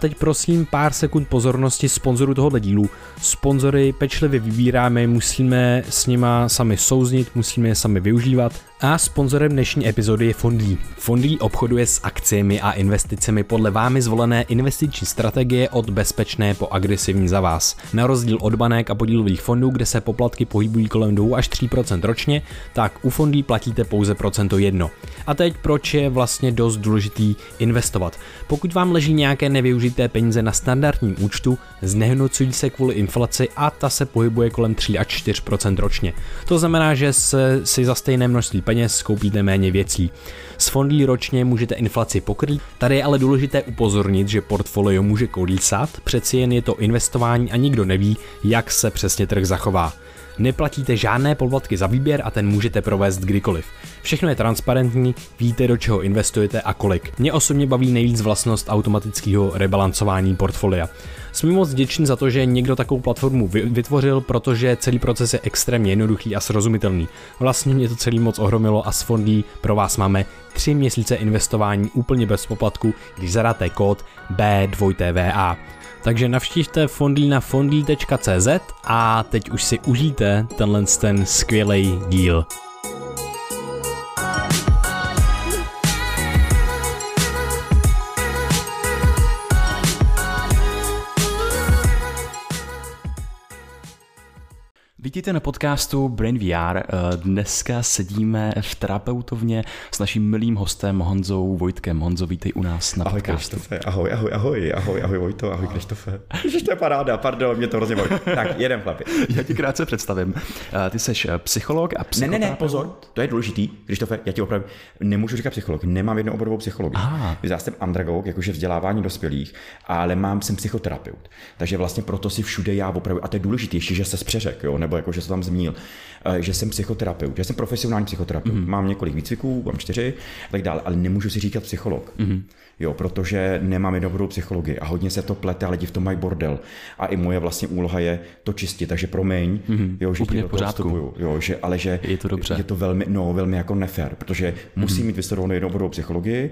Teď prosím pár sekund pozornosti sponzoru tohoto dílu. Sponzory pečlivě vybíráme, musíme s nima sami souznit, musíme je sami využívat a sponzorem dnešní epizody je Fondlí. Fondlí obchoduje s akciemi a investicemi podle vámi zvolené investiční strategie od bezpečné po agresivní za vás. Na rozdíl od banek a podílových fondů, kde se poplatky pohybují kolem 2 až 3% ročně, tak u Fondlí platíte pouze procento jedno. A teď proč je vlastně dost důležitý investovat? Pokud vám leží nějaké nevyužité peníze na standardním účtu, znehodnocují se kvůli inflaci a ta se pohybuje kolem 3 až 4% ročně. To znamená, že se si za stejné množství peněz koupíte méně věcí. S fondlí ročně můžete inflaci pokrýt, tady je ale důležité upozornit, že portfolio může kolísat, přeci jen je to investování a nikdo neví, jak se přesně trh zachová. Neplatíte žádné poplatky za výběr a ten můžete provést kdykoliv. Všechno je transparentní, víte do čeho investujete a kolik. Mě osobně baví nejvíc vlastnost automatického rebalancování portfolia. Jsme moc vděční za to, že někdo takovou platformu vytvořil, protože celý proces je extrémně jednoduchý a srozumitelný. Vlastně mě to celý moc ohromilo a s fondí pro vás máme 3 měsíce investování úplně bez poplatku, když zadáte kód B2TVA. Takže navštívte fondlí na fondlí.cz a teď už si užijte tenhle ten skvělý díl. Vítejte na podcastu Brain VR. Dneska sedíme v terapeutovně s naším milým hostem Honzou Vojtkem. Honzo, vítej u nás na ahoj, podcastu. Ahoj ahoj, ahoj, ahoj, ahoj, ahoj Vojto, ahoj Krištofe. Ježiš, to je paráda, pardon, mě to hrozně baví. Tak, jeden chlapi. Já ti krátce představím. Eh, ty jsi eh, psycholog a psychoterapeut. Ne, ne, ne, pozor, to je důležitý. Krištofe, já ti opravdu nemůžu říkat psycholog, nemám jednu oborovou psychologii. Aha. Já jsem andragog, jakože vzdělávání dospělých, ale mám jsem psychoterapeut. Takže vlastně proto si všude já opravdu, a to je důležitější, že se spřeřek, jo, nebo jako, že se tam zmínil, eh, že jsem psychoterapeut, že jsem profesionální psychoterapeut. Mm-hmm. Mám několik výcviků, mám čtyři a tak dále, ale nemůžu si říkat psycholog. Mm-hmm. Jo, protože nemám dobrou psychologii a hodně se to plete a lidi v tom mají bordel. A i moje vlastně úloha je to čistit, takže promiň, mm-hmm. jo, že Úplně v pořádku. jo, že, ale že je to dobře. Je to velmi, no, velmi jako nefér, protože mm-hmm. musím mít vystudovanou jednoborovou psychologii,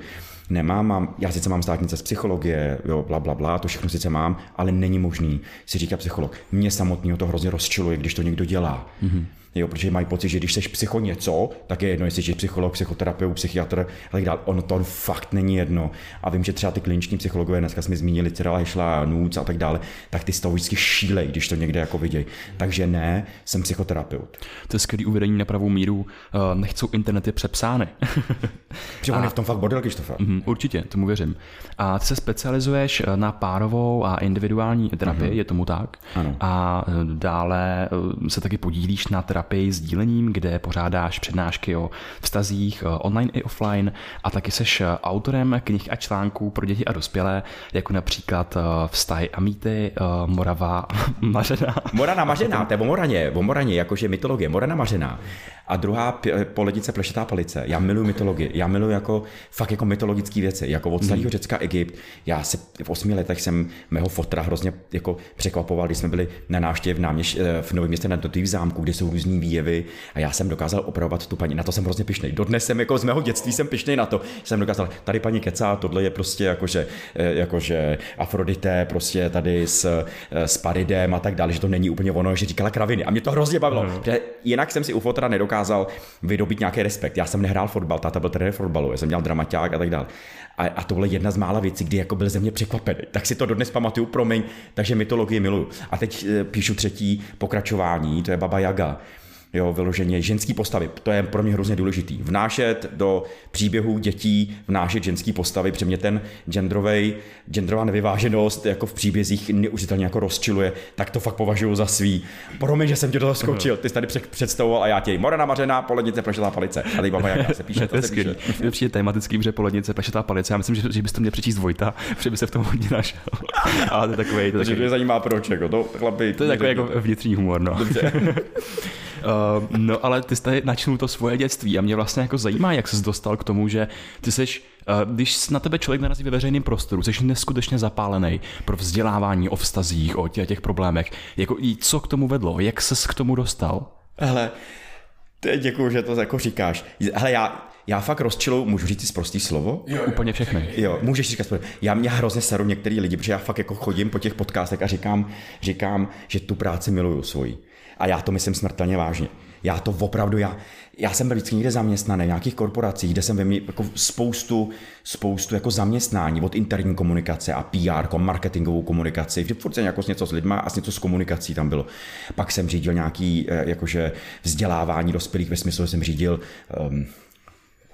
nemám, mám, já sice mám státnice z psychologie, jo, bla, bla, bla, to všechno sice mám, ale není možný si říkat psycholog. Mě samotného to hrozně rozčiluje, když to někdo dělá. Mm-hmm. Jo, protože mají pocit, že když jsi psycho něco, tak je jedno, jestli jsi psycholog, psychoterapeut, psychiatr a tak dále. Ono to fakt není jedno. A vím, že třeba ty kliniční psychologové, dneska jsme zmínili Cyrila Hyšla, Nůc a tak dále, tak ty z toho vždycky šílej, když to někde jako vidějí. Takže ne, jsem psychoterapeut. To je skvělý uvedení na pravou míru. Uh, nechcou internety přepsány. Protože on je v tom fakt bordel, Krištofa. Uh, určitě, tomu věřím. A ty se specializuješ eh, na párovou a individuální terapii, uh-huh. je tomu tak? Ano. A dále se taky podílíš na terapii terapii sdílením, kde pořádáš přednášky o vztazích eh, online i offline a taky seš eh, autorem knih a článků pro děti a dospělé, jako například eh, Vztahy a mýty, Morava Mařená. Morana Mařená, to je o Moraně, o Moraně, jakože mytologie, Morana Mařená. A druhá poledice plešetá palice. Já miluji mytologii. Já miluji jako fakt jako mytologické věci. Jako od starého mm. Řecka Egypt. Já se v osmi letech jsem mého fotra hrozně jako překvapoval, když jsme byli na návštěvě v, náměš, v Novém městě na v zámku, kde jsou různý výjevy a já jsem dokázal opravovat tu paní. Na to jsem hrozně pišnej. Dodnes jsem jako z mého dětství jsem pišnej na to, jsem dokázal, tady paní kecá, tohle je prostě jakože, jakože Afrodité prostě tady s, s Paridem a tak dále, že to není úplně ono, že říkala kraviny. A mě to hrozně bavilo. Mm. jinak jsem si u fotra nedokázal dokázal vydobít nějaký respekt. Já jsem nehrál fotbal, táta byl trenér fotbalu, já jsem dělal dramaťák a tak dále. A, a tohle jedna z mála věcí, kdy jako byl ze mě překvapený. Tak si to dodnes pamatuju, promiň, takže mytologii miluju. A teď eh, píšu třetí pokračování, to je Baba Yaga jo, vyloženě ženský postavy. To je pro mě hrozně důležitý. Vnášet do příběhů dětí, vnášet ženský postavy, protože mě ten genderovej, genderová nevyváženost jako v příbězích neužitelně jako rozčiluje, tak to fakt považuji za svý. Promiň, že jsem tě do toho skočil, ty jsi tady představoval a já tě Morena Mařená, polednice, plešetá palice. A tady baba jak se píše, to, se píše. Přijde tematický, že polednice, plešetá palice. Já myslím, že, že byste měl přečíst Vojta, že by se v tom hodně našel. Ale to je takový. To, takový... mě zajímá proč, jako to, chlapi, to je takový jako vnitřní humor, no. Uh, no ale ty jsi tady načnul to svoje dětství a mě vlastně jako zajímá, jak jsi dostal k tomu, že ty jsi, uh, když na tebe člověk narazí ve veřejném prostoru, jsi neskutečně zapálený pro vzdělávání o vztazích, o těch, těch problémech. Jako, co k tomu vedlo? Jak ses k tomu dostal? Hele, děkuji, že to jako říkáš. Hele, já, já fakt rozčiluju, můžu říct si prostý slovo? Jo, Úplně všechny. Jo, můžeš říkat spolu. Já mě hrozně seru některý lidi, protože já fakt jako chodím po těch podcastech a říkám, říkám, že tu práci miluju svoji. A já to myslím smrtelně vážně. Já to opravdu, já, já jsem byl vždycky někde zaměstnaný v nějakých korporacích, kde jsem měl jako spoustu, spoustu jako zaměstnání od interní komunikace a PR, marketingovou komunikaci, vždy furt jsem jako s něco s lidma a s něco s komunikací tam bylo. Pak jsem řídil nějaký eh, jakože vzdělávání dospělých ve smyslu, že jsem řídil um,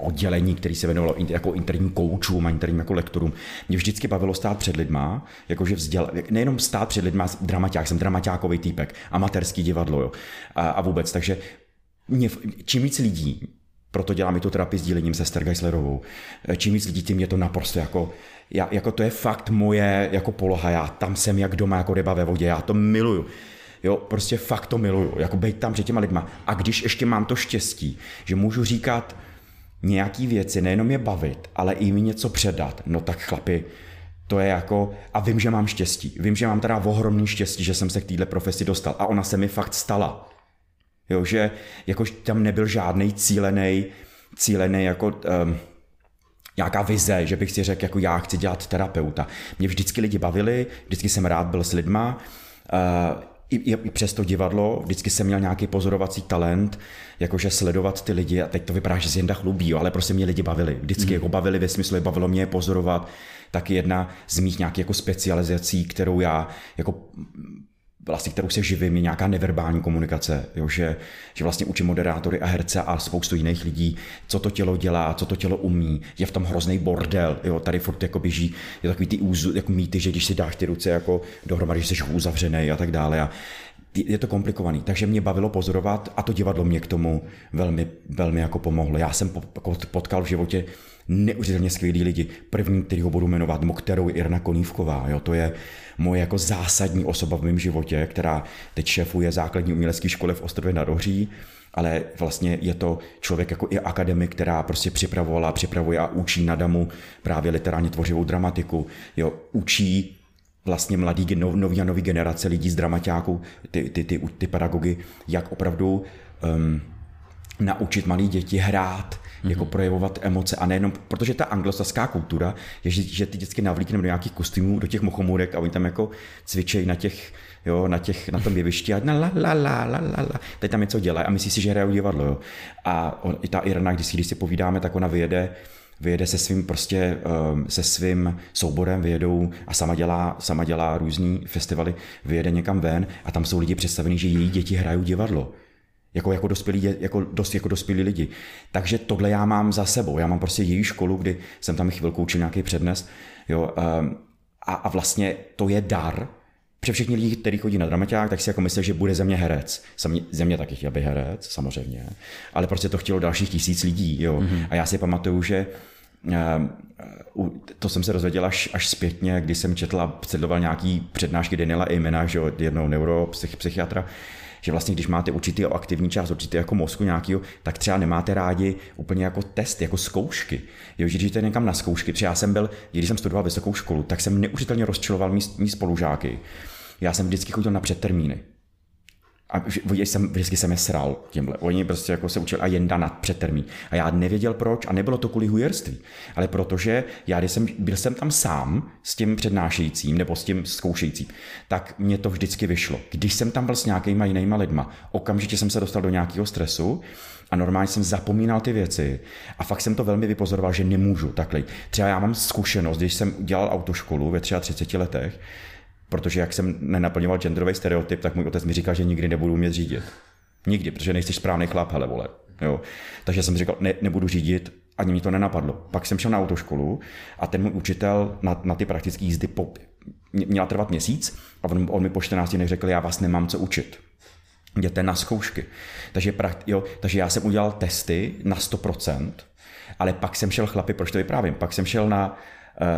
oddělení, který se věnovalo jako interním koučům a interním jako lektorům. Mě vždycky bavilo stát před lidma, jakože vzděl, nejenom stát před lidma, dramaťák, jsem dramaťákový týpek, amatérský divadlo, jo, a, a vůbec, takže mě, čím víc lidí, proto dělám i tu terapii s dílením se Stergeislerovou, čím víc lidí, tím je to naprosto jako, já, jako to je fakt moje jako poloha, já tam jsem jak doma, jako ryba ve vodě, já to miluju. Jo, prostě fakt to miluju, jako být tam před těma lidma. A když ještě mám to štěstí, že můžu říkat, nějaký věci, nejenom je bavit, ale i mi něco předat, no tak chlapi, to je jako, a vím, že mám štěstí. Vím, že mám teda ohromný štěstí, že jsem se k téhle profesi dostal. A ona se mi fakt stala. Jo, že jakož tam nebyl žádný cílený, cílený jako um, nějaká vize, že bych si řekl, jako já chci dělat terapeuta. Mě vždycky lidi bavili, vždycky jsem rád byl s lidma. Uh, i, i, i přes to divadlo, vždycky jsem měl nějaký pozorovací talent, jakože sledovat ty lidi, a teď to vypadá, že se jen chlubí, jo, ale prostě mě lidi bavili. Vždycky mm. jako bavili ve smyslu, bavilo mě je pozorovat, tak jedna z mých nějakých jako specializací, kterou já jako vlastně, kterou se živím, je nějaká neverbální komunikace, jo, že, že vlastně učím moderátory a herce a spoustu jiných lidí, co to tělo dělá, co to tělo umí, je v tom hrozný bordel, jo, tady furt jako běží, je takový ty úzu, jako mýty, že když si dáš ty ruce jako dohromady, že jsi uzavřený a tak dále. A je to komplikovaný, takže mě bavilo pozorovat a to divadlo mě k tomu velmi, velmi jako pomohlo. Já jsem potkal v životě neuvěřitelně skvělí lidi. První, který ho budu jmenovat, nebo kterou je Irna Konívková. Jo, to je moje jako zásadní osoba v mém životě, která teď šéfuje základní umělecké školy v Ostrově na Dohří, ale vlastně je to člověk jako i akademik, která prostě připravovala, připravuje a učí na DAMu právě literárně tvořivou dramatiku. Jo, učí vlastně mladý, nov, nový a nový generace lidí z dramaťáků, ty, ty, ty, ty pedagogy, jak opravdu um, naučit malé děti hrát, mm-hmm. jako projevovat emoce a nejenom, protože ta anglosaská kultura je, že, že ty dětsky navlíkneme do nějakých kostýmů, do těch mochomůrek a oni tam jako cvičejí na těch, jo, na, těch, na tom jevišti a na la, la, la, la, la, la. Teď tam něco dělají a myslí si, že hrajou divadlo. Jo. A on, i ta Irena, když si, když si povídáme, tak ona vyjede vyjede se svým prostě ehm, se svým souborem, vyjedou a sama dělá, sama dělá různý festivaly, vyjede někam ven a tam jsou lidi představení, že její děti hrajou divadlo. Jako, jako, dospělí, jako, dost, jako dospělí lidi. Takže tohle já mám za sebou. Já mám prostě její školu, kdy jsem tam chvilku učil nějaký přednes. Jo, ehm, a, a vlastně to je dar, Pře všichni lidi, kteří chodí na dramaťák, tak si jako myslí, že bude ze mě herec. Ze mě taky chtěl by herec, samozřejmě. Ale prostě to chtělo dalších tisíc lidí. Jo. Mm-hmm. A já si pamatuju, že ehm, to jsem se dozvěděl až, až zpětně, když jsem četl a sledoval nějaký přednášky Daniela Eimena, že jednoho neuropsychiatra, že vlastně když máte určitý aktivní část, určitý jako mozku nějakého, tak třeba nemáte rádi úplně jako test, jako zkoušky. Jo, že když jdete někam na zkoušky, třeba já jsem byl, když jsem studoval vysokou školu, tak jsem neuvěřitelně rozčiloval mý, mý spolužáky. Já jsem vždycky chodil na předtermíny. A vždycky jsem, vždycky jsem je sral tímhle. Oni prostě jako se učili a jen nad předtermín. A já nevěděl proč a nebylo to kvůli hujerství, ale protože já, když jsem, byl jsem tam sám s tím přednášejícím nebo s tím zkoušejícím, tak mě to vždycky vyšlo. Když jsem tam byl s nějakýma jinýma lidma, okamžitě jsem se dostal do nějakého stresu a normálně jsem zapomínal ty věci a fakt jsem to velmi vypozoroval, že nemůžu takhle. Třeba já mám zkušenost, když jsem dělal autoškolu ve 33 letech, protože jak jsem nenaplňoval genderový stereotyp, tak můj otec mi říkal, že nikdy nebudu umět řídit. Nikdy, protože nejsi správný chlap, hele vole. Jo. Takže jsem říkal, ne, nebudu řídit, ani mi to nenapadlo. Pak jsem šel na autoškolu a ten můj učitel na, na ty praktické jízdy po, měla trvat měsíc a on, on mi po 14 dnech řekl, já vás nemám co učit. Jděte na zkoušky. Takže, jo, takže já jsem udělal testy na 100%, ale pak jsem šel chlapi, proč to vyprávím, pak jsem šel na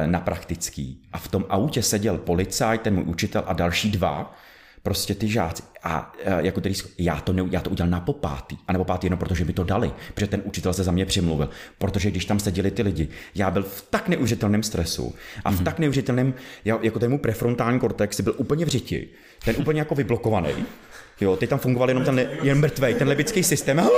na praktický. A v tom autě seděl policajt, ten můj učitel a další dva. Prostě ty žáci, a e, jako tedy, já to, ne, já to udělal na popátý, a na popátý jenom protože mi to dali, protože ten učitel se za mě přimluvil, protože když tam seděli ty lidi, já byl v tak neuvěřitelném stresu a v mm-hmm. tak neuvěřitelném, jako ten mu prefrontální kortex byl úplně v řiti, ten úplně jako vyblokovaný, Jo, teď tam fungoval jenom ten jen mrtvej, ten lebický systém.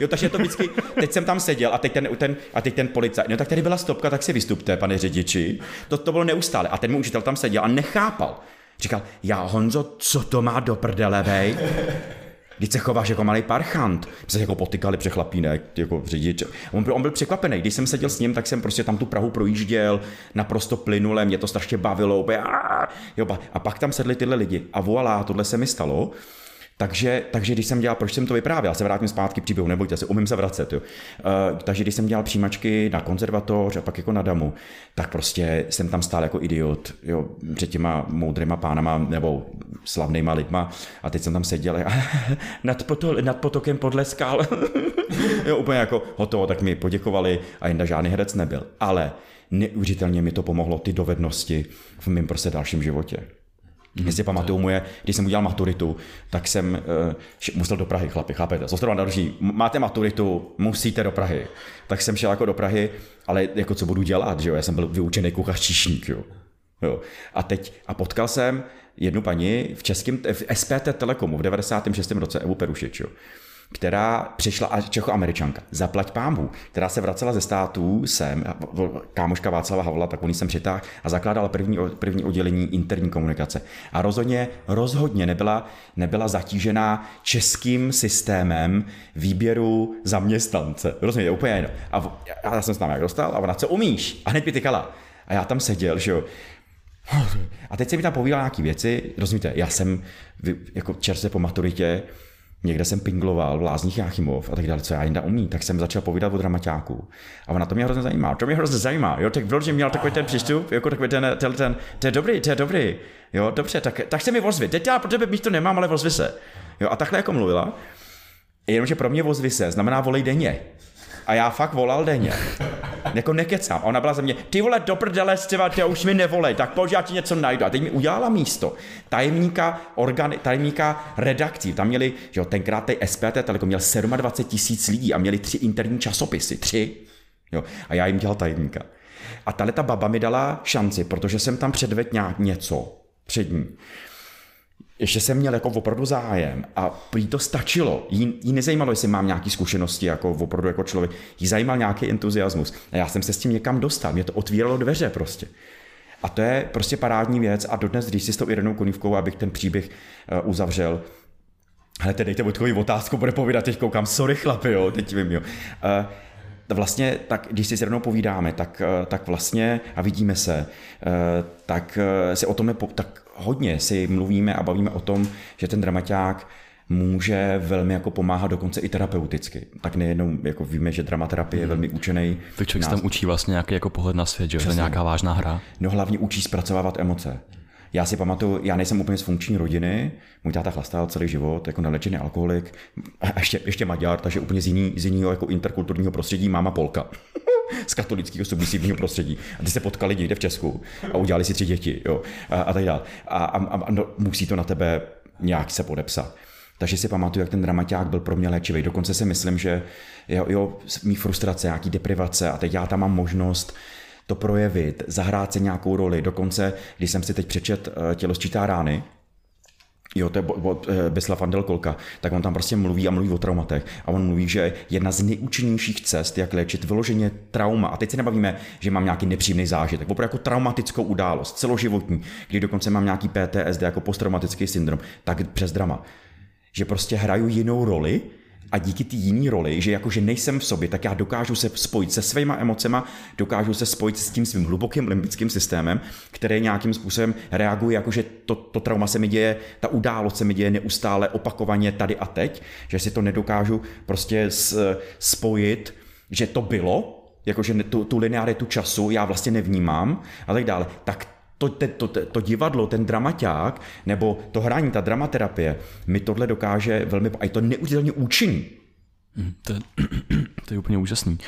Jo, takže to vždycky, teď jsem tam seděl a teď ten, ten, a teď ten policajt. No tak tady byla stopka, tak si vystupte, pane řidiči. To, to bylo neustále. A ten můj učitel tam seděl a nechápal. Říkal, já Honzo, co to má do prdele, vej? Když se chováš jako malý parchant. My se jako potykali přechlapínek, jako řidič. On byl, on byl překvapený. Když jsem seděl s ním, tak jsem prostě tam tu Prahu projížděl naprosto plynule, mě to strašně bavilo. Úplně, jo, a pak tam sedli tyhle lidi a voilà, tohle se mi stalo. Takže, takže když jsem dělal, proč jsem to vyprávěl, já se vrátím zpátky příběhu, nebojte se, umím se vracet. Jo. Uh, takže když jsem dělal přijímačky na konzervatoř a pak jako na damu, tak prostě jsem tam stál jako idiot jo, před těma moudrýma pánama nebo slavnýma lidma a teď jsem tam seděl a nad, poto, nad potokem podle skal. jo, úplně jako hotovo, tak mi poděkovali a jen žádný herec nebyl. Ale neuvěřitelně mi to pomohlo, ty dovednosti v mém prostě dalším životě. Mm-hmm. Jestli pamatuju moje, když jsem udělal maturitu, tak jsem uh, musel do Prahy, chlapi, chápete? Z na další, máte maturitu, musíte do Prahy. Tak jsem šel jako do Prahy, ale jako co budu dělat, že jo? Já jsem byl vyučený kuchař číšník, jo. jo. A teď, a potkal jsem jednu paní v českém, v SPT Telekomu v 96. roce, Evu Perušič, jo která přišla, a Čechoameričanka, zaplať pámbu, která se vracela ze států sem, kámoška Václava Havla, tak on jsem přitáhl a zakládala první, první oddělení interní komunikace. A rozhodně, rozhodně nebyla, nebyla zatížená českým systémem výběru zaměstnance. Rozumíte, úplně jedno. A, já jsem se tam jak dostal a ona, co umíš? A hned mi tykala. A já tam seděl, že jo, a teď se mi tam povídal nějaké věci, rozumíte, já jsem jako čerstvě po maturitě, někde jsem pingloval v Lázních Jáchymov a tak dále, co já jinda umí, tak jsem začal povídat o dramaťáku. A ona to mě hrozně zajímá. To mě hrozně zajímá. Jo, tak vyloženě měl takový ten přístup, jako takový ten, ten, ten, to je dobrý, to je dobrý. Jo, dobře, tak, tak se mi vozvi. Teď já pro tebe místo nemám, ale vozvi se. Jo, a takhle jako mluvila. Jenomže pro mě vozvi se znamená volej denně. A já fakt volal denně. Jako nekecám. A ona byla za mě, ty vole, do prdele, stěva, ty už mi nevolej, tak pojď, já ti něco najdu. A teď mi udělala místo tajemníka, organi, tajemníka redakcí. Tam měli, že jo, tenkrát tej SPT Telekom měl 27 tisíc lidí a měli tři interní časopisy. Tři. Jo. A já jim dělal tajemníka. A tahle ta baba mi dala šanci, protože jsem tam předvedl něco před ní ještě jsem měl jako opravdu zájem a jí to stačilo. Jí, jí nezajímalo, jestli mám nějaké zkušenosti jako opravdu jako člověk. Jí zajímal nějaký entuziasmus. A já jsem se s tím někam dostal. Mě to otvíralo dveře prostě. A to je prostě parádní věc a dodnes, když si s tou Irenou Konivkou, abych ten příběh uh, uzavřel, hele, dejte Vojtkovi otázku, bude povídat, teď koukám, sorry chlapi, jo, teď vím, jo. Uh, vlastně, tak když si s povídáme, tak, uh, tak vlastně, a vidíme se, tak si o tom nepo, tak hodně si mluvíme a bavíme o tom, že ten dramaťák může velmi jako pomáhat dokonce i terapeuticky. Tak nejenom jako víme, že dramaterapie je hmm. velmi učený. Tak člověk se tam učí vlastně nějaký jako pohled na svět, že je nějaká vážná hra. No hlavně učí zpracovávat emoce. Já si pamatuju, já nejsem úplně z funkční rodiny, můj táta chlastal celý život, jako nelečený alkoholik, a ještě, ještě Maďar, takže úplně z, jiný, z jiného jako interkulturního prostředí, máma Polka. z katolického submisivního prostředí. A ty se potkali někde v Česku a udělali si tři děti jo, a, a tak dále. A, a, a no, musí to na tebe nějak se podepsat. Takže si pamatuju, jak ten dramaťák byl pro mě léčivý. Dokonce si myslím, že jo, jo, mý frustrace, nějaký deprivace a teď já tam mám možnost to projevit, zahrát si nějakou roli. Dokonce, když jsem si teď přečet eh, Tělo sčítá rány, Jo, to je od eh, Beslav Andel Kolka, tak on tam prostě mluví a mluví o traumatech. A on mluví, že jedna z nejúčinnějších cest, jak léčit vyloženě trauma, a teď se nebavíme, že mám nějaký nepříjemný zážitek, opravdu jako traumatickou událost, celoživotní, kdy dokonce mám nějaký PTSD jako posttraumatický syndrom, tak přes drama. Že prostě hraju jinou roli, a díky té jiné roli, že jakože nejsem v sobě, tak já dokážu se spojit se svýma emocema, dokážu se spojit s tím svým hlubokým limbickým systémem, který nějakým způsobem reaguje, jakože to, to trauma se mi děje, ta událost se mi děje neustále opakovaně tady a teď, že si to nedokážu prostě spojit, že to bylo, jakože tu, tu linearitu času já vlastně nevnímám a tak dále, tak to, to, to, to divadlo, ten dramaťák, nebo to hraní, ta dramaterapie, mi tohle dokáže velmi, a je to neuvěřitelně účinný. Hmm, to je, to je úplně úžasný.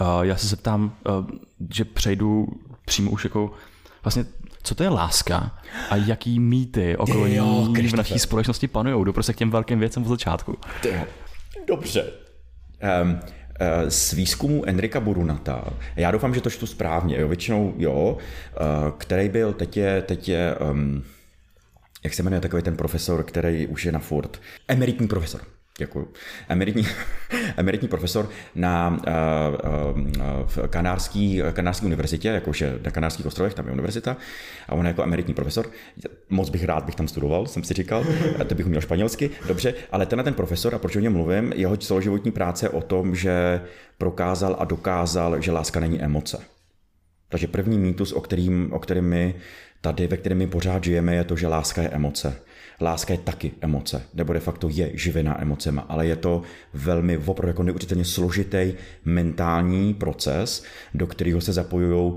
Uh, já se zeptám, uh, že přejdu přímo už jako vlastně co to je láska a jaký mýty okolo Jo, ní v naší společnosti panují. Jdu prostě k těm velkým věcem od začátku. Dobře. Um, z výzkumu Enrika Burunata, já doufám, že to čtu správně, jo, většinou jo, uh, který byl, teď je, teď je um, jak se jmenuje takový ten profesor, který už je na furt, emeritní profesor. Děkuju. Emeritní, emeritní profesor na uh, kanárský, kanárský univerzitě, jakože na Kanárských ostrovech, tam je univerzita, a on je jako emeritní profesor. Moc bych rád, bych tam studoval, jsem si říkal, to bych uměl španělsky, dobře, ale tenhle ten profesor, a proč o něm mluvím, jeho celoživotní práce o tom, že prokázal a dokázal, že láska není emoce. Takže první mýtus, o kterým, o kterým my tady, ve kterém my pořád žijeme, je to, že láska je emoce. Láska je taky emoce, nebo de facto je živená emocema, ale je to velmi opravdu jako neuvěřitelně složitý mentální proces, do kterého se zapojují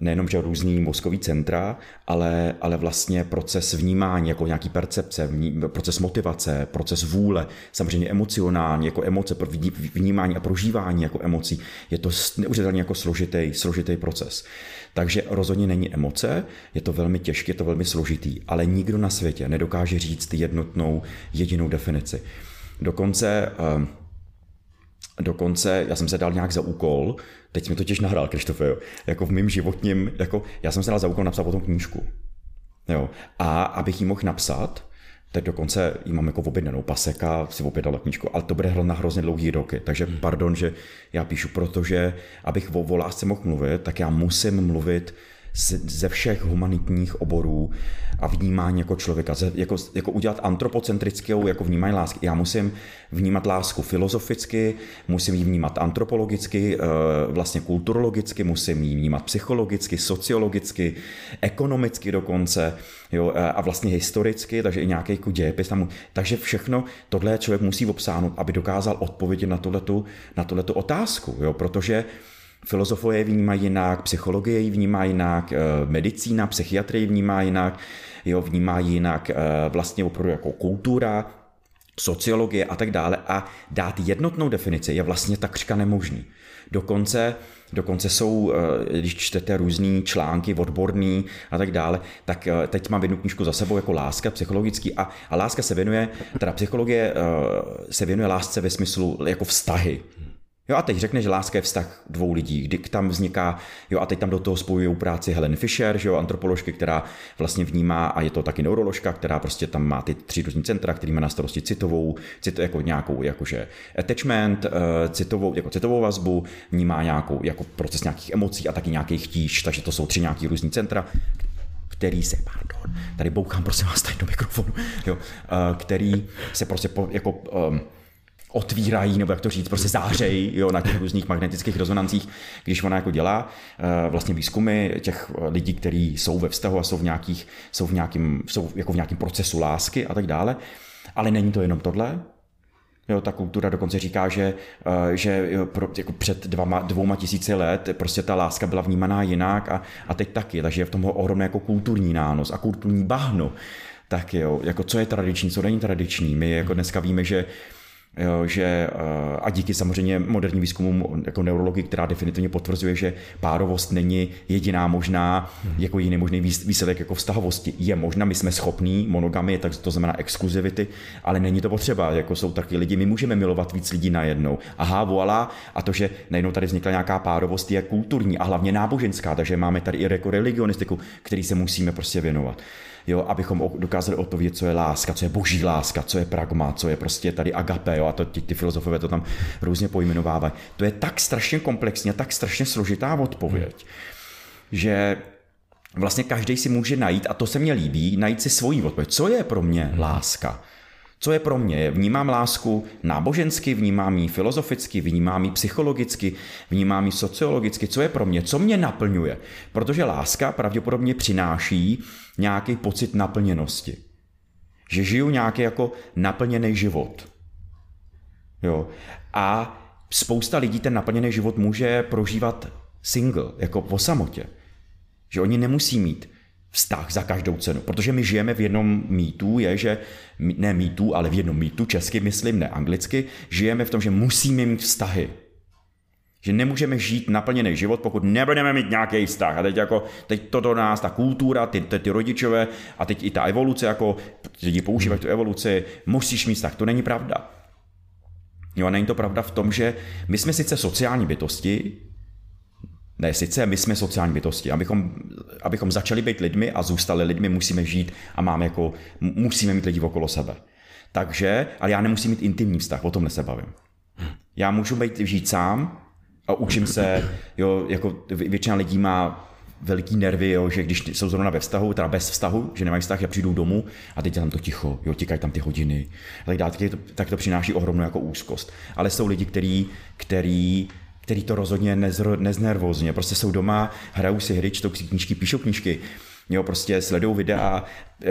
nejenom že různý mozkový centra, ale, ale vlastně proces vnímání, jako nějaký percepce, vní, proces motivace, proces vůle, samozřejmě emocionální, jako emoce, vnímání a prožívání jako emocí. Je to neuvěřitelně jako složitý, složitý proces. Takže rozhodně není emoce, je to velmi těžké, je to velmi složitý, ale nikdo na světě nedokáže říct jednotnou jedinou definici. Dokonce ehm, Dokonce já jsem se dal nějak za úkol, teď mi totiž nahrál Krištofe, jo, jako v mém životním, jako já jsem se dal za úkol napsat potom knížku. Jo, a abych ji mohl napsat, teď dokonce ji mám jako objednanou paseka, si objednala knížku, ale to bude na hrozně dlouhý roky, takže pardon, že já píšu, protože abych o, o lásce mohl mluvit, tak já musím mluvit ze všech humanitních oborů a vnímání jako člověka, jako, jako udělat antropocentrickou jako vnímání lásky. Já musím vnímat lásku filozoficky, musím ji vnímat antropologicky, eh, vlastně kulturologicky, musím ji vnímat psychologicky, sociologicky, ekonomicky dokonce, jo, eh, a vlastně historicky, takže i nějaký jako dějepis tam. Takže všechno tohle člověk musí obsáhnout, aby dokázal odpovědět na tohletu, na tohletu otázku, jo, protože Filozofové ji vnímají jinak, psychologie ji vnímá jinak, eh, medicína, psychiatrie ji vnímá jinak, jo, vnímá jinak eh, vlastně opravdu jako kultura, sociologie a tak dále a dát jednotnou definici je vlastně takřka nemožný. Dokonce, dokonce jsou, eh, když čtete různý články odborný a tak dále, tak teď mám jednu knížku za sebou jako láska psychologický a, a láska se věnuje, teda psychologie se věnuje lásce ve smyslu jako vztahy. Jo a teď řekne, že láska je vztah dvou lidí, kdy tam vzniká, jo a teď tam do toho spojují práci Helen Fisher, že jo, antropoložky, která vlastně vnímá, a je to taky neuroložka, která prostě tam má ty tři různý centra, který má na starosti citovou, cit, jako nějakou jakože attachment, eh, citovou, jako citovou vazbu, vnímá nějakou jako proces nějakých emocí a taky nějaký chtíč, takže to jsou tři nějaký různý centra, který se, pardon, tady bouchám prosím vás tady do mikrofonu, jo, eh, který se prostě po, jako um, otvírají, nebo jak to říct, prostě zářejí jo, na těch různých magnetických rezonancích, když ona jako dělá uh, vlastně výzkumy těch lidí, kteří jsou ve vztahu a jsou v, nějakých, jsou v nějakým, jsou jako v nějakém procesu lásky a tak dále. Ale není to jenom tohle, Jo, ta kultura dokonce říká, že, eh, že jo, pro, jako před dvama, dvouma tisíci let prostě ta láska byla vnímaná jinak a, a teď taky, takže je v tom ohromný jako kulturní nános a kulturní bahno. Tak jo, jako co je tradiční, co není tradiční. My jako dneska víme, že Jo, že, eh, a díky samozřejmě moderním výzkumům jako neurologii, která definitivně potvrzuje, že párovost není jediná možná, jako jiný možný výs- výsledek jako vztahovosti. Je možná, my jsme schopní monogamy, tak to znamená exkluzivity, ale není to potřeba, jako jsou taky lidi, my můžeme milovat víc lidí najednou. Aha, voilà, a to, že najednou tady vznikla nějaká párovost, je kulturní a hlavně náboženská, takže máme tady i jako religionistiku, který se musíme prostě věnovat jo, abychom dokázali odpovědět, co je láska, co je boží láska, co je pragma, co je prostě tady agape, jo, a to ty, ty filozofové to tam různě pojmenovávají. To je tak strašně komplexně, tak strašně složitá odpověď, že vlastně každý si může najít, a to se mně líbí, najít si svoji odpověď. Co je pro mě láska? Co je pro mě? Vnímám lásku nábožensky, vnímám ji filozoficky, vnímám ji psychologicky, vnímám ji sociologicky. Co je pro mě? Co mě naplňuje? Protože láska pravděpodobně přináší nějaký pocit naplněnosti. Že žiju nějaký jako naplněný život. Jo. A spousta lidí ten naplněný život může prožívat single, jako po samotě. Že oni nemusí mít vztah za každou cenu, protože my žijeme v jednom mýtu, je, že, ne mýtu, ale v jednom mýtu, česky myslím, ne anglicky, žijeme v tom, že musíme mít vztahy. Že nemůžeme žít naplněný život, pokud nebudeme mít nějaký vztah. A teď, jako, teď to do nás, ta kultura, ty, ty, ty rodičové a teď i ta evoluce, jako lidi používají tu evoluci, musíš mít vztah. To není pravda. Jo, a není to pravda v tom, že my jsme sice sociální bytosti, ne, sice my jsme sociální bytosti. Abychom, abychom začali být lidmi a zůstali lidmi, musíme žít a máme jako, musíme mít lidi okolo sebe. Takže, ale já nemusím mít intimní vztah, o tom se bavím. Já můžu být žít sám a učím se, jo, jako většina lidí má veliký nervy, jo, že když jsou zrovna ve vztahu, teda bez vztahu, že nemají vztah, že přijdou domů a teď tam to ticho, jo, tikají tam ty hodiny, tak tak to, tak to přináší ohromnou jako úzkost. Ale jsou lidi, který, který který to rozhodně nezro, neznervozně. Prostě jsou doma, hrajou si hry, čtou knížky, píšou knížky, jo, prostě sledují videa,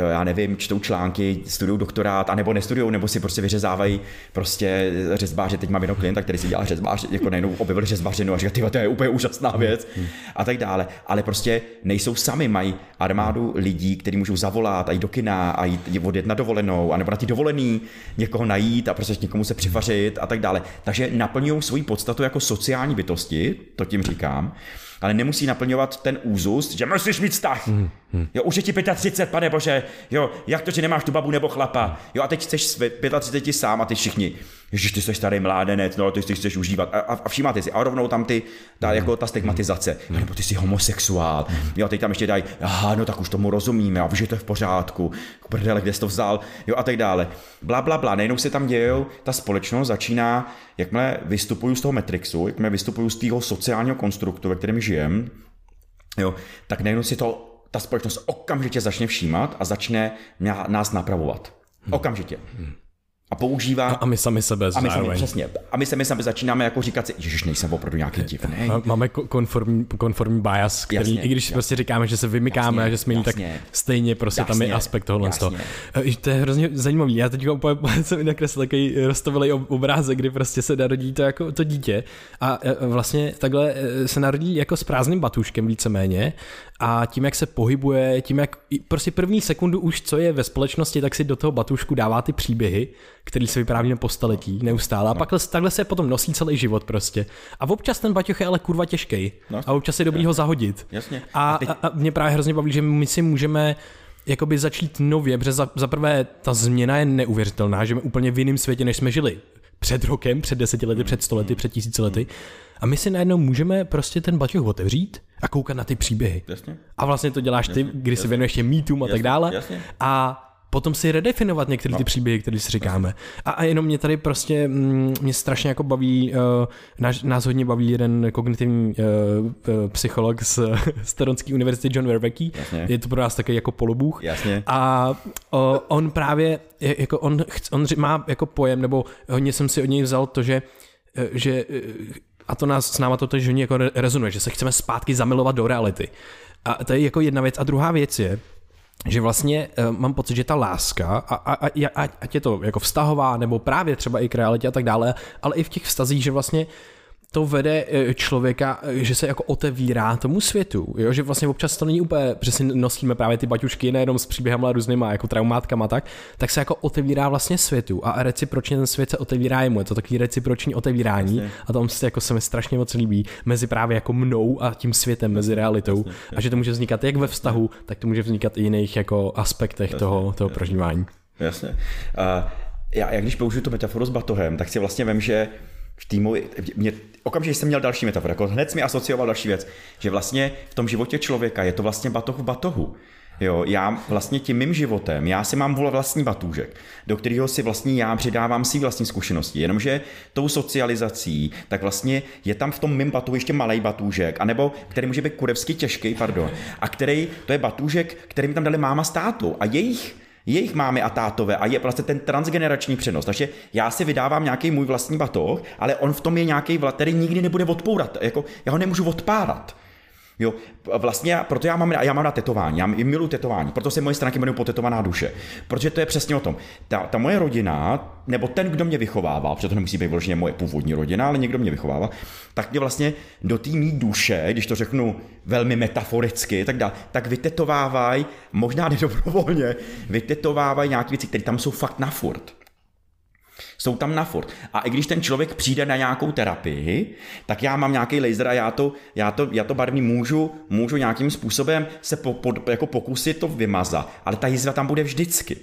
já nevím, čtou články, studují doktorát, anebo nestudují, nebo si prostě vyřezávají prostě řezbáře. Teď mám jenom klienta, který si dělá řezbář, jako najednou objevil řezbařinu a říká, ty to je úplně úžasná věc a tak dále. Ale prostě nejsou sami, mají armádu lidí, kteří můžou zavolat a jít do kina a jít odjet na dovolenou, anebo na ty dovolený někoho najít a prostě někomu se přivařit a tak dále. Takže naplňují svoji podstatu jako sociální bytosti, to tím říkám ale nemusí naplňovat ten úzus, že musíš mít vztah. Mm, mm. Jo, už je ti 35, pane bože, jo, jak to, že nemáš tu babu nebo chlapa, jo, a teď chceš s 35 sám a ty všichni, Ježiš, ty jsi starý mládenec, no, ty si chceš užívat. A, a, všímáte si, a rovnou tam ty, ta, mm. jako ta stigmatizace. Mm. Nebo ty jsi homosexuál. Mm. Jo, teď tam ještě dají, aha, no tak už tomu rozumíme, a že to je v pořádku. Prdele, kde jsi to vzal, jo, a tak dále. Bla, bla, bla. Nejenom se tam dějou, ta společnost začíná, jakmile vystupuju z toho Matrixu, jakmile vystupuju z toho sociálního konstruktu, ve kterém žijem, jo, tak najednou si to ta společnost okamžitě začne všímat a začne nás napravovat. Okamžitě. Hmm a používá. A, a my sami sebe a my sami, přesně. A my sami sami začínáme jako říkat si, že nejsem opravdu nějaký divný. Máme konformní, konformní bias, který, jasně, i když jasně. prostě říkáme, že se vymykáme, jasně, že jsme tak stejně prostě jasně, tam je aspekt tohohle z toho. E, to je hrozně zajímavý. Já teď úplně jsem nakreslil takový roztovilý obrázek, kdy prostě se narodí to jako to dítě a vlastně takhle se narodí jako s prázdným batuškem víceméně a tím, jak se pohybuje, tím, jak prostě první sekundu už, co je ve společnosti, tak si do toho batušku dává ty příběhy, který se vyprávíme po staletí neustále. A no. pak takhle se potom nosí celý život prostě. A občas ten baťoch je ale kurva těžký. No. A občas je dobrý ho zahodit. Jasně. A, a, teď... a, a mě právě hrozně baví, že my si můžeme jakoby začít nově, protože za, za prvé ta změna je neuvěřitelná, že jsme úplně v jiném světě, než jsme žili před rokem, před deseti lety, před stolety, před tisíci lety. A my si najednou můžeme prostě ten baťoch otevřít a koukat na ty příběhy. Jasně. A vlastně to děláš ty, kdy se věnuješ těm mýtům a jasně, tak dále. Jasně. A potom si redefinovat některé no. ty příběhy, které si říkáme. A, a jenom mě tady prostě, mm, mě strašně jako baví, uh, nás, nás hodně baví jeden kognitivní uh, psycholog z, z Toronské univerzity John Vervecky. Je to pro nás taky jako polobůh. Jasně. A on právě, jako on, on má jako pojem, nebo hodně jsem si od něj vzal to, že že a to nás s náma to tež jako rezonuje, že se chceme zpátky zamilovat do reality. A to je jako jedna věc. A druhá věc je, že vlastně uh, mám pocit, že ta láska, a, a, a, ať je to jako vztahová, nebo právě třeba i k realitě a tak dále, ale i v těch vztazích, že vlastně to vede eh, člověka, eh, že se jako otevírá tomu světu, jo? že vlastně občas to není úplně, že si nosíme právě ty baťušky nejenom s příběhem, ale různýma jako traumátkama tak, tak se jako otevírá vlastně světu a recipročně ten svět se otevírá jemu, je to takový reciproční otevírání jasně. a tam se jako se mi strašně moc líbí mezi právě jako mnou a tím světem, mezi realitou jasně. a že to může vznikat jak ve vztahu, tak to může vznikat i jiných jako aspektech jasně, toho, toho prožívání. Jasně. Uh, já, já když použiju tu metaforu s batohem, tak si vlastně vím, že v týmu, mě, okamžitě jsem měl další metaforu, jako hned mi asocioval další věc, že vlastně v tom životě člověka je to vlastně batoh v batohu. Jo, já vlastně tím mým životem, já si mám vlastní batůžek, do kterého si vlastně já přidávám si vlastní zkušenosti, jenomže tou socializací, tak vlastně je tam v tom mým batu ještě malý batůžek, anebo který může být kurevsky těžký, pardon, a který, to je batůžek, který mi tam dali máma státu a jejich jejich mámy a tátové a je vlastně ten transgenerační přenos. Takže já si vydávám nějaký můj vlastní batoh, ale on v tom je nějaký vlad, který nikdy nebude odpourat. Jako, já ho nemůžu odpárat. Jo, vlastně proto já mám, já mám na tetování, já miluji tetování, proto se moje stránky jmenují potetovaná duše. Protože to je přesně o tom. Ta, ta moje rodina, nebo ten, kdo mě vychovával, protože to nemusí být vloženě moje původní rodina, ale někdo mě vychovával, tak mě vlastně do té mý duše, když to řeknu velmi metaforicky, tak dá, tak vytetovávají, možná nedobrovolně, vytetovávají nějaké věci, které tam jsou fakt na furt. Jsou tam na furt. A i když ten člověk přijde na nějakou terapii, tak já mám nějaký laser a já to, já to, já to barvní můžu, můžu nějakým způsobem se po, po, jako pokusit to vymazat, ale ta jizva tam bude vždycky.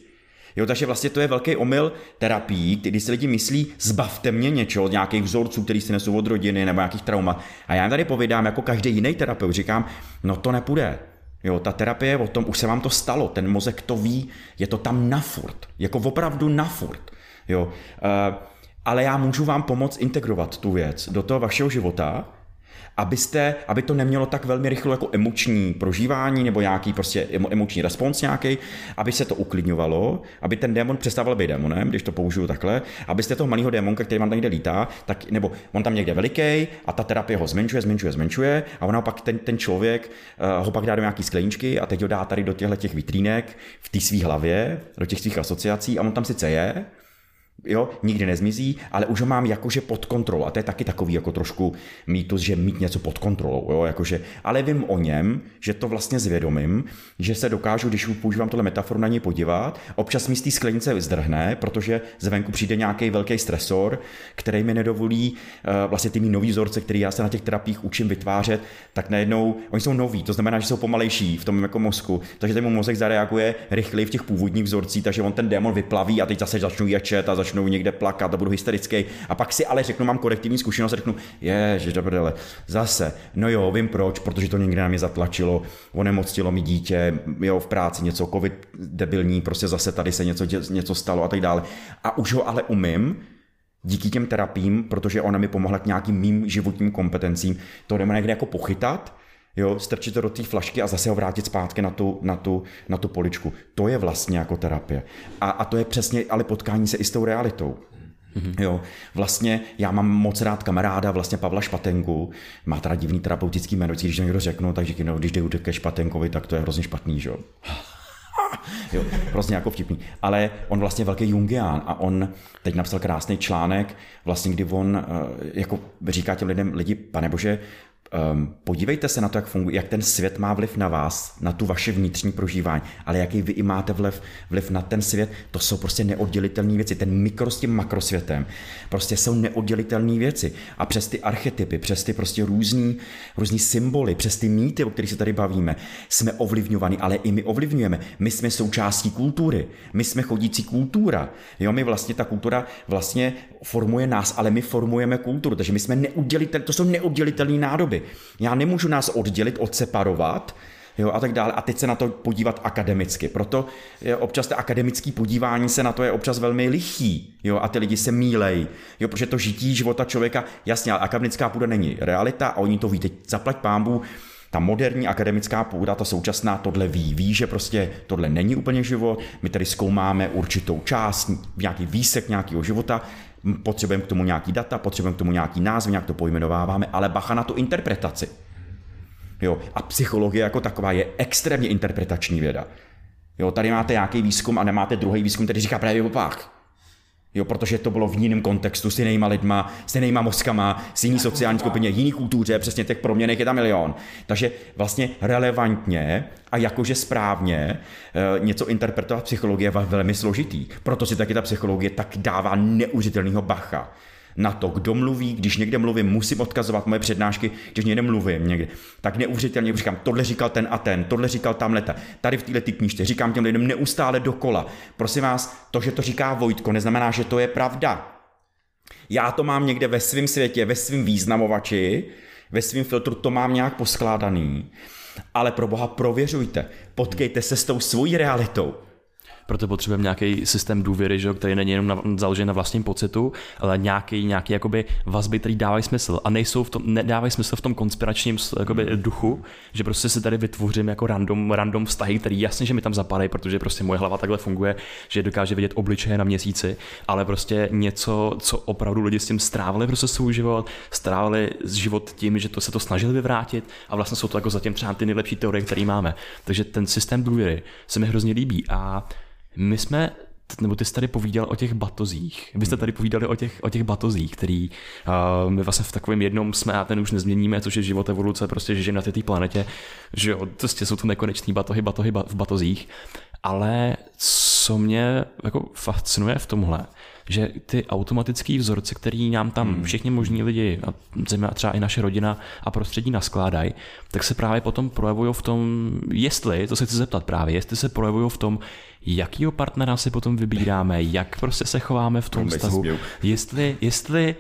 Jo, takže vlastně to je velký omyl terapií, kdy si lidi myslí, zbavte mě něčeho, nějakých vzorců, který si nesou od rodiny nebo nějakých traumat. A já jim tady povídám, jako každý jiný terapeut, říkám, no to nepůjde. Jo, ta terapie o tom, už se vám to stalo, ten mozek to ví, je to tam na furt, jako opravdu na furt. Jo, uh, ale já můžu vám pomoct integrovat tu věc do toho vašeho života abyste, aby to nemělo tak velmi rychle jako emoční prožívání nebo nějaký prostě emoční respons nějaký, aby se to uklidňovalo, aby ten démon přestával být démonem, když to použiju takhle, abyste toho malého démonka, který vám tam někde lítá, tak, nebo on tam někde veliký a ta terapie ho zmenšuje, zmenšuje, zmenšuje a ona pak ten, ten člověk uh, ho pak dá do nějaký skleničky a teď ho dá tady do těchto těch vitrínek v té své hlavě, do těch svých asociací a on tam sice je, jo, nikdy nezmizí, ale už ho mám jakože pod kontrolou. A to je taky takový jako trošku mýtus, že mít něco pod kontrolou, jo, jakože, ale vím o něm, že to vlastně zvědomím, že se dokážu, když používám tohle metaforu, na něj podívat. Občas mi z té sklenice zdrhne, protože zvenku přijde nějaký velký stresor, který mi nedovolí uh, vlastně ty mý nový vzorce, který já se na těch terapiích učím vytvářet, tak najednou oni jsou noví, to znamená, že jsou pomalejší v tom jako mozku, takže ten mozek zareaguje rychleji v těch původních vzorcích, takže on ten démon vyplaví a teď zase začnu ječet a začnu začnou někde plakat a budu hysterický. A pak si ale řeknu, mám korektivní zkušenost a řeknu, je, že dobře, zase, no jo, vím proč, protože to někde na mě zatlačilo, onemocnilo mi dítě, jo, v práci něco, covid debilní, prostě zase tady se něco, něco stalo a tak dále. A už ho ale umím, díky těm terapím, protože ona mi pomohla k nějakým mým životním kompetencím, to jdeme někde jako pochytat, jo, strčit to do té flašky a zase ho vrátit zpátky na tu, na tu, na tu poličku. To je vlastně jako terapie. A, a to je přesně ale potkání se i s tou realitou. Mm-hmm. Jo, vlastně já mám moc rád kamaráda, vlastně Pavla Špatenku, má teda divný terapeutický jméno, když to někdo řeknu, takže no, když jde ke Špatenkovi, tak to je hrozně špatný, že jo. jo, hrozně jako vtipný. Ale on vlastně velký Jungián a on teď napsal krásný článek, vlastně kdy on eh, jako říká těm lidem, lidi, pane bože, Um, podívejte se na to, jak funguje, jak ten svět má vliv na vás, na tu vaše vnitřní prožívání, ale jaký vy i máte vliv, vliv na ten svět, to jsou prostě neoddělitelné věci. Ten mikro s tím makrosvětem prostě jsou neoddělitelné věci. A přes ty archetypy, přes ty prostě různý, různý symboly, přes ty mýty, o kterých se tady bavíme, jsme ovlivňovaní, ale i my ovlivňujeme. My jsme součástí kultury, my jsme chodící kultura. Jo, my vlastně ta kultura vlastně formuje nás, ale my formujeme kulturu, takže my jsme neoddělitelní, to jsou neoddělitelné nádoby doby. Já nemůžu nás oddělit, odseparovat, jo, a tak dále. A teď se na to podívat akademicky. Proto je občas to akademické podívání se na to je občas velmi lichý, jo, a ty lidi se mílej, jo, protože to žití života člověka, jasně, ale akademická půda není realita a oni to ví. Teď zaplať pámbu, ta moderní akademická půda, ta současná, tohle ví, ví, že prostě tohle není úplně život, my tady zkoumáme určitou část, nějaký výsek nějakého života, potřebujeme k tomu nějaký data, potřebujeme k tomu nějaký název, nějak to pojmenováváme, ale bacha na tu interpretaci. Jo, a psychologie jako taková je extrémně interpretační věda. Jo, tady máte nějaký výzkum a nemáte druhý výzkum, který říká právě opak. Jo, protože to bylo v jiném kontextu, s jinýma lidma, s jinýma mozkama, s jiný sociální skupině, jiný kultuře, přesně těch proměnek je tam milion. Takže vlastně relevantně a jakože správně e, něco interpretovat psychologie je velmi složitý. Proto si taky ta psychologie tak dává neuvěřitelného bacha na to, kdo mluví, když někde mluvím, musím odkazovat moje přednášky, když někde mluvím někde, tak neuvěřitelně říkám, tohle říkal ten a ten, tohle říkal tamhle, tady v této knížce, říkám těm lidem neustále dokola. Prosím vás, to, že to říká Vojtko, neznamená, že to je pravda. Já to mám někde ve svém světě, ve svém významovači, ve svém filtru to mám nějak poskládaný, ale pro boha prověřujte, potkejte se s tou svojí realitou proto potřebujeme nějaký systém důvěry, že, který není jenom na, založen na vlastním pocitu, ale nějaký, nějaký jakoby vazby, který dávají smysl a nejsou v tom, nedávají smysl v tom konspiračním jakoby, hmm. duchu, že prostě si tady vytvořím jako random, random vztahy, který jasně, že mi tam zapadají, protože prostě moje hlava takhle funguje, že dokáže vidět obličeje na měsíci, ale prostě něco, co opravdu lidi s tím strávili prostě svůj život, strávili život tím, že to se to snažili vyvrátit a vlastně jsou to jako zatím třeba ty nejlepší teorie, které máme. Takže ten systém důvěry se mi hrozně líbí a my jsme nebo ty jsi tady povídal o těch batozích. Vy jste tady povídali o těch, o těch batozích, který uh, my vlastně v takovém jednom jsme a ten už nezměníme, což je život evoluce, prostě že na té planetě, že jo, prostě jsou to nekonečný batohy, batohy v batozích. Ale co mě jako fascinuje v tomhle, že ty automatické vzorce, který nám tam hmm. všichni možní lidi, a zejména třeba i naše rodina a prostředí naskládají, tak se právě potom projevují v tom, jestli, to se chci zeptat právě, jestli se projevují v tom, jakýho partnera si potom vybíráme, jak prostě se chováme v tom vztahu, jestli, jestli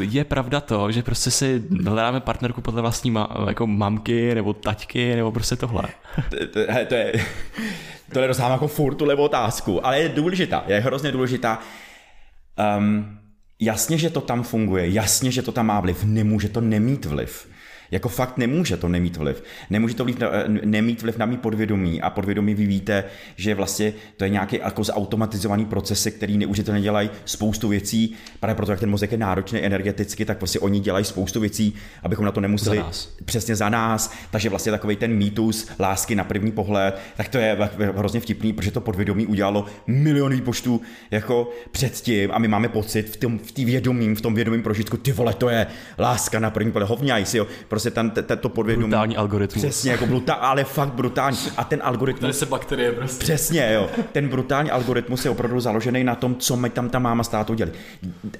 je pravda to, že prostě si hledáme partnerku podle vlastní ma- jako mamky nebo taťky nebo prostě tohle. To, to, to je, to je jako furt tu otázku, ale je důležitá, je hrozně důležitá. Um, jasně, že to tam funguje, jasně, že to tam má vliv, nemůže to nemít vliv. Jako fakt nemůže to nemít vliv. Nemůže to vliv na, eh, nemít vliv na mý podvědomí a podvědomí vy víte, že vlastně to je nějaký jako zautomatizovaný procesy, který neužitelně dělají spoustu věcí, právě proto, jak ten mozek je náročný energeticky, tak prostě oni dělají spoustu věcí, abychom na to nemuseli za nás. přesně za nás. Takže vlastně takový ten mýtus lásky na první pohled, tak to je hrozně vtipný, protože to podvědomí udělalo miliony výpočtů jako předtím a my máme pocit v tom v vědomím, v tom vědomím prožitku, ty vole, to je láska na první pohled, hovňaj si jo prostě ten, to podvědomí. Brutální algoritmus. Přesně, jako brutál, ale fakt brutální. A ten algoritmus... Tady se bakterie prostě. Přesně, jo. Ten brutální algoritmus je opravdu založený na tom, co mi tam ta máma s tátou dělali.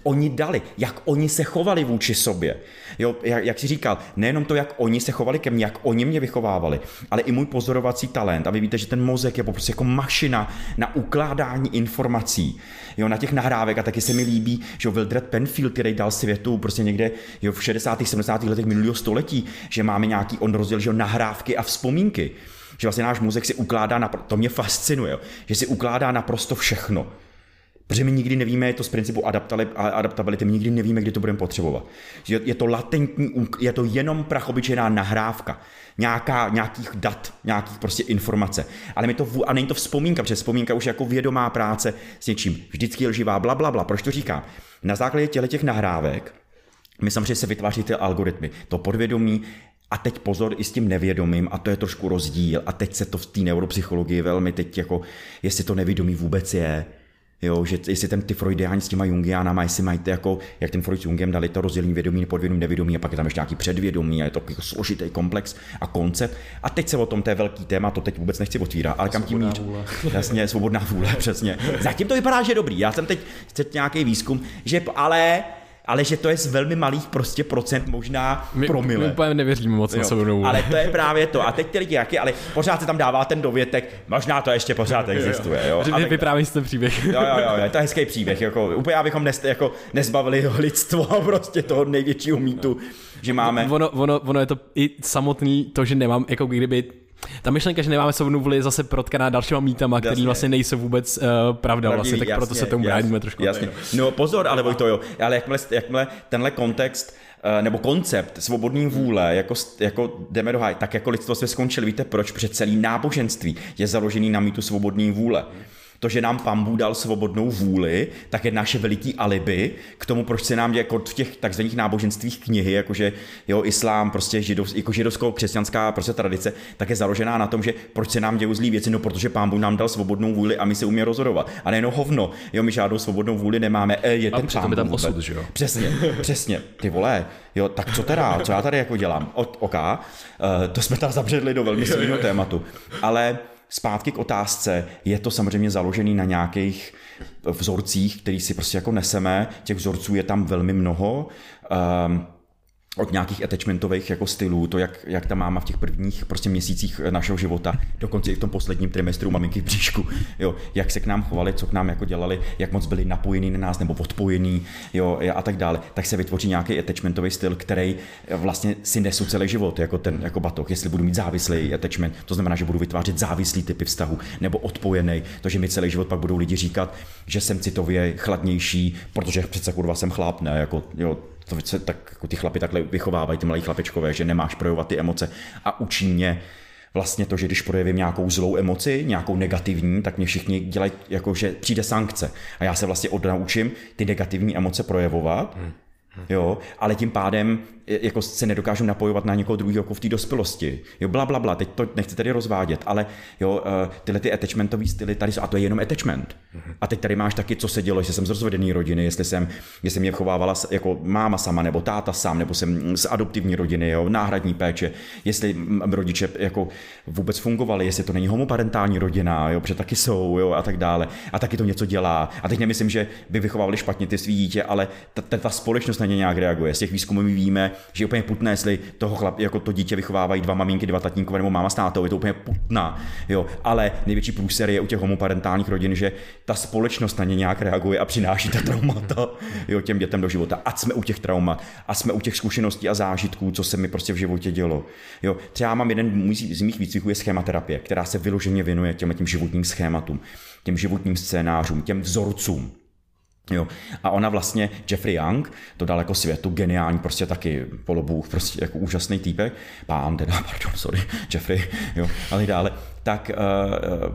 Oni dali, jak oni se chovali vůči sobě. Jo, jak, jak jsi říkal, nejenom to, jak oni se chovali ke mně, jak oni mě vychovávali, ale i můj pozorovací talent. A vy víte, že ten mozek je prostě jako mašina na ukládání informací jo, na těch nahrávek a taky se mi líbí, že Wildred Penfield, který dal světu prostě někde jo, v 60. 70. letech minulého století, že máme nějaký, on rozdělil, že jo, nahrávky a vzpomínky. Že vlastně náš mozek si ukládá, na, to mě fascinuje, jo, že si ukládá naprosto všechno. Protože my nikdy nevíme, je to z principu adaptability, my nikdy nevíme, kdy to budeme potřebovat. Je to latentní, je to jenom prachobyčejná nahrávka nějaká, nějakých dat, nějakých prostě informace. Ale mi to, a není to vzpomínka, protože vzpomínka už je jako vědomá práce s něčím. Vždycky je lživá, bla, bla, bla. Proč to říkám? Na základě těle těch nahrávek my samozřejmě se vytváří ty algoritmy. To podvědomí a teď pozor i s tím nevědomým, a to je trošku rozdíl, a teď se to v té neuropsychologii velmi teď jako, jestli to nevědomí vůbec je, Jo, že jestli ten ty Freudiáni s těma Jungiánama, jestli mají to jako, jak ten Freud s Jungem dali to rozdělení vědomí, podvědomí, nevědomí a pak je tam ještě nějaký předvědomí a je to jako složitý komplex a koncept. A teď se o tom, to je velký téma, to teď vůbec nechci otvírat, ale kam tím míř? Jasně, svobodná vůle, přesně. Zatím to vypadá, že je dobrý. Já jsem teď, teď nějaký výzkum, že ale ale že to je z velmi malých prostě procent, možná my, promile. My úplně nevěříme moc jo. na svou Ale to je právě to. A teď ty lidi jaký, ale pořád se tam dává ten dovětek, možná to ještě pořád existuje. Jo. jo. Vyprávěj si ten příběh. Jo, jo, jo, je to hezký příběh. Jako, úplně abychom nes, jako, nezbavili lidstvo prostě toho největšího mýtu, že máme. Ono, ono, ono je to i samotný to, že nemám, jako kdyby ta myšlenka, že nemáme svobodnou vůli, je zase protkaná dalšíma mítama, které vlastně nejsou vůbec uh, pravda, vlastně, tak jasně, proto se tomu bráníme trošku. Jasně. No pozor, ale Vojto, jo, ale jakmile, jakmile tenhle kontext uh, nebo koncept svobodný vůle, jako, jako jdeme do haj, tak jako lidstvo jsme skončili, víte proč? Protože celý náboženství je založený na mýtu svobodné vůle. To, že nám pan Bůh dal svobodnou vůli, tak je naše veliký alibi k tomu, proč se nám jako v těch takzvaných náboženstvích knihy, jakože jo, islám, prostě židov, jako židovskou-křesťanská prostě tradice, tak je založená na tom, že proč se nám dějí zlý věci, no protože pán Bůh nám dal svobodnou vůli a my se umíme rozhodovat. A nejenom hovno, jo, my žádnou svobodnou vůli nemáme, e, je ten a pán tam osud, že jo? Přesně, přesně, ty vole, jo, tak co teda, co já tady jako dělám? O, OK, uh, to jsme tam zabředli do velmi silného tématu, ale zpátky k otázce, je to samozřejmě založený na nějakých vzorcích, který si prostě jako neseme, těch vzorců je tam velmi mnoho. Um, od nějakých attachmentových jako stylů, to, jak, jak ta máma v těch prvních prostě měsících našeho života, dokonce i v tom posledním trimestru maminky v bříšku, jo, jak se k nám chovali, co k nám jako dělali, jak moc byli napojení na nás nebo odpojení, jo, a tak dále, tak se vytvoří nějaký attachmentový styl, který vlastně si nesu celý život, jako ten jako batoh, jestli budu mít závislý attachment, to znamená, že budu vytvářet závislý typy vztahu, nebo odpojený, to, že mi celý život pak budou lidi říkat, že jsem citově chladnější, protože přece kurva jsem chlap, ne, jako, jo, to se tak jako ty chlapy takhle vychovávají, ty malí chlapečkové, že nemáš projevovat ty emoce a učí mě vlastně to, že když projevím nějakou zlou emoci, nějakou negativní, tak mě všichni dělají, jako že přijde sankce. A já se vlastně odnaučím ty negativní emoce projevovat, hmm. jo, ale tím pádem jako se nedokážu napojovat na někoho druhého jako v té dospělosti. Jo, bla, bla, bla, teď to nechci tady rozvádět, ale jo, eh, tyhle ty attachmentové styly tady jsou, a to je jenom attachment. A teď tady máš taky, co se dělo, že jsem z rozvedené rodiny, jestli jsem, jestli mě chovávala jako máma sama, nebo táta sám, nebo jsem z adoptivní rodiny, jo, náhradní péče, jestli rodiče jako vůbec fungovali, jestli to není homoparentální rodina, jo, protože taky jsou, jo, a tak dále. A taky to něco dělá. A teď nemyslím, že by vychovávali špatně ty svý dítě, ale ta, ta, ta společnost na ně nějak reaguje. Z těch výzkumů my víme, že je úplně putné, jestli toho chlap, jako to dítě vychovávají dva maminky, dva tatínkové nebo máma s tátou, je to úplně putná. Jo. Ale největší průser je u těch homoparentálních rodin, že ta společnost na ně nějak reaguje a přináší ta traumata jo, těm dětem do života. A jsme u těch traumat, a jsme u těch zkušeností a zážitků, co se mi prostě v životě dělo. Jo. Třeba mám jeden z mých výcviků je schématerapie, která se vyloženě věnuje těm, těm životním schématům, těm životním scénářům, těm vzorcům. Jo. A ona vlastně, Jeffrey Young, to dal jako světu, geniální, prostě taky polobůh, prostě jako úžasný týpek, pán teda, pardon, sorry, Jeffrey, jo, ale dále, tak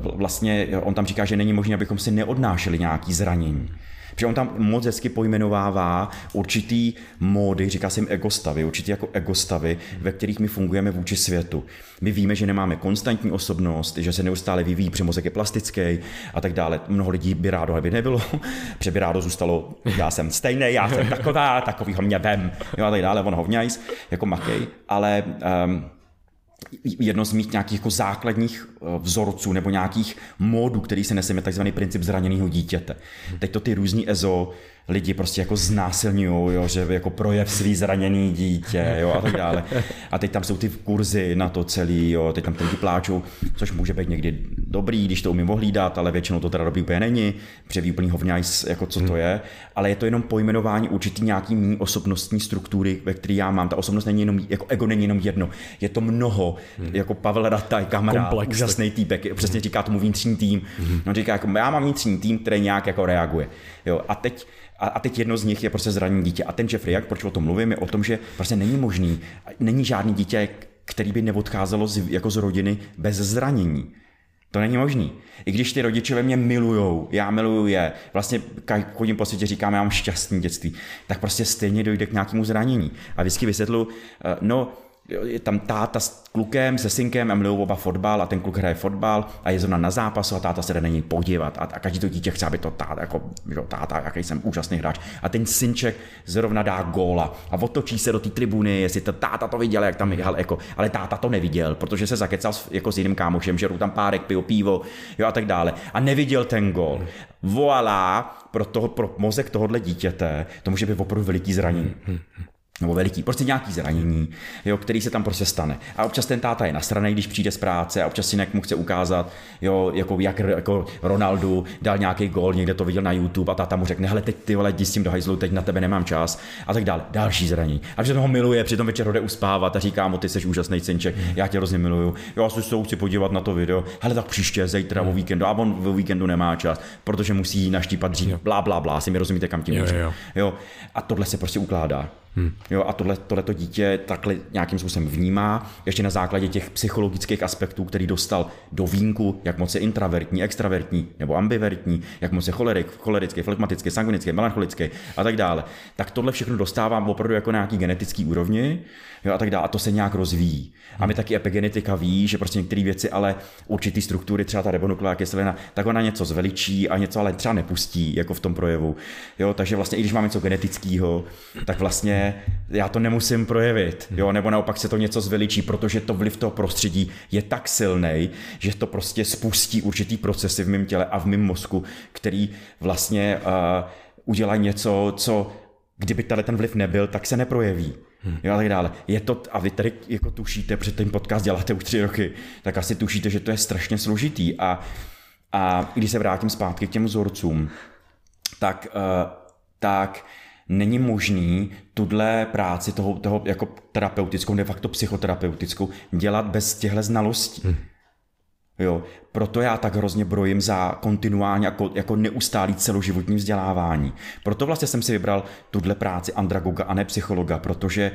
uh, vlastně on tam říká, že není možné, abychom si neodnášeli nějaký zranění. Protože on tam moc hezky pojmenovává určitý módy, říká se jim egostavy, určitý jako egostavy, ve kterých my fungujeme vůči světu. My víme, že nemáme konstantní osobnost, že se neustále vyvíjí, protože mozek je plastický a tak dále. Mnoho lidí by rádo, aby nebylo, protože by rádo zůstalo, já jsem stejný, já jsem taková, takovýho mě vem, jo, a tak dále, on hovňajs, jako makej, ale um, jedno z mých nějakých jako základních eh, vzorců nebo nějakých módů, který se nese, je takzvaný princip zraněného dítěte. Teď to ty různý EZO lidi prostě jako znásilňují, jo, že jako projev svý zraněný dítě jo, a tak dále. A teď tam jsou ty kurzy na to celý, jo, teď tam ty lidi pláčou, což může být někdy dobrý, když to umím ohlídat, ale většinou to teda dobrý úplně není, převí úplný hovňajs, jako co to je, ale je to jenom pojmenování určitý nějaký mý osobnostní struktury, ve který já mám. Ta osobnost není jenom, jako ego není jenom jedno, je to mnoho, hmm. jako Pavel Rataj, kamarád, Komplex, úžasný týpek, přesně říká tomu vnitřní tým. Hmm. On říká, jako, já mám vnitřní tým, který nějak jako reaguje. Jo, a teď a, a teď jedno z nich je prostě zranění dítě. A ten Jeffrey, jak proč o tom mluvím, je o tom, že prostě není možný, není žádný dítě, který by neodcházelo z, jako z rodiny bez zranění. To není možný. I když ty rodiče ve mě milujou, já miluju je, vlastně chodím po světě, říkám, já mám šťastný dětství, tak prostě stejně dojde k nějakému zranění. A vždycky vysvětlu, eh, no, je tam táta s klukem, se synkem a milují oba fotbal a ten kluk hraje fotbal a je zrovna na zápasu a táta se jde na něj podívat a, a každý to dítě chce, aby to táta, jako, že, táta, jaký jsem úžasný hráč. A ten synček zrovna dá góla a otočí se do té tribuny, jestli to táta to viděl, jak tam jel, jako, ale táta to neviděl, protože se zakecal s, jako s jiným kámošem, že tam párek, pil pivo jo, a tak dále. A neviděl ten gól. Voilà, pro, toho, pro mozek tohohle dítěte to může být opravdu veliký zranění nebo veliký, prostě nějaký zranění, jo, který se tam prostě stane. A občas ten táta je nasraný, když přijde z práce a občas si mu chce ukázat, jo, jako, jak jako Ronaldo dal nějaký gol, někde to viděl na YouTube a táta mu řekne, hele, teď ty vole, jdi s tím do hajzlu, teď na tebe nemám čas a tak dále. Další zranění. A že ho miluje, přitom večer jde uspávat a říká mu, ty jsi úžasný synček, já tě hrozně miluju. Jo, já se chci podívat na to video, hele, tak příště, zítra o víkendu, a on o víkendu nemá čas, protože musí naštípat dřív, blá, blá, blá, si mi rozumíte, kam tím jo, jo. jo. A tohle se prostě ukládá. Hmm. Jo, a tohle, tohleto dítě takhle nějakým způsobem vnímá, ještě na základě těch psychologických aspektů, který dostal do vínku, jak moc je intravertní, extravertní nebo ambivertní, jak moc je cholerik, cholerický, flegmatický, sangvinický, melancholický a tak dále. Tak tohle všechno dostávám opravdu jako nějaký genetický úrovni jo, a tak dále. A to se nějak rozvíjí. A my taky epigenetika ví, že prostě některé věci, ale určitý struktury, třeba ta ribonukleová kyselina, tak ona něco zveličí a něco ale třeba nepustí, jako v tom projevu. Jo, takže vlastně, i když máme něco genetického, tak vlastně já to nemusím projevit. Jo, nebo naopak se to něco zveličí, protože to vliv toho prostředí je tak silný, že to prostě spustí určitý procesy v mém těle a v mém mozku, který vlastně uh, udělají něco, co kdyby tady ten vliv nebyl, tak se neprojeví. Hmm. Jo, a tak dále. Je to, a vy tady jako tušíte, před ten podcast děláte už tři roky, tak asi tušíte, že to je strašně složitý. A, a když se vrátím zpátky k těm vzorcům, tak, uh, tak není možný tuhle práci toho, toho jako terapeutickou, de facto psychoterapeutickou, dělat bez těchto znalostí. Hmm. Jo, proto já tak hrozně brojím za kontinuální jako, jako neustálý celoživotní vzdělávání. Proto vlastně jsem si vybral tuhle práci andragoga a ne psychologa, protože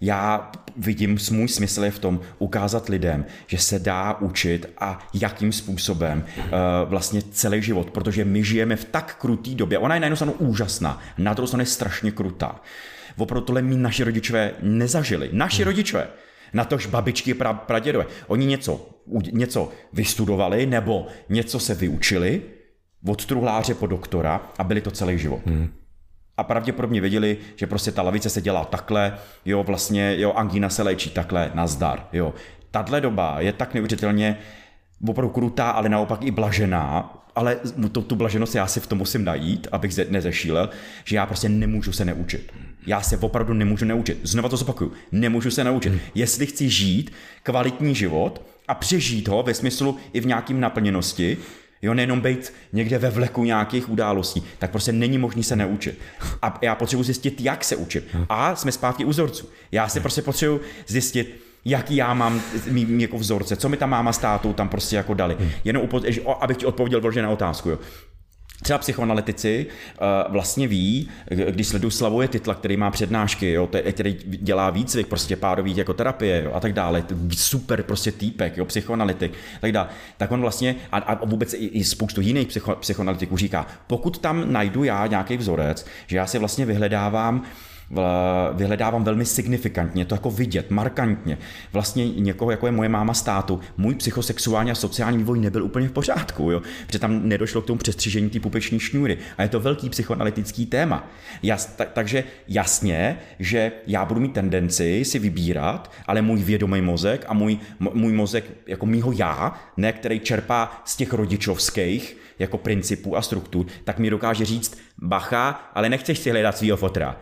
já vidím, můj smysl je v tom ukázat lidem, že se dá učit a jakým způsobem uh, vlastně celý život, protože my žijeme v tak krutý době. Ona je na jednu stranu úžasná, na druhou stranu je strašně krutá. Opravdu tohle mi naši rodičové nezažili. Naši hmm. rodičové. Na tož babičky, pra, pradědové. Oni něco, něco vystudovali nebo něco se vyučili od truhláře po doktora a byli to celý život. Hmm a pravděpodobně věděli, že prostě ta lavice se dělá takhle, jo, vlastně, jo, angína se léčí takhle, nazdar, jo. Tahle doba je tak neuvěřitelně opravdu krutá, ale naopak i blažená, ale tu, tu blaženost já si v tom musím najít, abych nezešílel, že já prostě nemůžu se neučit. Já se opravdu nemůžu neučit. Znova to zopakuju. Nemůžu se naučit. Hmm. Jestli chci žít kvalitní život a přežít ho ve smyslu i v nějakým naplněnosti, Jo, nejenom být někde ve vleku nějakých událostí, tak prostě není možný se neučit. A já potřebuji zjistit, jak se učit. A jsme zpátky u vzorců. Já si prostě potřebuji zjistit, jaký já mám mý, jako vzorce, co mi ta máma s tátou tam prostě jako dali. Jenom upo- abych ti odpověděl vloženě na otázku. Jo. Třeba psychoanalytici uh, vlastně ví, když sledují Slavuje Titla, který má přednášky, jo, který dělá výcvik, prostě párový jako terapie jo, a tak dále, super prostě týpek, jo, psychoanalytik, tak dále, tak on vlastně, a, a vůbec i, i spoustu jiných psycho, psychoanalytiků říká, pokud tam najdu já nějaký vzorec, že já si vlastně vyhledávám vyhledávám velmi signifikantně, to jako vidět, markantně. Vlastně někoho, jako je moje máma státu, můj psychosexuální a sociální vývoj nebyl úplně v pořádku, jo? protože tam nedošlo k tomu přestřižení té pupeční šňůry. A je to velký psychoanalytický téma. Jas, tak, takže jasně, že já budu mít tendenci si vybírat, ale můj vědomý mozek a můj, můj mozek jako mýho já, ne který čerpá z těch rodičovských jako principů a struktur, tak mi dokáže říct, bacha, ale nechceš si hledat svého fotra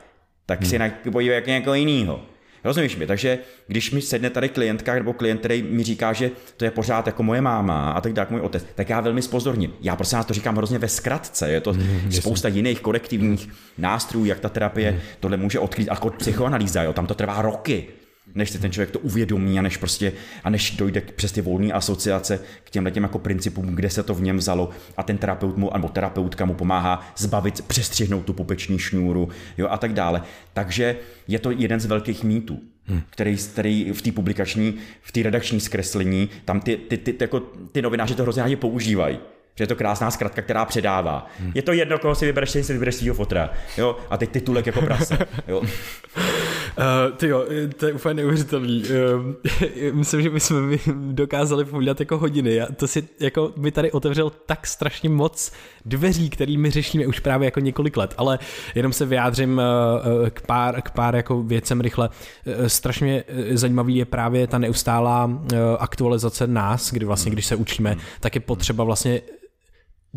tak hmm. si podívej jak někoho jiného. Rozumíš mi? Takže když mi sedne tady klientka nebo klient, který mi říká, že to je pořád jako moje máma a tak dále, můj otec, tak já velmi spozorním. Já prostě nás to říkám hrozně ve zkratce. Je to hmm, spousta jasný. jiných korektivních nástrojů, jak ta terapie hmm. tohle může odkrýt. Jako psychoanalýza, jo, tam to trvá roky než si ten člověk to uvědomí a než prostě, a než dojde přes ty volné asociace k těm těm jako principům, kde se to v něm vzalo a ten terapeut mu, nebo terapeutka mu pomáhá zbavit, přestřihnout tu pupeční šňůru, jo, a tak dále. Takže je to jeden z velkých mýtů. Hmm. Který, který v té publikační, v té redakční zkreslení, tam ty, ty, ty, ty, jako, ty novináři to hrozně rádi používají že je to krásná zkratka, která předává. Hmm. Je to jedno, koho si vybereš, si vybereš svého fotra. Jo? A teď titulek jako prase. Jo? Uh, ty jo, to je úplně neuvěřitelný. Uh, myslím, že bychom dokázali povídat jako hodiny. Já, to si jako by tady otevřel tak strašně moc dveří, kterými řešíme už právě jako několik let, ale jenom se vyjádřím uh, k pár, k pár jako věcem rychle. Uh, strašně zajímavý je právě ta neustálá uh, aktualizace nás, kdy vlastně, když se učíme, tak je potřeba vlastně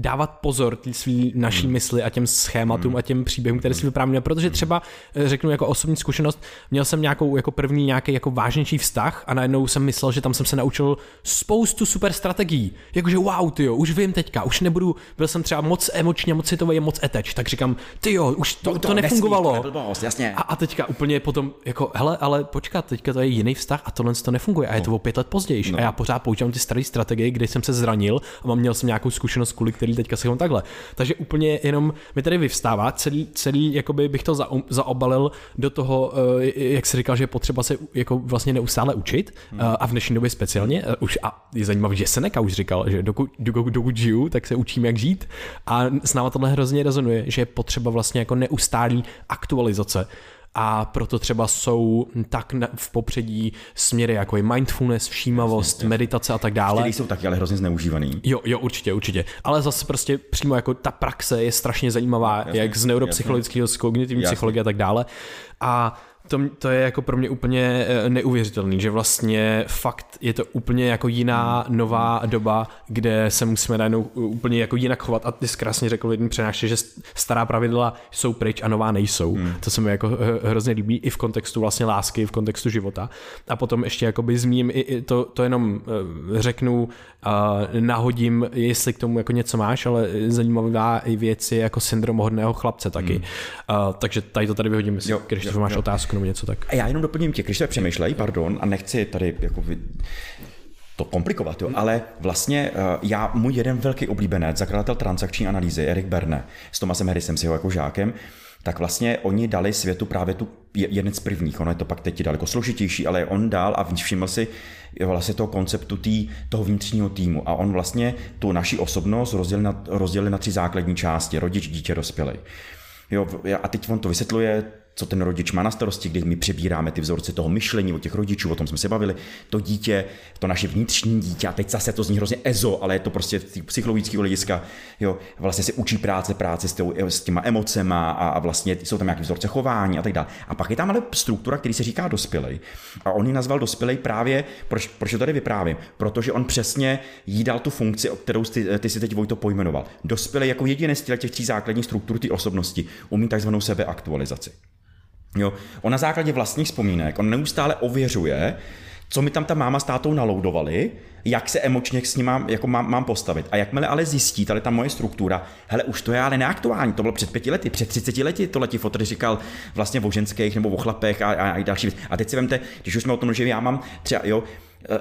dávat pozor tý svý naší hmm. mysli a těm schématům hmm. a těm příběhům, které si vyprávíme, protože třeba eh, řeknu jako osobní zkušenost, měl jsem nějakou jako první nějaký jako vážnější vztah a najednou jsem myslel, že tam jsem se naučil spoustu super strategií. Jakože wow, ty jo, už vím teďka, už nebudu, byl jsem třeba moc emočně, moc citový, moc eteč, tak říkám, ty jo, už to, no to, to nefungovalo. Nesmí, blbost, jasně. A, a, teďka úplně potom, jako, hele, ale počkat, teďka to je jiný vztah a tohle to nefunguje a je to o pět let později. No. A já pořád používám ty staré strategie, kde jsem se zranil a měl jsem nějakou zkušenost, kvůli který teďka se takhle. Takže úplně jenom mi tady vyvstává, celý, celý jakoby bych to za, zaobalil do toho, eh, jak se říkal, že je potřeba se jako vlastně neustále učit hmm. a v dnešní době speciálně. Eh, už a je zajímavé, že Seneca už říkal, že dokud, dokud žiju, tak se učím, jak žít. A s náma tohle hrozně rezonuje, že je potřeba vlastně jako neustálý aktualizace a proto třeba jsou tak v popředí směry jako je mindfulness, všímavost, jasně, meditace a tak dále. Které jsou taky ale hrozně zneužívaný. Jo, jo, určitě, určitě. Ale zase prostě přímo jako ta praxe je strašně zajímavá, jasně, jak z neuropsychologického, z kognitivní psychologie a tak dále. A to, to je jako pro mě úplně eh, neuvěřitelný, že vlastně fakt je to úplně jako jiná nová doba, kde se musíme najednou úplně jako jinak chovat a ty jsi krásně řekl v jednom přenáště, že stará pravidla jsou pryč a nová nejsou. Hmm. To se mi jako hrozně líbí i v kontextu vlastně lásky, v kontextu života. A potom ještě jakoby zmíním, i to, to jenom eh, řeknu, uh, nahodím, jestli k tomu jako něco máš, ale zajímavá i věc je jako syndrom hodného chlapce taky. Hmm. Uh, takže tady to tady vyhodím, jo, když jo, máš jo. otázku nebo něco tak. A já jenom doplním tě, když se přemýšlej, pardon, a nechci tady jako vy, to komplikovat, jo, ale vlastně uh, já, můj jeden velký oblíbenec, zakladatel transakční analýzy, Erik Berne, s Tomasem Harrisem, s jeho jako žákem, tak vlastně oni dali světu právě tu jeden z prvních, ono je to pak teď daleko složitější, ale on dal a všiml si vlastně toho konceptu tý, toho vnitřního týmu. A on vlastně tu naši osobnost rozdělil na, rozdělil na tři základní části, rodič, dítě, dospělý. Jo, a teď on to vysvětluje co ten rodič má na starosti, kdy my přebíráme ty vzorce toho myšlení od těch rodičů, o tom jsme se bavili, to dítě, to naše vnitřní dítě, a teď zase to zní hrozně ezo, ale je to prostě psychologického hlediska, jo, vlastně se učí práce, práce s, tou, s těma emocema a, a vlastně jsou tam nějaké vzorce chování a tak dále. A pak je tam ale struktura, který se říká dospělej. A on ji nazval dospělej právě, proč, proč to tady vyprávím? Protože on přesně jí dal tu funkci, kterou ty, ty si teď Vojto pojmenoval. Dospělej jako jediný z těch tří základních struktur ty osobnosti umí takzvanou sebeaktualizaci. Jo? On na základě vlastních vzpomínek, on neustále ověřuje, co mi tam ta máma s tátou naloudovali, jak se emočně s ním mám, jako mám, mám postavit. A jakmile ale zjistí, tady ta moje struktura, hele, už to je ale neaktuální, to bylo před pěti lety, před 30 lety, tohle ti fotr říkal vlastně o ženských nebo o chlapech a, a, a další věc. A teď si vemte, když už jsme o tom, že já mám třeba, jo,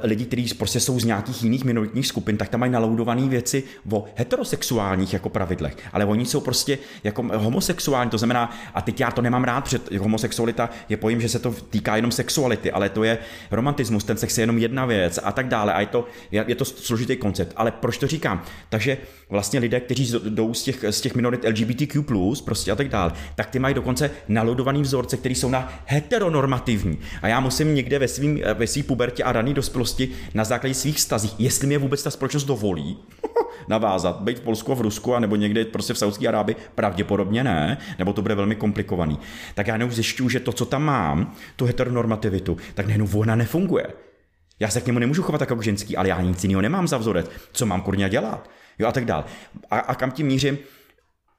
lidi, kteří prostě jsou z nějakých jiných minoritních skupin, tak tam mají naloudované věci o heterosexuálních jako pravidlech, ale oni jsou prostě jako homosexuální, to znamená, a teď já to nemám rád, protože homosexualita je pojem, že se to týká jenom sexuality, ale to je romantismus, ten sex je jenom jedna věc a tak dále a je to, je, to složitý koncept. Ale proč to říkám? Takže vlastně lidé, kteří jdou z těch, z těch minorit LGBTQ+, prostě a tak dále, tak ty mají dokonce naloudovaný vzorce, které jsou na heteronormativní. A já musím někde ve svým, ve svým pubertě a raný dospělosti na základě svých stazích, jestli mě vůbec ta společnost dovolí navázat, být v Polsku a v Rusku, a nebo někde prostě v Saudské Arábii, pravděpodobně ne, nebo to bude velmi komplikovaný. Tak já jenom zjišťuju, že to, co tam mám, tu heteronormativitu, tak nejenom ona nefunguje. Já se k němu nemůžu chovat tak jako ženský, ale já nic jiného nemám za vzorec. Co mám kurně dělat? Jo a tak dál. A, a kam tím mířím?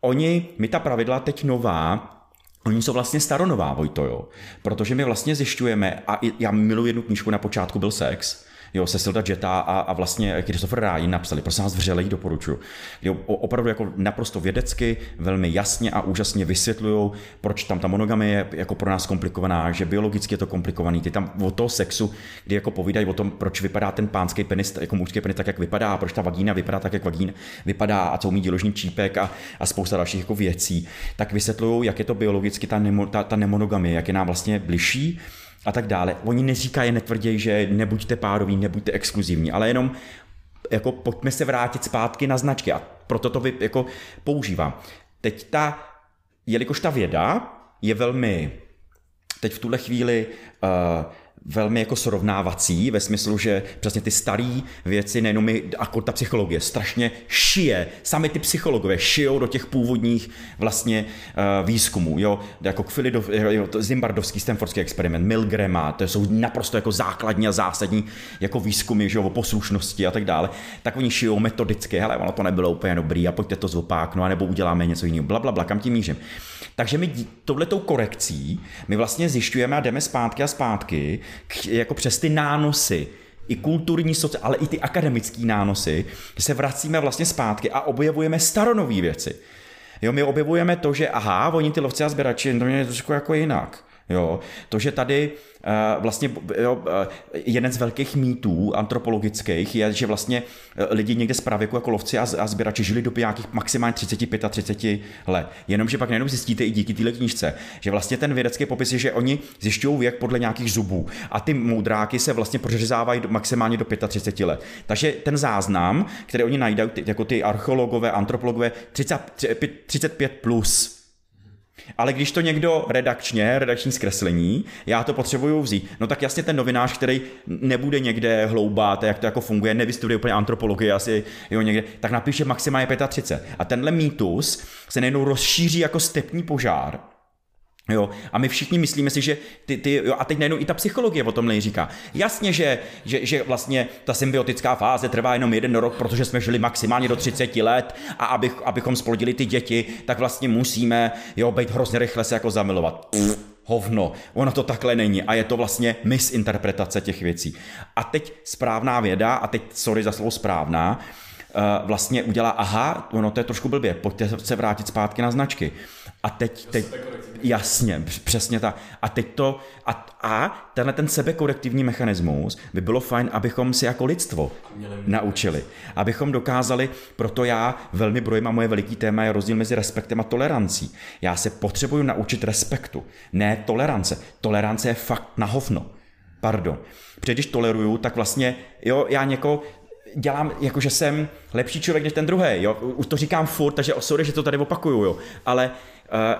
Oni, my ta pravidla teď nová, Oni jsou vlastně staronová, Vojto, jo. Protože my vlastně zjišťujeme, a já miluji jednu knížku, na počátku byl sex, jo, Cecilda Jetta a, a vlastně Christopher Ryan napsali, prosím vás vřele doporučuji. Jo, opravdu jako naprosto vědecky, velmi jasně a úžasně vysvětlují, proč tam ta monogamie je jako pro nás komplikovaná, že biologicky je to komplikovaný. Ty tam o toho sexu, kdy jako povídají o tom, proč vypadá ten pánský penis, jako mužský penis tak, jak vypadá, a proč ta vagína vypadá tak, jak vagín vypadá a co umí děložní čípek a, a spousta dalších jako věcí, tak vysvětlují, jak je to biologicky ta, nemo, ta, ta nemonogamie, jak je nám vlastně bližší a tak dále. Oni neříkají, netvrdějí, že nebuďte pároví, nebuďte exkluzivní, ale jenom jako pojďme se vrátit zpátky na značky a proto to vy, jako používám. Teď ta, jelikož ta věda je velmi, teď v tuhle chvíli uh, velmi jako srovnávací ve smyslu, že přesně ty staré věci, nejenom my, jako ta psychologie, strašně šije, sami ty psychologové šijou do těch původních vlastně uh, výzkumů, jo, jako Kvilidov, jo, to Zimbardovský Stanfordský experiment, Milgrama, to jsou naprosto jako základní a zásadní jako výzkumy, že jo, o poslušnosti a tak dále, tak oni šijou metodicky, hele, ono to nebylo úplně dobrý a pojďte to zopáknout, nebo uděláme něco jiného, bla, bla, bla, kam tím mířím. Takže my touhletou korekcí, my vlastně zjišťujeme a jdeme zpátky a zpátky, jako přes ty nánosy, i kulturní, ale i ty akademické nánosy, se vracíme vlastně zpátky a objevujeme staronové věci. Jo, my objevujeme to, že aha, oni ty lovci a sběrači, to je trošku jako jinak. Jo, to, že tady Eh, vlastně jo, eh, jeden z velkých mýtů antropologických je, že vlastně eh, lidi někde z pravěku jako lovci a, a sběrači žili do nějakých maximálně 35 a 30 let. Jenomže pak nejenom zjistíte i díky téhle knížce, že vlastně ten vědecký popis je, že oni zjišťují věk podle nějakých zubů a ty moudráky se vlastně prořezávají maximálně do 35 let. Takže ten záznam, který oni najdou, jako ty archeologové, antropologové, 30, 35 plus ale když to někdo redakčně, redakční zkreslení, já to potřebuju vzít, no tak jasně ten novinář, který nebude někde hloubat, jak to jako funguje, nevystuduje úplně antropologii asi, jo, někde, tak napíše maximálně 35. A tenhle mýtus se nejenom rozšíří jako stepní požár, Jo, a my všichni myslíme si, že ty, ty jo, a teď najednou i ta psychologie o tom říká. Jasně, že, že, že vlastně ta symbiotická fáze trvá jenom jeden rok, protože jsme žili maximálně do 30 let a abych, abychom splodili ty děti, tak vlastně musíme, jo, být hrozně rychle se jako zamilovat. Pff, hovno, ono to takhle není a je to vlastně misinterpretace těch věcí. A teď správná věda, a teď sorry za slovo správná, eh, vlastně udělá, aha, ono to je trošku blbě, pojďte se vrátit zpátky na značky. A teď, teď, jasně, přesně tak. A teď to, a, a tenhle ten sebekorektivní mechanismus by bylo fajn, abychom si jako lidstvo naučili. Abychom dokázali, proto já velmi brojím a moje veliký téma je rozdíl mezi respektem a tolerancí. Já se potřebuju naučit respektu, ne tolerance. Tolerance je fakt na hovno. Pardon. Protože když toleruju, tak vlastně, jo, já někoho dělám, jako že jsem lepší člověk než ten druhý, jo. Už to říkám furt, takže sorry, že to tady opakuju, jo. Ale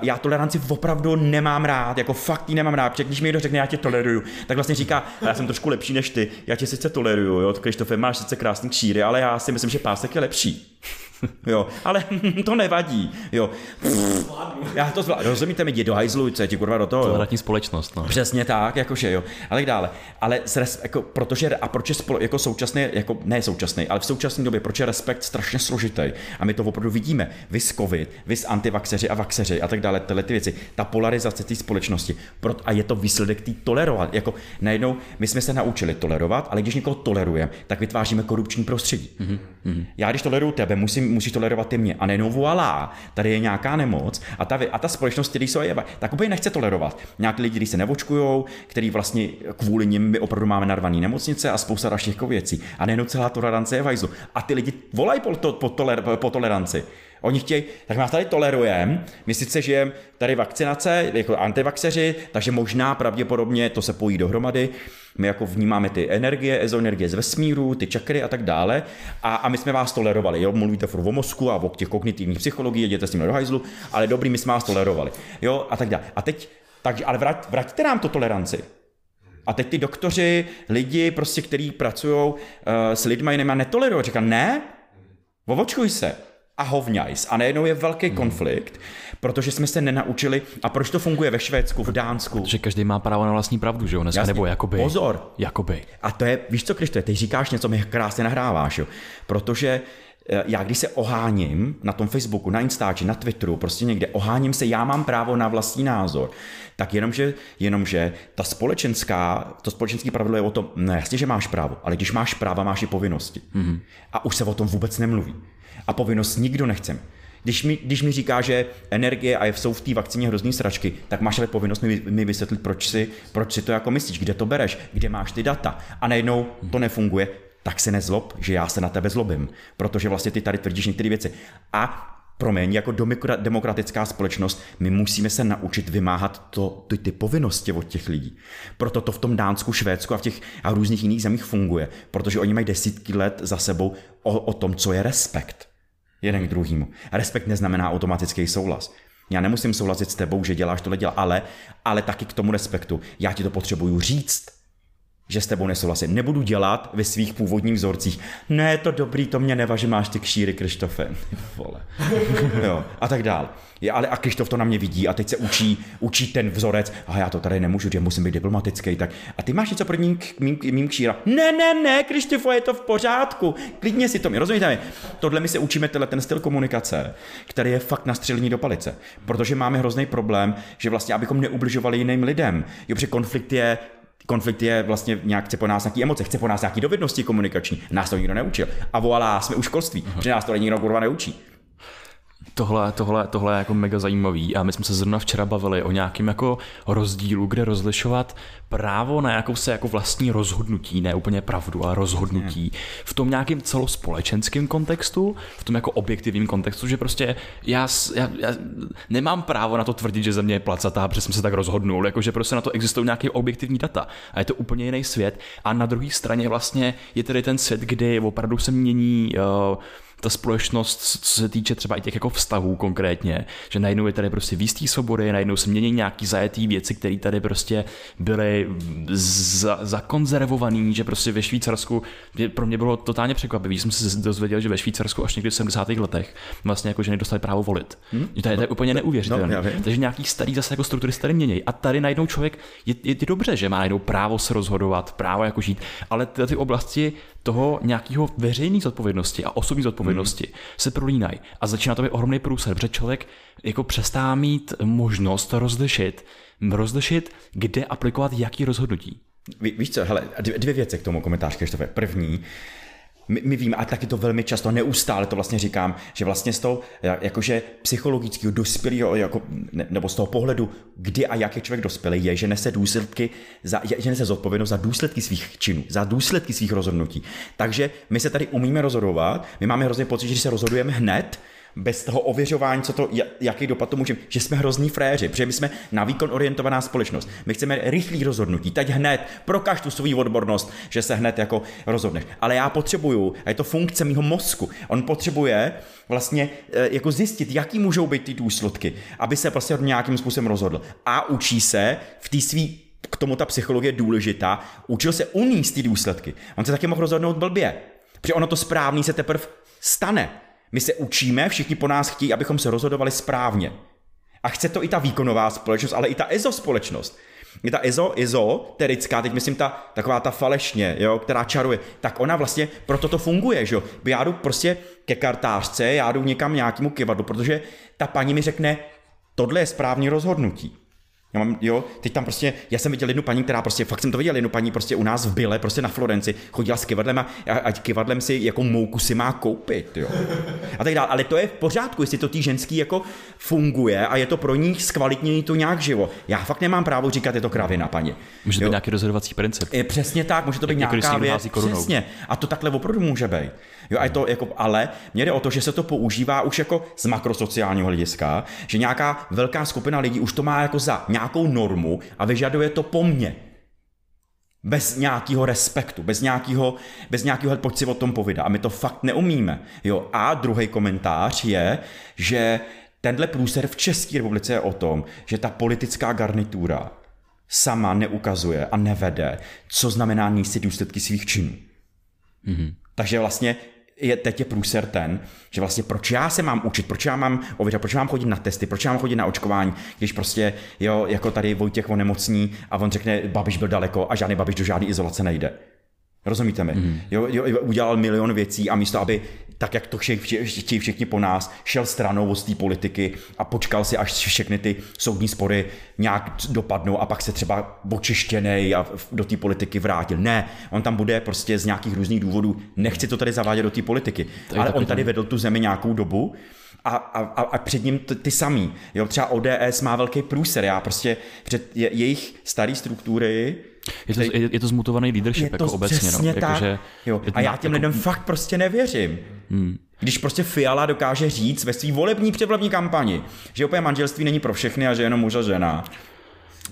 já toleranci opravdu nemám rád, jako fakt ji nemám rád, protože když mi někdo řekne, já tě toleruju, tak vlastně říká, já jsem trošku lepší než ty, já tě sice toleruju, jo, Krištofe, máš sice krásný kšíry, ale já si myslím, že pásek je lepší. Jo, ale to nevadí, jo. Já to zvládnu. Rozumíte mi, jdi do hajzlu, co je ti kurva do toho. Tolerantní společnost, no. Přesně tak, jakože jo. Ale dále. Ale res, jako, protože, a proč je spolo, jako současný, jako ne současný, ale v současné době, proč je respekt strašně složitý. A my to opravdu vidíme. Vys covid, vys antivaxeři a vaxeři a tak dále, tyhle ty věci. Ta polarizace té společnosti. A je to výsledek té tolerovat. Jako najednou my jsme se naučili tolerovat, ale když někoho tolerujeme, tak vytváříme korupční prostředí. Mm-hmm. Já když toleruju tebe, musím, musíš tolerovat ty mě. A nejenom voilà, tady je nějaká nemoc a ta, a ta společnost, který jsou je, tak úplně nechce tolerovat. Nějaký lidi, kteří se nevočkují, který vlastně kvůli nim my opravdu máme narvaný nemocnice a spousta dalších jako věcí. A nejenom celá tolerance je vajzlu. A ty lidi volají po, to, po, toler, po toleranci. Oni chtějí, tak nás tady tolerujeme, my sice žijeme tady vakcinace, jako antivaxeři, takže možná pravděpodobně to se pojí dohromady, my jako vnímáme ty energie, ezoenergie z vesmíru, ty čakry a tak dále. A, a my jsme vás tolerovali. Jo? Mluvíte furt o mozku a o těch kognitivních psychologií, jděte s tím do hajzlu, ale dobrý, my jsme vás tolerovali. Jo? A tak dále. A teď, takže, ale vrať, vraťte nám to toleranci. A teď ty doktoři, lidi, prostě, kteří pracují uh, s lidmi jinými a netolerují, říká, ne, vovočkuj se a hovňajs. A najednou je velký hmm. konflikt, protože jsme se nenaučili. A proč to funguje ve Švédsku, v Dánsku? Protože každý má právo na vlastní pravdu, že jo? Dneska, nebo jakoby. Pozor. Jakoby. A to je, víš co, Kriště, ty říkáš něco, mi krásně nahráváš, jo? Protože eh, já když se oháním na tom Facebooku, na Instači, na Twitteru, prostě někde, oháním se, já mám právo na vlastní názor, tak jenomže, jenomže ta společenská, to společenské pravidlo je o tom, ne, jasně, že máš právo, ale když máš práva, máš i povinnosti. Mm-hmm. A už se o tom vůbec nemluví. A povinnost nikdo nechce. Když mi, když mi říká, že energie a jsou v té vakcíně hrozný sračky, tak máš ale povinnost mi, mi vysvětlit, proč si, proč si to jako myslíš, kde to bereš, kde máš ty data. A najednou to nefunguje, tak se nezlob, že já se na tebe zlobím, protože vlastně ty tady tvrdíš některé věci. A promiň, jako demokratická společnost, my musíme se naučit vymáhat to, ty, ty povinnosti od těch lidí. Proto to v tom Dánsku, Švédsku a v těch a různých jiných zemích funguje, protože oni mají desítky let za sebou o, o tom, co je respekt jeden k druhému. Respekt neznamená automatický souhlas. Já nemusím souhlasit s tebou, že děláš tohle dělá, ale, ale taky k tomu respektu. Já ti to potřebuju říct, že s tebou nesouhlasím. Nebudu dělat ve svých původních vzorcích. Ne, to dobrý, to mě nevaží, máš ty kšíry, Krištofe. Vole. jo, a tak dál. Je, ale a Krištof to na mě vidí a teď se učí, učí ten vzorec. A já to tady nemůžu, že musím být diplomatický. Tak a ty máš něco proti mým, mým, mým kšíra? Ne, ne, ne, Krištofo, je to v pořádku. Klidně si to mi, rozumíte mi? Tohle my se učíme tenhle ten styl komunikace, který je fakt na střelení do palice. Protože máme hrozný problém, že vlastně, abychom neubližovali jiným lidem. Jo, konflikt je konflikt je vlastně nějak, chce po nás nějaký emoce, chce po nás nějaký dovednosti komunikační. Nás to nikdo neučil. A voilà, jsme u školství, protože nás to nikdo kurva neučí. Tohle, tohle, tohle je jako mega zajímavý a my jsme se zrovna včera bavili o nějakém jako rozdílu, kde rozlišovat právo na jakou se jako vlastní rozhodnutí, ne úplně pravdu, ale rozhodnutí v tom nějakém celospolečenském kontextu, v tom jako objektivním kontextu, že prostě já, já, já nemám právo na to tvrdit, že země je placatá, protože jsem se tak rozhodnul, jakože prostě na to existují nějaké objektivní data a je to úplně jiný svět. A na druhé straně vlastně je tedy ten svět, kdy opravdu se mění uh, ta společnost, co se týče třeba i těch jako vztahů konkrétně, že najednou je tady prostě výstý svobody, najednou se mění nějaký zajetý věci, které tady prostě byly za, zakonzervovaný, že prostě ve Švýcarsku, pro mě bylo totálně překvapivé, jsem se dozvěděl, že ve Švýcarsku až někdy v 70. letech vlastně jako ženy dostali právo volit. Hmm? To, je, to je úplně neuvěřitelné. No, Takže nějaký starý zase jako struktury se tady mění. A tady najednou člověk, je, je, je dobře, že má najednou právo se rozhodovat, právo jako žít, ale ty, ty oblasti toho nějakého veřejné zodpovědnosti a osobní zodpovědnosti hmm. se prolínají a začíná to být ohromný průsled, protože člověk jako přestává mít možnost rozlišit, rozlišit, kde aplikovat jaký rozhodnutí. Ví, víš co, hele, dvě věci k tomu komentář, Krištofe. První, my, my víme, a taky to velmi často, neustále to vlastně říkám, že vlastně z toho jakože psychologického dospělého, jako, ne, nebo z toho pohledu, kdy a jak je člověk dospělý, je, že nese důsledky, za, že nese zodpovědnost za důsledky svých činů, za důsledky svých rozhodnutí. Takže my se tady umíme rozhodovat, my máme hrozně pocit, že se rozhodujeme hned, bez toho ověřování, co to, jaký dopad to může, že jsme hrozný fréři, protože my jsme na výkon orientovaná společnost. My chceme rychlý rozhodnutí, teď hned, prokaž tu svou odbornost, že se hned jako rozhodneš. Ale já potřebuju, a je to funkce mého mozku, on potřebuje vlastně eh, jako zjistit, jaký můžou být ty důsledky, aby se prostě nějakým způsobem rozhodl. A učí se v té svý k tomu ta psychologie je důležitá, učil se uníst ty důsledky. On se taky mohl rozhodnout blbě, protože ono to správný se teprve stane. My se učíme, všichni po nás chtějí, abychom se rozhodovali správně. A chce to i ta výkonová společnost, ale i ta EZO společnost. Je ta EZO, ezoterická, teď myslím ta, taková ta falešně, jo, která čaruje, tak ona vlastně proto to funguje, že jo. Já jdu prostě ke kartářce, já jdu někam nějakému kivadlu, protože ta paní mi řekne, tohle je správný rozhodnutí. Já mám, jo, teď tam prostě, já jsem viděl jednu paní, která prostě, fakt jsem to viděl, jednu paní prostě u nás v Bile, prostě na Florenci, chodila s kivadlem a ať kivadlem si jako mouku si má koupit, jo. A tak dále, ale to je v pořádku, jestli to tý ženský jako funguje a je to pro ní zkvalitnění to nějak živo. Já fakt nemám právo říkat, je to kravina, paní. Může to být nějaký rozhodovací princip. Je přesně tak, může to být Jak nějaká věc. Přesně. A to takhle opravdu může být. Jo, a je to jako, ale mě jde o to, že se to používá už jako z makrosociálního hlediska, že nějaká velká skupina lidí už to má jako za nějakou normu a vyžaduje to po mně. Bez nějakého respektu, bez nějakého, bez nějakého, pojď si o tom povídat. A my to fakt neumíme. Jo. A druhý komentář je, že tenhle průser v České republice je o tom, že ta politická garnitura sama neukazuje a nevede, co znamená níst si důsledky svých činů. Mm-hmm. Takže vlastně je, teď je průser ten, že vlastně proč já se mám učit, proč já mám ověřovat, proč mám chodit na testy, proč já mám chodit na očkování, když prostě, jo, jako tady Vojtěch onemocní a on řekne, babiš byl daleko a žádný babiš do žádné izolace nejde. Rozumíte mi? Mm. Jo, jo, udělal milion věcí a místo, aby tak, jak to chtějí všichni po nás, šel stranou od té politiky a počkal si, až všechny ty soudní spory nějak dopadnou a pak se třeba očištěnej a do té politiky vrátil. Ne, on tam bude prostě z nějakých různých důvodů, nechci to tady zavádět do té politiky, ale on tady vedl tu zemi nějakou dobu a, a, a před ním ty, ty samý. Jo, třeba ODS má velký průser, já prostě před je, jejich staré struktury je to, je, je to zmutovaný leadership je to jako obecně. No. Jako, tak. Že jo. A já těm jako... lidem fakt prostě nevěřím. Hmm. Když prostě Fiala dokáže říct ve své volební předvolební kampani, že opět manželství není pro všechny a že jenom muž a žena,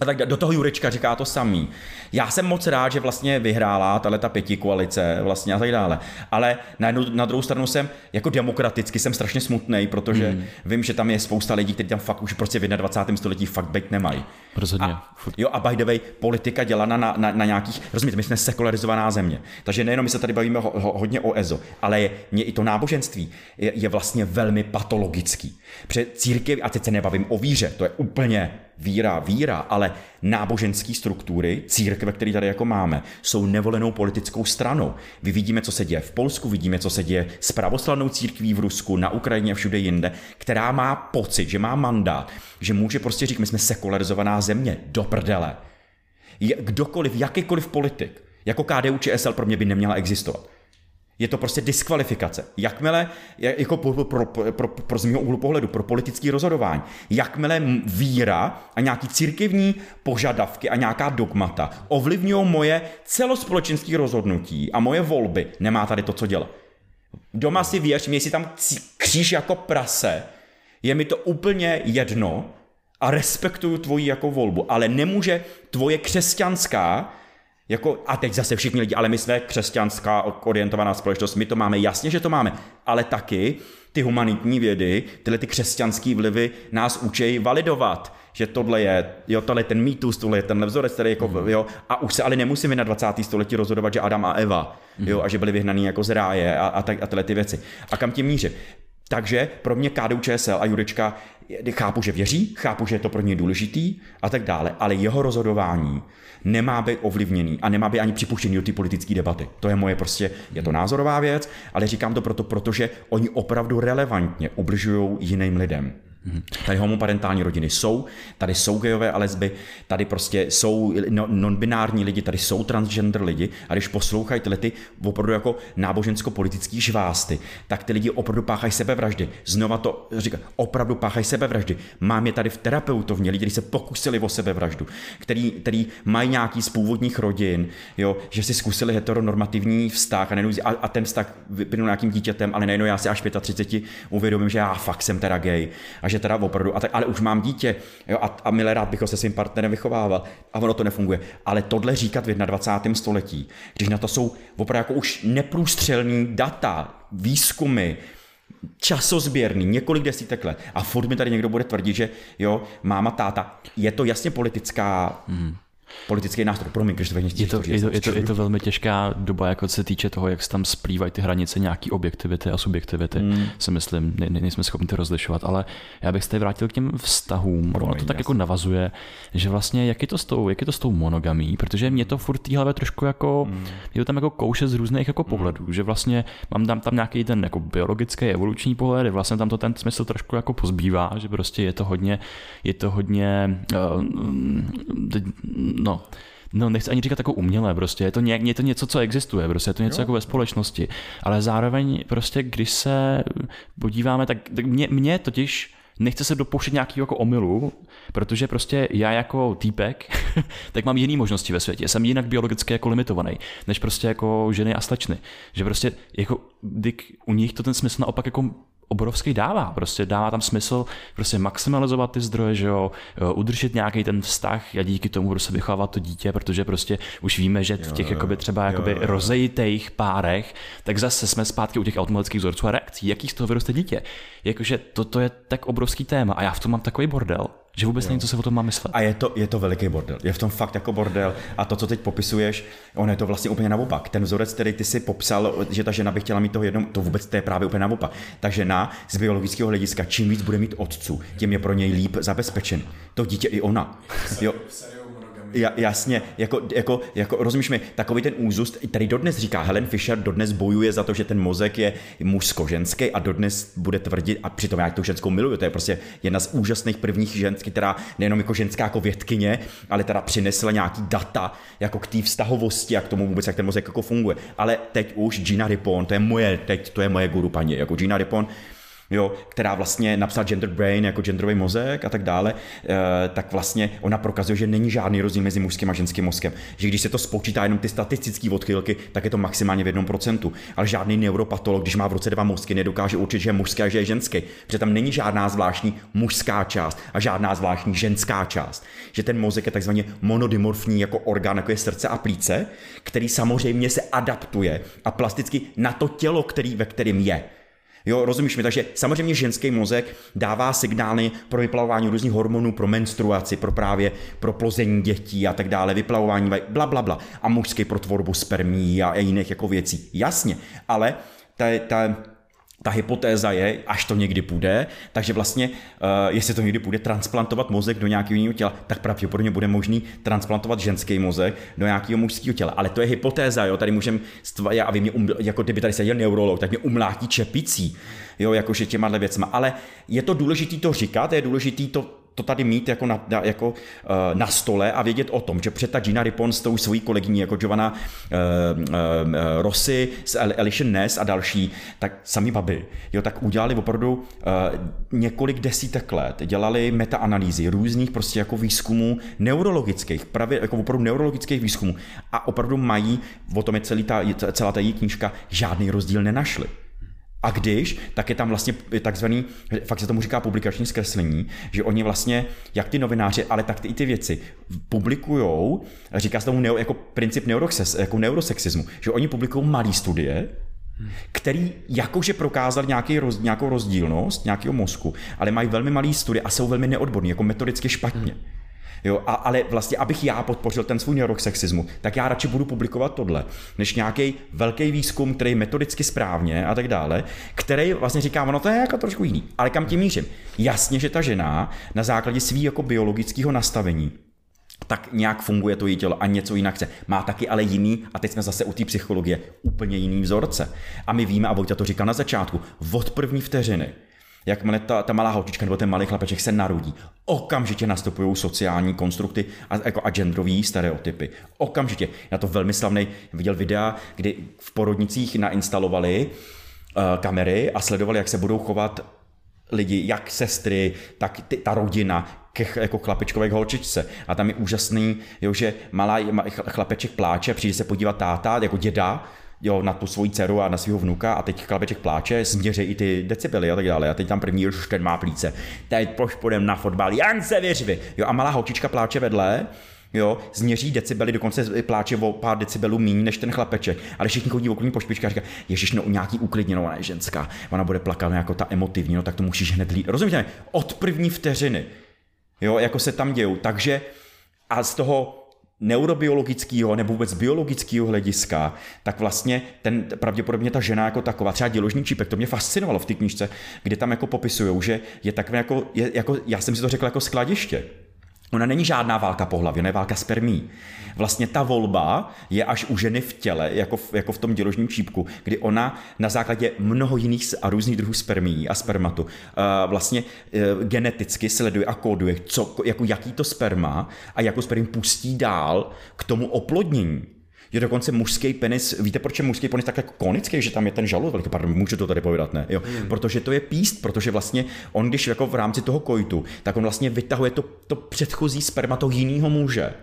a tak do toho Jurečka říká to samý. Já jsem moc rád, že vlastně vyhrála tahle ta pěti koalice vlastně a tak dále. Ale na, jednu, na druhou stranu jsem jako demokraticky jsem strašně smutný, protože hmm. vím, že tam je spousta lidí, kteří tam fakt už prostě v 21. století fakt být nemají. Rozhodně. A, jo, a by the way, politika dělaná na, na, na nějakých, rozumíte, my jsme sekularizovaná země. Takže nejenom my se tady bavíme ho, ho, hodně o EZO, ale je, mě i to náboženství je, je vlastně velmi patologický. Před církev, a teď se nebavím o víře, to je úplně víra, víra, ale náboženské struktury, církve, které tady jako máme, jsou nevolenou politickou stranou. Vy vidíme, co se děje v Polsku, vidíme, co se děje s pravoslavnou církví v Rusku, na Ukrajině a všude jinde, která má pocit, že má mandát, že může prostě říct, my jsme sekularizovaná země, do prdele. Kdokoliv, jakýkoliv politik, jako KDU či SL pro mě by neměla existovat. Je to prostě diskvalifikace. Jakmile, jako pro, pro, pro, pro, pro z mého úhlu pohledu, pro politické rozhodování, jakmile víra a nějaký církevní požadavky a nějaká dogmata ovlivňují moje celospolečenské rozhodnutí a moje volby, nemá tady to, co dělat. Doma si věř, mě si tam kříž jako prase, je mi to úplně jedno a respektuju tvoji jako volbu, ale nemůže tvoje křesťanská jako, a teď zase všichni lidi, ale my jsme křesťanská orientovaná společnost, my to máme, jasně, že to máme, ale taky ty humanitní vědy, tyhle ty křesťanské vlivy nás učí validovat, že tohle je, jo, tohle je ten mýtus, tohle je ten vzorec, který jako, mm. jo, a už se ale nemusíme na 20. století rozhodovat, že Adam a Eva, mm. jo, a že byli vyhnaní jako z ráje a, a, tak, a tyhle ty věci. A kam tím míří? Takže pro mě KDU ČSL a Jurečka chápu, že věří, chápu, že je to pro ně důležitý a tak dále, ale jeho rozhodování nemá být ovlivněný a nemá být ani připuštěný do té politické debaty. To je moje prostě, je to názorová věc, ale říkám to proto, protože oni opravdu relevantně ubližují jiným lidem. Tady homoparentální rodiny jsou, tady jsou gejové a lesby, tady prostě jsou no, non-binární lidi, tady jsou transgender lidi a když poslouchají tyhle ty opravdu jako nábožensko-politický žvásty, tak ty lidi opravdu páchají sebevraždy. Znova to říká, opravdu páchají sebevraždy. Mám je tady v terapeutovně lidi, kteří se pokusili o sebevraždu, který, který mají nějaký z původních rodin, jo, že si zkusili heteronormativní vztah a, a, a ten vztah vyplnul nějakým dítětem, ale nejenom já si až 35 uvědomím, že já fakt jsem teda gay a že teda opravdu, a tak, ale už mám dítě jo, a, a milé rád bych ho se svým partnerem vychovával a ono to nefunguje. Ale tohle říkat v 21. století, když na to jsou opravdu jako už neprůstřelný data, výzkumy, časozběrný, několik desítek let a furt mi tady někdo bude tvrdit, že jo, máma, táta, je to jasně politická hmm politický nástroj. Promiň, když to je to, je, to, je, to, je to velmi těžká doba, jako se týče toho, jak se tam splývají ty hranice nějaký objektivity a subjektivity. Hmm. Si myslím, ne, ne, nejsme schopni to rozlišovat, ale já bych se tady vrátil k těm vztahům. Promiň, ono to tak jasný. jako navazuje, že vlastně jak je to s tou, jak je to s tou monogamí, protože mě to furt té hlavě trošku jako, hmm. je to tam jako kouše z různých jako hmm. pohledů, že vlastně mám tam, tam nějaký ten jako biologický, evoluční pohled, vlastně tam to ten smysl trošku jako pozbývá, že prostě je to hodně, je to hodně, uh, no, no nechci ani říkat jako umělé, prostě je to, ně, je to něco, co existuje, prostě je to něco jo. jako ve společnosti, ale zároveň prostě, když se podíváme, tak, tak mě, mě totiž nechce se dopouštět nějakého jako omylu, protože prostě já jako týpek, tak mám jiné možnosti ve světě. Jsem jinak biologicky jako limitovaný, než prostě jako ženy a slečny. Že prostě jako, u nich to ten smysl naopak jako obrovský dává. Prostě dává tam smysl prostě maximalizovat ty zdroje, že jo, udržet nějaký ten vztah a díky tomu prostě vychovávat to dítě, protože prostě už víme, že v těch jo, jakoby třeba jakoby jo, jo. rozejitých párech, tak zase jsme zpátky u těch automatických vzorců a reakcí. Jaký z toho vyroste dítě? Jakože toto je tak obrovský téma a já v tom mám takový bordel, že vůbec není, co se o tom má myslet. A je to, je to veliký bordel. Je v tom fakt jako bordel. A to, co teď popisuješ, on je to vlastně úplně naopak. Ten vzorec, který ty si popsal, že ta žena by chtěla mít toho jednou, to vůbec to je právě úplně naopak. Ta žena z biologického hlediska, čím víc bude mít otců, tím je pro něj líp zabezpečen. To dítě i ona. Jo. Ja, jasně, jako, jako, jako, rozumíš mi, takový ten úzus, který dodnes říká Helen Fisher, dodnes bojuje za to, že ten mozek je mužsko-ženský a dodnes bude tvrdit, a přitom já tu ženskou miluju, to je prostě jedna z úžasných prvních ženských, která nejenom jako ženská jako vědkyně, ale teda přinesla nějaký data jako k té vztahovosti a k tomu vůbec, jak ten mozek jako funguje. Ale teď už Gina Ripon, to je moje, teď to je moje guru paní, jako Gina Ripon, jo, která vlastně napsala gender brain jako genderový mozek a tak dále, eh, tak vlastně ona prokazuje, že není žádný rozdíl mezi mužským a ženským mozkem. Že když se to spočítá jenom ty statistické odchylky, tak je to maximálně v jednom procentu. Ale žádný neuropatolog, když má v ruce dva mozky, nedokáže určit, že je mužský a že je ženský. Protože tam není žádná zvláštní mužská část a žádná zvláštní ženská část. Že ten mozek je takzvaně monodimorfní jako orgán, jako je srdce a plíce, který samozřejmě se adaptuje a plasticky na to tělo, který, ve kterém je. Jo, rozumíš mi? Takže samozřejmě ženský mozek dává signály pro vyplavování různých hormonů, pro menstruaci, pro právě pro plození dětí a tak dále, vyplavování, bla, bla, bla. A mužský pro tvorbu spermí a jiných jako věcí. Jasně, ale ta, ta, ta hypotéza je, až to někdy půjde, takže vlastně, uh, jestli to někdy půjde transplantovat mozek do nějakého jiného těla, tak pravděpodobně bude možný transplantovat ženský mozek do nějakého mužského těla. Ale to je hypotéza, jo, tady můžeme, já a vy mě, um, jako kdyby tady seděl neurolog, tak mě umlátí čepicí, jo, jakože těma věcma. Ale je to důležité to říkat, je důležité to to tady mít jako na, jako, uh, na stole a vědět o tom, že před ta Gina Ripon s tou svojí kolegyní jako Giovanna uh, uh, Rossi, s Alicia Ness a další, tak sami baby, jo, tak udělali opravdu uh, několik desítek let, dělali metaanalýzy různých prostě jako výzkumů neurologických, právě jako opravdu neurologických výzkumů a opravdu mají, o tom je celý ta, celá ta její knížka, žádný rozdíl nenašli. A když, tak je tam vlastně takzvaný, fakt se tomu říká publikační zkreslení, že oni vlastně, jak ty novináři, ale tak i ty věci, publikujou, říká se tomu neo, jako princip neurosex, jako neurosexismu, že oni publikují malé studie, který jakože prokázal nějaký roz, nějakou rozdílnost nějakého mozku, ale mají velmi malý studie a jsou velmi neodborní, jako metodicky špatně. Hmm. Jo, a, ale vlastně, abych já podpořil ten svůj rok sexismu, tak já radši budu publikovat tohle, než nějaký velký výzkum, který je metodicky správně a tak dále, který vlastně říká, ono to je jako trošku jiný. Ale kam tím mířím? Jasně, že ta žena na základě svého jako biologického nastavení tak nějak funguje to její tělo a něco jinak chce. Má taky ale jiný, a teď jsme zase u té psychologie, úplně jiný vzorce. A my víme, a Vojta to říkal na začátku, od první vteřiny, jakmile ta, ta malá holčička nebo ten malý chlapeček se narodí, okamžitě nastupují sociální konstrukty a, jako a genderový stereotypy. Okamžitě. Já to velmi slavný viděl videa, kdy v porodnicích nainstalovali uh, kamery a sledovali, jak se budou chovat lidi, jak sestry, tak ty, ta rodina ke jako chlapečkové holčičce. A tam je úžasný, jo, že malá chlapeček pláče, přijde se podívat táta, jako děda, jo, na tu svoji dceru a na svého vnuka a teď chlapeček pláče, směří i ty decibely a tak dále. A teď tam první už ten má plíce. Teď proč půjdem na fotbal, Jan se vyřvi. Jo, a malá holčička pláče vedle, jo, změří decibely, dokonce pláče o pár decibelů méně než ten chlapeček. Ale všichni chodí okolo po špičkách a říká, ježiš, no nějaký uklidněnou, ona je ženská, ona bude plakat jako ta emotivní, no tak to musíš hned lít. Rozumíte? Od první vteřiny, jo, jako se tam dějou. Takže a z toho neurobiologického nebo vůbec biologického hlediska, tak vlastně ten, pravděpodobně ta žena jako taková, třeba děložní čípek, to mě fascinovalo v té knižce, kde tam jako popisují, že je takové jako, je, jako, já jsem si to řekl jako skladiště. Ona není žádná válka pohlaví, ona je válka spermí. Vlastně ta volba je až u ženy v těle, jako v, jako v tom děložním čípku, kdy ona na základě mnoho jiných a různých druhů spermí a spermatu uh, vlastně uh, geneticky sleduje a kóduje, co, jako jaký to sperma a jakou spermí pustí dál k tomu oplodnění je dokonce mužský penis, víte, proč je mužský penis tak jako konický, že tam je ten žalud velký, pardon, můžu to tady povedat, ne? Jo. Hmm. Protože to je píst, protože vlastně on, když jako v rámci toho kojtu, tak on vlastně vytahuje to, to předchozí sperma toho jiného muže.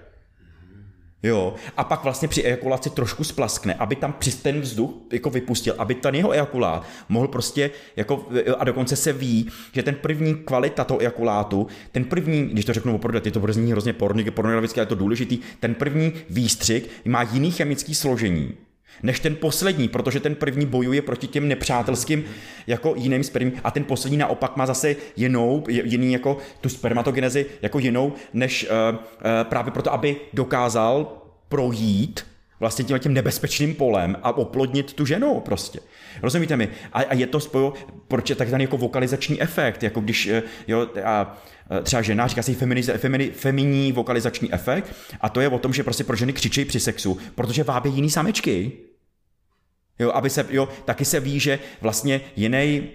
Jo, a pak vlastně při ejakulaci trošku splaskne, aby tam při ten vzduch jako vypustil, aby ten jeho ejakulát mohl prostě jako, a dokonce se ví, že ten první kvalita toho ejakulátu, ten první, když to řeknu opravdu, je to zní hrozně pornografické, ale je to důležitý, ten první výstřik má jiný chemický složení, než ten poslední, protože ten první bojuje proti těm nepřátelským jako jiným spermím a ten poslední naopak má zase jinou, jiný jako tu spermatogenezi jako jinou, než uh, uh, právě proto, aby dokázal projít vlastně tím, tím nebezpečným polem a oplodnit tu ženu prostě. Rozumíte mi? A, a je to spojo, proč je takzvaný jako vokalizační efekt, jako když, eh, jo, a, třeba žena, říká se femini, femini, feminní vokalizační efekt a to je o tom, že prostě pro ženy křičí při sexu, protože vábí jiný samečky. Jo, aby se, jo, taky se ví, že vlastně jiný,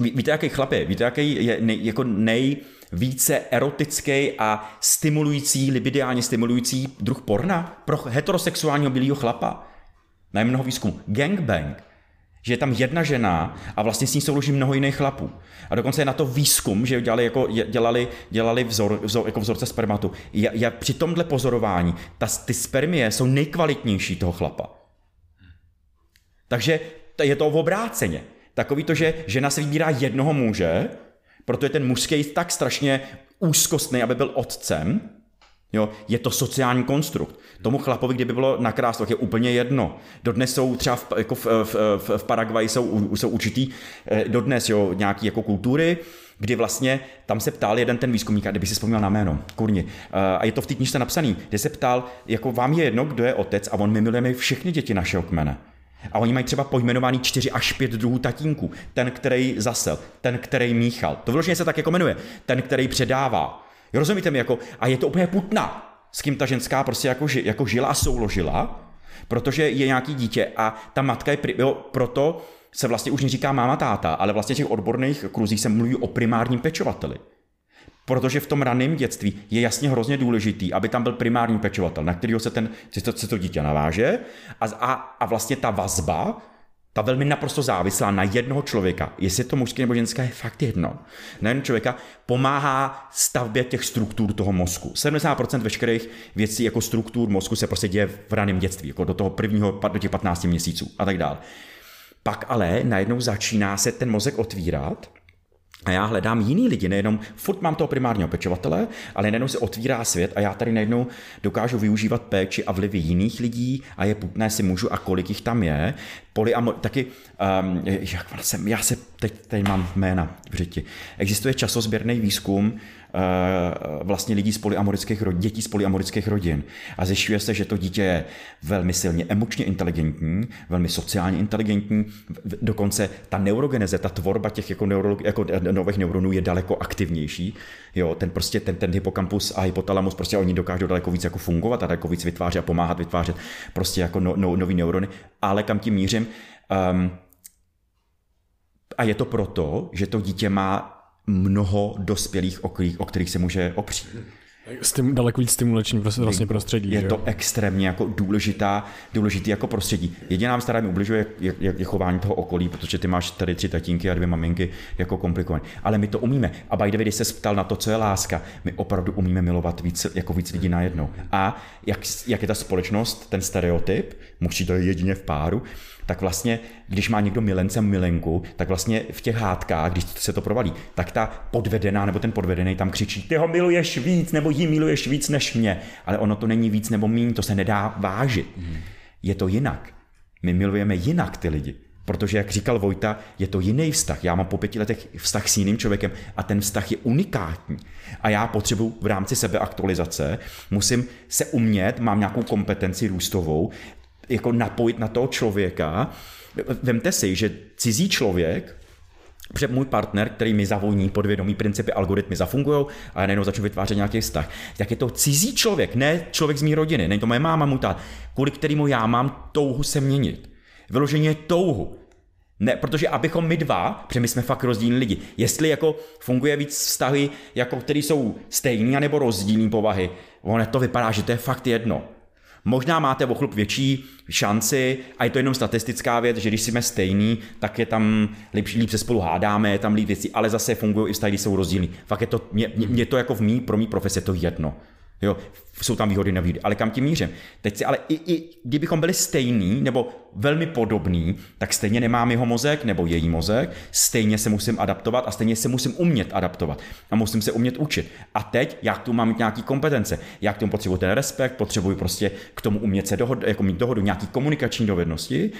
ví, víte, jaký chlap je, víte, jaký je nej, jako nejvíce erotický a stimulující, libidiálně stimulující druh porna pro heterosexuálního bílého chlapa? Na mnoho výzkumu. Gangbang že je tam jedna žena a vlastně s ní souloží mnoho jiných chlapů. A dokonce je na to výzkum, že dělali, jako, dělali, dělali vzor, vzor, jako vzorce spermatu. Je, je, při tomhle pozorování ta, ty spermie jsou nejkvalitnější toho chlapa. Takže je to v obráceně. Takový to, že žena se vybírá jednoho muže, proto je ten mužský tak strašně úzkostný, aby byl otcem, Jo, je to sociální konstrukt. Tomu chlapovi, kdyby bylo na je úplně jedno. Dodnes jsou třeba v, jako v, v, v, v Paraguaji jsou, jsou určitý, eh, dodnes jo, nějaký jako kultury, kdy vlastně tam se ptal jeden ten výzkumník, kdyby si vzpomněl na jméno, kurni, eh, a je to v té knižce napsaný, kde se ptal, jako vám je jedno, kdo je otec a on my milujeme všechny děti našeho kmene. A oni mají třeba pojmenovaný 4 až 5 druhů tatínků. Ten, který zasel, ten, který míchal. To vložně se tak jako jmenuje. Ten, který předává. Rozumíte mi? Jako, a je to úplně putna, s kým ta ženská prostě jako, jako žila a souložila, protože je nějaký dítě a ta matka je, jo, proto se vlastně už neříká máma táta, ale vlastně v těch odborných kruzích se mluví o primárním pečovateli. Protože v tom raném dětství je jasně hrozně důležitý, aby tam byl primární pečovatel, na kterého se, ten, se to dítě naváže a, a, a vlastně ta vazba ta velmi naprosto závislá na jednoho člověka, jestli je to mužské nebo ženské, je fakt jedno, na jednoho člověka pomáhá stavbě těch struktur toho mozku. 70% veškerých věcí jako struktur mozku se prostě děje v raném dětství, jako do toho prvního, do těch 15 měsíců a tak dále. Pak ale najednou začíná se ten mozek otvírat a já hledám jiný lidi, nejenom furt mám toho primárního pečovatele, ale najednou se otvírá svět a já tady najednou dokážu využívat péči a vlivy jiných lidí a je putné si můžu a kolik jich tam je. Polyamor, taky, um, jak jsem, já se teď, teď mám jména v řiti. Existuje časozběrný výzkum, vlastně lidí z polyamorických rodin, dětí z polyamorických rodin. A zjišťuje se, že to dítě je velmi silně emočně inteligentní, velmi sociálně inteligentní, dokonce ta neurogeneze, ta tvorba těch jako, neuro, jako nových neuronů je daleko aktivnější. Jo, ten prostě ten, ten hypokampus a hypotalamus prostě oni dokážou daleko víc jako fungovat a daleko víc vytvářet a pomáhat vytvářet prostě jako no, no, nový neurony. Ale kam tím mířím, um, A je to proto, že to dítě má mnoho dospělých, o kterých, o kterých se může opřít. Stim, daleko víc stimulační vlastně prostředí. Je že? to extrémně jako důležitá, důležitý jako prostředí. Jediná věc, která mi ubližuje, je, je, je, chování toho okolí, protože ty máš tady tři tatínky a dvě maminky jako komplikované. Ale my to umíme. A by the way, když se ptal na to, co je láska, my opravdu umíme milovat víc, jako víc lidí najednou. A jak, jak je ta společnost, ten stereotyp, musí to jedině v páru, tak vlastně, když má někdo milence milenku, tak vlastně v těch hádkách, když se to provalí, tak ta podvedená nebo ten podvedený tam křičí, ty ho miluješ víc nebo jí miluješ víc než mě. Ale ono to není víc nebo mín, to se nedá vážit. Je to jinak. My milujeme jinak ty lidi. Protože, jak říkal Vojta, je to jiný vztah. Já mám po pěti letech vztah s jiným člověkem a ten vztah je unikátní. A já potřebuji v rámci sebeaktualizace, musím se umět, mám nějakou kompetenci růstovou, jako napojit na toho člověka. Vemte si, že cizí člověk, Protože můj partner, který mi zavoní podvědomí principy, algoritmy zafungují a já najednou začnu vytvářet nějaký vztah, tak je to cizí člověk, ne člověk z mé rodiny, není to moje máma, můj tát, kvůli kterému já mám touhu se měnit. Vyloženě touhu. Ne, protože abychom my dva, protože my jsme fakt rozdílní lidi, jestli jako funguje víc vztahy, jako který jsou stejný, anebo rozdílný povahy, ono to vypadá, že to je fakt jedno. Možná máte o chlup větší šanci a je to jenom statistická věc, že když jsme stejný, tak je tam líp, líp se spolu hádáme, je tam líp věcí, ale zase fungují i vztahy, jsou rozdílní. Fakt je to, mě, mě to jako v mý, pro mý profese to jedno. Jo, jsou tam výhody, nevýhody, ale kam tím mířím? Teď si ale i, i kdybychom byli stejný nebo velmi podobný, tak stejně nemám jeho mozek nebo její mozek, stejně se musím adaptovat a stejně se musím umět adaptovat a musím se umět učit. A teď, jak tu mám mít nějaký kompetence, jak tomu potřebuji ten respekt, potřebuji prostě k tomu umět se dohod, jako mít dohodu, nějaký komunikační dovednosti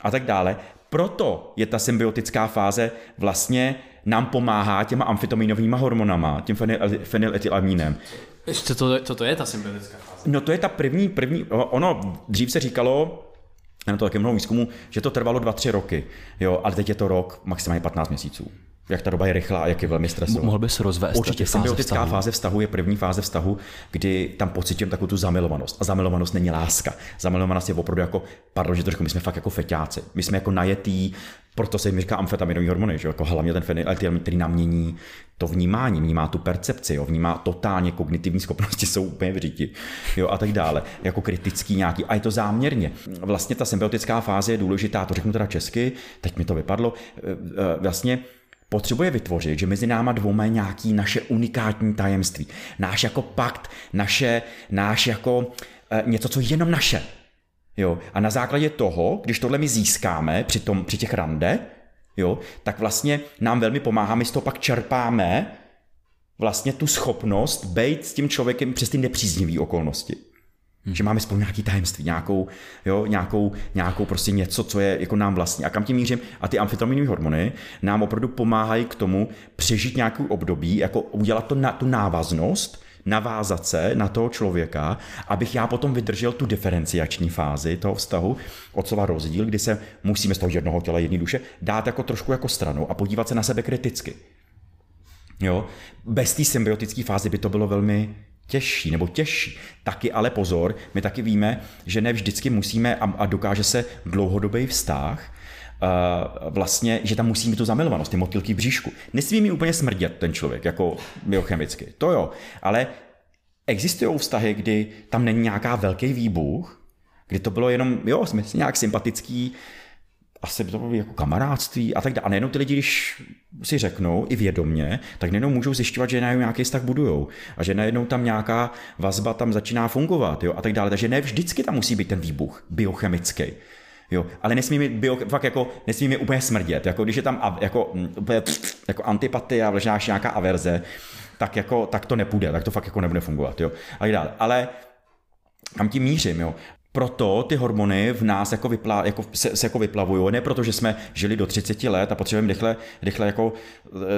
a tak dále. Proto je ta symbiotická fáze vlastně nám pomáhá těma amfetaminovými hormonama, tím fenyletylamínem. Co to, co to je ta symbiotická fáze? No to je ta první, první, ono dřív se říkalo, na to taky mnoho výzkumu, že to trvalo 2-3 roky, jo, ale teď je to rok, maximálně 15 měsíců. Jak ta doba je rychlá, jak je velmi stresová. Mohl bys rozvést Určitě fáze symbiotická vztahu. fáze vztahu je první fáze vztahu, kdy tam pocitujeme takovou tu zamilovanost. A zamilovanost není láska. Zamilovanost je opravdu jako, pardon, že trošku, my jsme fakt jako feťáci. My jsme jako najetý, proto se jim říká amfetaminový hormony, že jako hlavně ten fenylatylamin, který nám mění to vnímání, vnímá tu percepci, jo? vnímá totálně kognitivní schopnosti, jsou úplně v říti, jo, a tak dále, jako kritický nějaký, a je to záměrně. Vlastně ta symbiotická fáze je důležitá, to řeknu teda česky, teď mi to vypadlo, e, e, vlastně potřebuje vytvořit, že mezi náma dvouma je nějaký naše unikátní tajemství. Náš jako pakt, naše, náš jako e, něco, co je jenom naše. Jo? A na základě toho, když tohle my získáme při, tom, při těch rande, jo, tak vlastně nám velmi pomáhá, my z toho pak čerpáme vlastně tu schopnost být s tím člověkem přes ty nepříznivé okolnosti. Hmm. Že máme spolu nějaký tajemství, nějakou, jo, nějakou, nějakou prostě něco, co je jako nám vlastní. A kam tím mířím? A ty amfetaminové hormony nám opravdu pomáhají k tomu přežít nějakou období, jako udělat to na tu návaznost, navázat se na toho člověka, abych já potom vydržel tu diferenciační fázi toho vztahu, od slova rozdíl, kdy se musíme z toho jednoho těla, jedné duše dát jako trošku jako stranu a podívat se na sebe kriticky. Jo? Bez té symbiotické fázy by to bylo velmi těžší nebo těžší. Taky ale pozor, my taky víme, že ne vždycky musíme a, a dokáže se dlouhodobý vztah Uh, vlastně, že tam musí mít tu zamilovanost, ty motylky v bříšku. Nesmí mi úplně smrdět ten člověk, jako biochemicky, to jo, ale existují vztahy, kdy tam není nějaká velký výbuch, kdy to bylo jenom, jo, jsme nějak sympatický, asi by to bylo jako kamarádství a tak dále. A nejenom ty lidi, když si řeknou i vědomně, tak nejenom můžou zjišťovat, že najednou nějaký vztah budujou a že najednou tam nějaká vazba tam začíná fungovat jo, a tak dále. Takže ne vždycky tam musí být ten výbuch biochemický. Jo, ale nesmí mi bio, fakt jako, nesmí mi úplně smrdět. Jako, když je tam jako, úplně, jako antipatie a vležnáš nějaká averze, tak, jako, tak to nepůjde, tak to fakt jako nebude fungovat. Jo. A tak dále. Ale kam tím mířím, jo? Proto ty hormony v nás jako, vypla, jako se, se jako vyplavují, ne proto, že jsme žili do 30 let a potřebujeme rychle, rychle jako,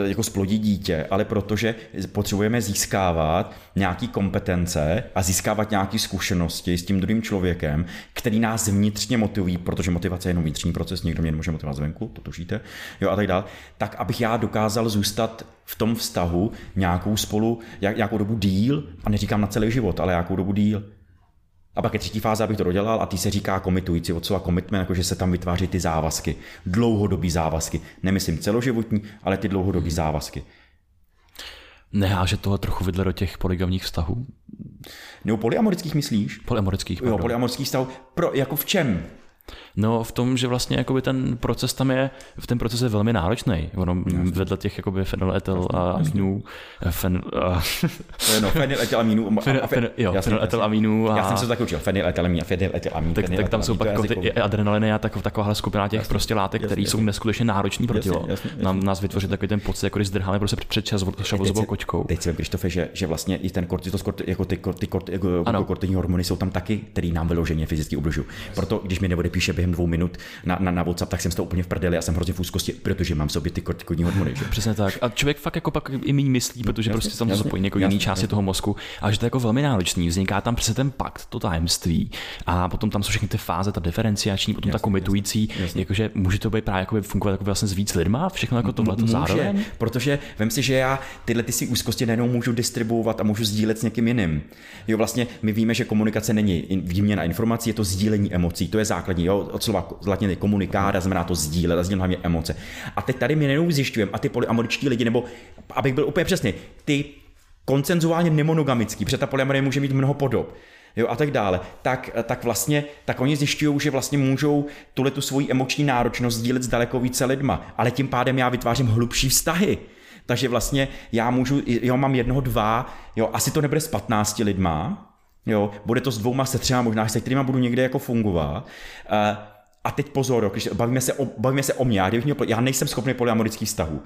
jako splodit dítě, ale protože potřebujeme získávat nějaké kompetence a získávat nějaké zkušenosti s tím druhým člověkem, který nás vnitřně motivují, protože motivace je jenom vnitřní proces, někdo mě nemůže motivovat zvenku, to tušíte, jo a tak dále, tak abych já dokázal zůstat v tom vztahu nějakou spolu, nějakou dobu díl, a neříkám na celý život, ale nějakou dobu díl, A pak je třetí fáze, abych to dodělal, a ty se říká komitující, od slova commitment, jako že se tam vytváří ty závazky. Dlouhodobý závazky. Nemyslím celoživotní, ale ty dlouhodobý závazky. Neháže toho trochu vidle do těch poligamních vztahů? Nebo polyamorických myslíš? Polyamorických, Jo, pardon. polyamorických vztahů. Pro, jako v čem? No v tom, že vlastně jakoby ten proces tam je, v ten proces je velmi náročný. Ono vedle těch jakoby fenyletyl a aminů, fen, a, no, fenyletylamínů. a- fen, a- fen, jo, jasně, a Já jsem se to taky učil. Fenyletylamín, fenyletylamín. tak, tak tam jsou pak jako ty adrenaliny a tak, takováhle skupina těch prostě látek, které jsou neskutečně náročný pro Jasně, tělo. jasně, jasně. Nám nás vytvoří takový ten pocit, jako když zdrháme prostě před šavozovou kočkou. Teď si Krištofe, že, že vlastně i ten kortizol, jako ty, ty, ty, jako, kortizní hormony jsou tam taky, který nám vyloženě fyzicky ubližují. Proto, když mi neodepíše během dvou minut na, na, na WhatsApp, tak jsem z toho úplně v prdeli a jsem hrozně v úzkosti, protože mám v sobě ty kortikoidní hormony. Že? Přesně tak. A člověk fakt jako pak i méně myslí, protože jasně, prostě tam jasně, zapojí jako jasně, jiný části jasně. toho mozku. A že to je jako velmi náročný. Vzniká tam přesně ten pakt, to tajemství. A potom tam jsou všechny ty fáze, ta diferenciační, potom ta komitující. Jakože může to být právě jako fungovat jako vlastně s víc lidma, všechno jako tohle to zároveň. Protože vem si, že já tyhle ty si úzkosti najednou můžu distribuovat a můžu sdílet s někým jiným. Jo, vlastně my víme, že komunikace není výměna informací, je to sdílení emocí, to je základní, jo, od slova z latiny komunikára znamená to sdílet a sdílet hlavně emoce. A teď tady my najednou zjišťujeme, a ty polyamoričtí lidi, nebo abych byl úplně přesný, ty koncenzuálně nemonogamický, protože ta polyamorie může mít mnoho podob, jo, a tak dále, tak, tak vlastně, tak oni zjišťují, že vlastně můžou tuhle tu svoji emoční náročnost sdílet s daleko více lidma, ale tím pádem já vytvářím hlubší vztahy. Takže vlastně já můžu, jo, mám jednoho, dva, jo, asi to nebude s 15 lidma, jo, bude to s dvouma, se třema, možná se kterýma budu někde jako fungovat. Uh, a teď pozor, když bavíme se o, bavíme se o mě, já, kdybych měl, já nejsem schopný polyamorických vztahů.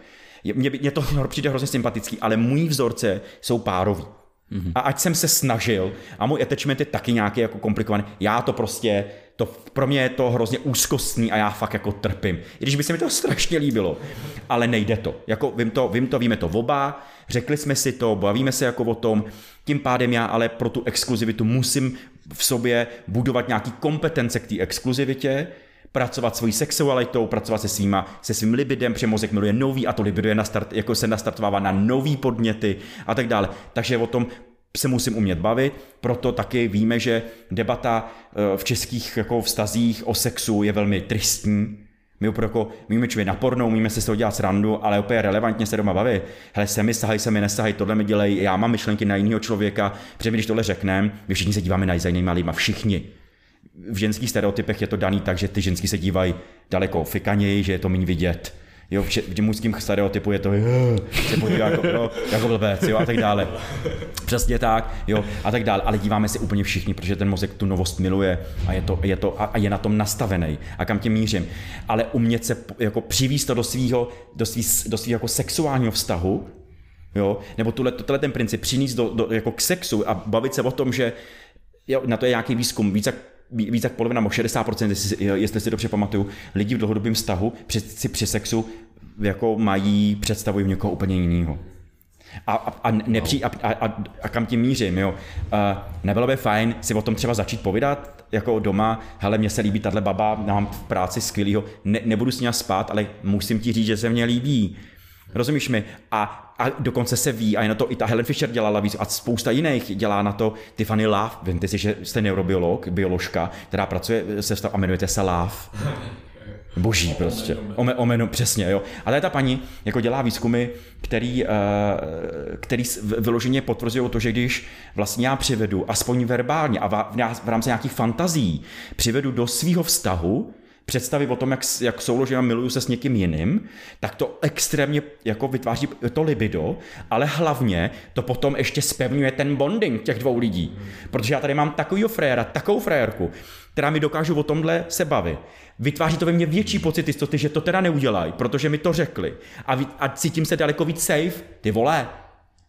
Mně, mně to přijde hrozně sympatický, ale můj vzorce jsou párový. Mm-hmm. A ať jsem se snažil, a můj attachment je taky nějaký jako komplikovaný, já to prostě, to, pro mě je to hrozně úzkostný a já fakt jako trpím. I když by se mi to strašně líbilo, ale nejde to. Jako vím to, vím to, víme to oba, řekli jsme si to, bavíme se jako o tom, tím pádem já ale pro tu exkluzivitu musím v sobě budovat nějaký kompetence k té exkluzivitě, pracovat svojí sexualitou, pracovat se, svýma, se svým libidem, protože mozek miluje nový a to libido je nastart, jako se nastartovává na nový podněty a tak dále. Takže o tom se musím umět bavit, proto taky víme, že debata eh, v českých jako vztazích o sexu je velmi tristní. My opravdu jako, umíme člověk na porno, umíme se z toho dělat srandu, ale úplně relevantně se doma bavit. Hele, se mi sahaj, se mi nesahaj, tohle mi dělej, já mám myšlenky na jiného člověka, protože když tohle řekneme, my všichni se díváme na jinýma lidma, všichni v ženských stereotypech je to daný tak, že ty ženský se dívají daleko fikaněji, že je to méně vidět. Jo, v, v mužském stereotypu je to, "Eh", se podívá jako, jo, jako blbec, jo, a tak dále. Přesně tak, jo, a tak dále. Ale díváme se úplně všichni, protože ten mozek tu novost miluje a je, to, je, to, a a je na tom nastavený. A kam tím mířím. Ale umět se jako přivízt to do svého do svý, do svýho jako sexuálního vztahu, jo, nebo tuhle, tohle ten princip přinést do, do, jako k sexu a bavit se o tom, že jo, na to je nějaký výzkum, víc jak víc jak polovina, nebo 60%, jestli, si- jestli si dobře pamatuju, lidí v dlouhodobém vztahu při, si při sexu jako mají představu někoho úplně jiného. A, a, a, nepří, a, a, a kam tím mířím, jo? A nebylo by fajn si o tom třeba začít povídat jako doma, hele, mně se líbí tahle baba, mám v práci skvělýho, ne, nebudu s ní spát, ale musím ti říct, že se mně líbí. Rozumíš mi? A, a dokonce se ví, a je na to i ta Helen Fisher dělala víc, a spousta jiných dělá na to Tiffany Love, víte si, že jste neurobiolog, bioložka, která pracuje se vztah a jmenujete se Love. Boží prostě. Ome, omenu, přesně, jo. A tady ta paní jako dělá výzkumy, který, eh, který vyloženě potvrzují to, že když vlastně já přivedu, aspoň verbálně a v rámci nějakých fantazí, přivedu do svého vztahu, představy o tom, jak, jak souložím a miluju se s někým jiným, tak to extrémně jako vytváří to libido, ale hlavně to potom ještě spevňuje ten bonding těch dvou lidí. Protože já tady mám takovýho fréra, takovou frérku, která mi dokážu o tomhle se bavit. Vytváří to ve mně větší pocit jistoty, že to teda neudělají, protože mi to řekli. A, a cítím se daleko víc safe, ty vole.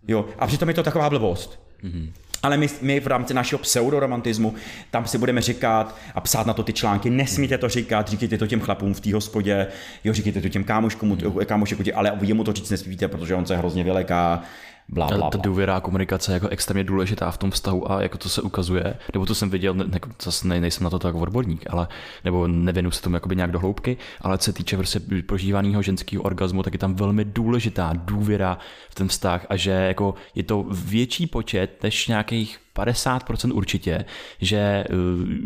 Jo, a přitom je to taková blbost. Mm-hmm. Ale my, my v rámci našeho pseudoromantismu tam si budeme říkat a psát na to ty články, nesmíte to říkat, říkejte to těm chlapům v té hospodě, jo, říkejte to těm kámoškům, kámošek, ale jemu to říct nesmíte, protože on se hrozně vyleká, bla, Ta, bla, ta bla. důvěra a komunikace je jako extrémně důležitá v tom vztahu a jako to se ukazuje, nebo to jsem viděl, ne, zase ne, nejsem na to tak odborník, ale nebo nevěnu se tomu jakoby nějak do hloubky, ale co se týče prostě prožívaného ženského orgazmu, tak je tam velmi důležitá důvěra v ten vztah a že jako je to větší počet než nějakých 50% určitě, že uh,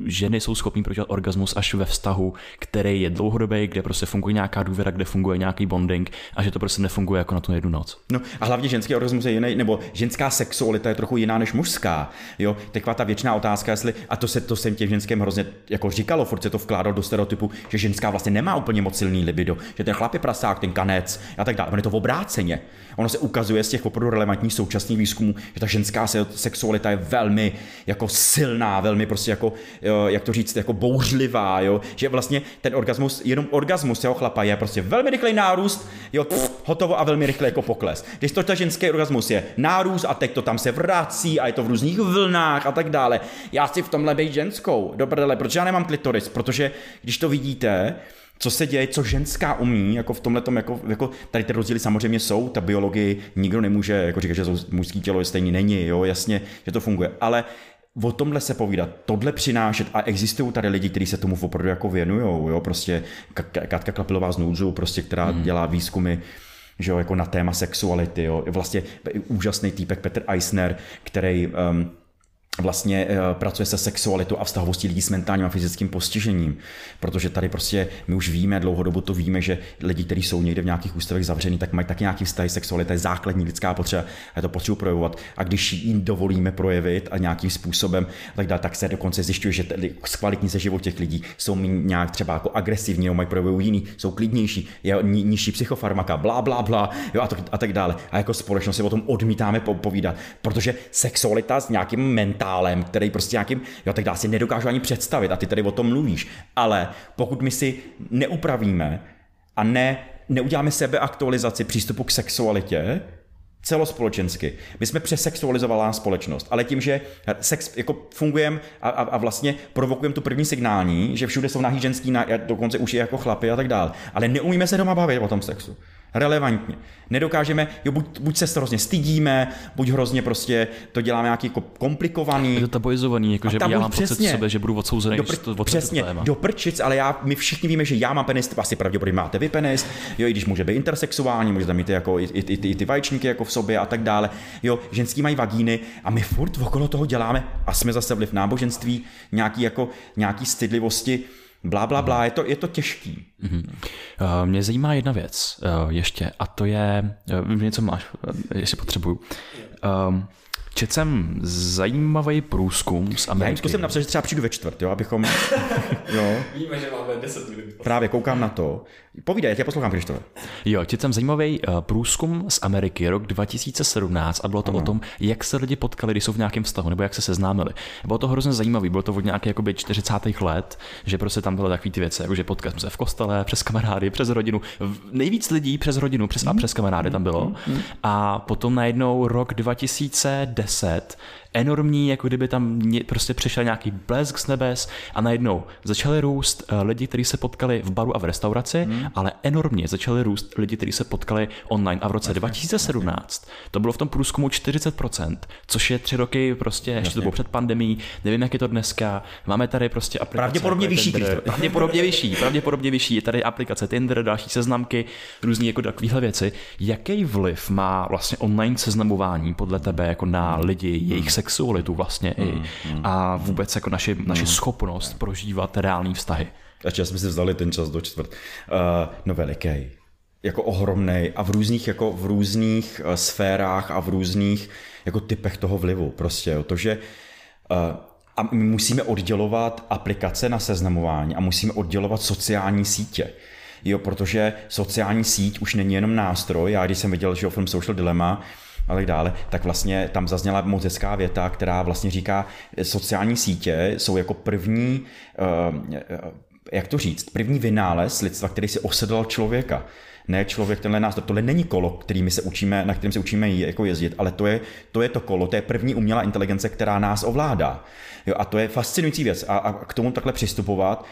ženy jsou schopní prožívat orgasmus až ve vztahu, který je dlouhodobý, kde prostě funguje nějaká důvěra, kde funguje nějaký bonding a že to prostě nefunguje jako na tu jednu noc. No a hlavně ženský orgasmus je jiný, nebo ženská sexualita je trochu jiná než mužská. Jo, taková ta věčná otázka, jestli, a to se to jsem těm ženským hrozně jako říkalo, furt se to vkládalo do stereotypu, že ženská vlastně nemá úplně moc silný libido, že ten chlap je prasák, ten kanec a tak dále. On je to v obráceně. Ono se ukazuje z těch opravdu relevantních současných výzkumů, že ta ženská sexualita je velmi jako silná, velmi prostě jako, jak to říct, jako bouřlivá, jo? že vlastně ten orgasmus, jenom orgasmus jeho chlapa je prostě velmi rychlej nárůst, jo, pff, hotovo a velmi rychle jako pokles. Když to ta ženský orgasmus je nárůst a teď to tam se vrací a je to v různých vlnách a tak dále. Já si v tomhle být ženskou, dobrdele, protože já nemám klitoris, protože když to vidíte, co se děje, co ženská umí, jako v tomhle jako, jako tady ty rozdíly samozřejmě jsou, ta biologii nikdo nemůže jako říkat, že mužský tělo je stejný, není, jo, jasně, že to funguje, ale o tomhle se povídat, tohle přinášet a existují tady lidi, kteří se tomu opravdu jako věnují, jo, prostě Katka Klapilová z Noudzu, prostě, která hmm. dělá výzkumy, že jo, jako na téma sexuality, jo, vlastně úžasný týpek Petr Eisner, který um, vlastně eh, pracuje se sexualitou a vztahovostí lidí s mentálním a fyzickým postižením. Protože tady prostě my už víme, dlouhodobu to víme, že lidi, kteří jsou někde v nějakých ústavech zavřený, tak mají taky nějaký vztahy sexualita, je základní lidská potřeba a je to potřeba projevovat. A když jim dovolíme projevit a nějakým způsobem tak dále, tak se dokonce zjišťuje, že kvalitní se život těch lidí jsou nějak třeba jako agresivní, nebo mají projevují jiný, jsou klidnější, je nižší psychofarmaka, blá, blá, blá, jo, a, to, a tak dále. A jako společnost si o tom odmítáme povídat, protože sexualita s nějakým mentálním ideálem, který prostě nějakým, jo, tak dá si nedokážu ani představit a ty tady o tom mluvíš. Ale pokud my si neupravíme a ne, neuděláme sebeaktualizaci přístupu k sexualitě, celospolečensky. My jsme přesexualizovaná společnost, ale tím, že sex jako fungujeme a, a, a, vlastně provokujeme tu první signální, že všude jsou nahý ženský, na, dokonce už je jako chlapy a tak dále, ale neumíme se doma bavit o tom sexu relevantně. Nedokážeme, jo, buď, buď se hrozně stydíme, buď hrozně prostě to děláme nějaký komplikovaný. Je to tabuizovaný, jako že já mám přesně, pocit sebe, že budu odsouzený, do, pr- to, přesně, do prčic, ale já, my všichni víme, že já mám penis, asi pravděpodobně máte vy penis, jo, i když může být intersexuální, můžete mít jako i, i, i, i, ty vajčníky jako v sobě a tak dále. Jo, ženský mají vagíny a my furt okolo toho děláme a jsme zase vliv náboženství, nějaký jako nějaký stydlivosti, Blá, blá, blá, je to, je to těžký. Mm-hmm. Mě zajímá jedna věc uh, ještě, a to je, uh, něco máš, jestli potřebuju. Um, Četl jsem zajímavý průzkum z Ameriky. Já jim zkusím napsat, že třeba přijdu ve čtvrt, jo, abychom... jo. Víme, že máme 10 minut. Právě koukám na to. Povídej, já tě poslouchám, Krištofe. Jo, četl jsem zajímavý uh, průzkum z Ameriky rok 2017 a bylo to ano. o tom, jak se lidi potkali, když jsou v nějakém vztahu, nebo jak se seznámili. Bylo to hrozně zajímavý, bylo to od nějakých jakoby 40. let, že prostě tam byly takové ty věci, jako že potkali jsme se v kostele, přes kamarády, přes rodinu. Nejvíc lidí přes rodinu, přes a přes kamarády tam bylo. Mhm. A potom najednou rok 2010 10 enormní, jako kdyby tam prostě přišel nějaký blesk z nebes a najednou začaly růst eh, lidi, kteří se potkali v baru a v restauraci, hmm. ale enormně začaly růst lidi, kteří se potkali online. A v roce 2017 to bylo v tom průzkumu 40%, což je tři roky prostě, ještě to bylo před pandemí, nevím, jak je to dneska. Máme tady prostě aplikace. Pravděpodobně jako vyšší. Tinder, pravděpodobně vyšší, pravděpodobně vyšší. Je tady aplikace Tinder, další seznamky, různé jako takovéhle věci. Jaký vliv má vlastně online seznamování podle tebe jako na lidi, jejich sexualitu vlastně mm, i mm, a vůbec jako naši, mm. naši schopnost prožívat reální vztahy. A čas jsme si vzali ten čas do čtvrt. Uh, no veliký. Jako ohromný a v různých, jako v různých uh, sférách a v různých jako typech toho vlivu. Prostě jo. to, že uh, a my musíme oddělovat aplikace na seznamování a musíme oddělovat sociální sítě. Jo, protože sociální síť už není jenom nástroj. Já když jsem viděl, že film Social Dilemma, a tak dále, tak vlastně tam zazněla moc hezká věta, která vlastně říká, sociální sítě jsou jako první, eh, jak to říct, první vynález lidstva, který si osedlal člověka ne člověk tenhle nástroj. Tohle není kolo, kterými se učíme, na kterým se učíme jako jezdit, ale to je, to je to kolo, to je první umělá inteligence, která nás ovládá. Jo, a to je fascinující věc. A, a k tomu takhle přistupovat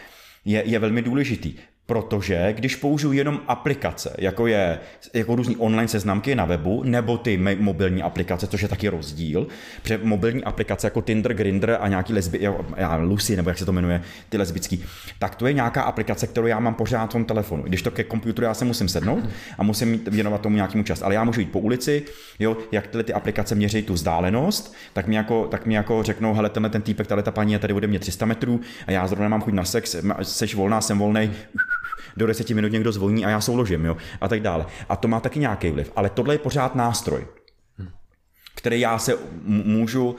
je, je velmi důležitý. Protože když použiju jenom aplikace, jako je jako různý online seznamky na webu, nebo ty mobilní aplikace, což je taky rozdíl, protože mobilní aplikace jako Tinder, Grindr a nějaký lesby, já, Lucy, nebo jak se to jmenuje, ty lesbický, tak to je nějaká aplikace, kterou já mám pořád v tom telefonu. Když to ke počítači já se musím sednout a musím věnovat tomu nějakému čas. Ale já můžu jít po ulici, jo, jak tyhle ty aplikace měří tu vzdálenost, tak mi jako, tak mi jako řeknou, hele, tenhle ten týpek, tady ta paní je tady ode mě 300 metrů a já zrovna mám chuť na sex, seš volná, jsem volný, do deseti minut někdo zvoní a já souložím, jo, a tak dále. A to má taky nějaký vliv. Ale tohle je pořád nástroj, který já se můžu uh,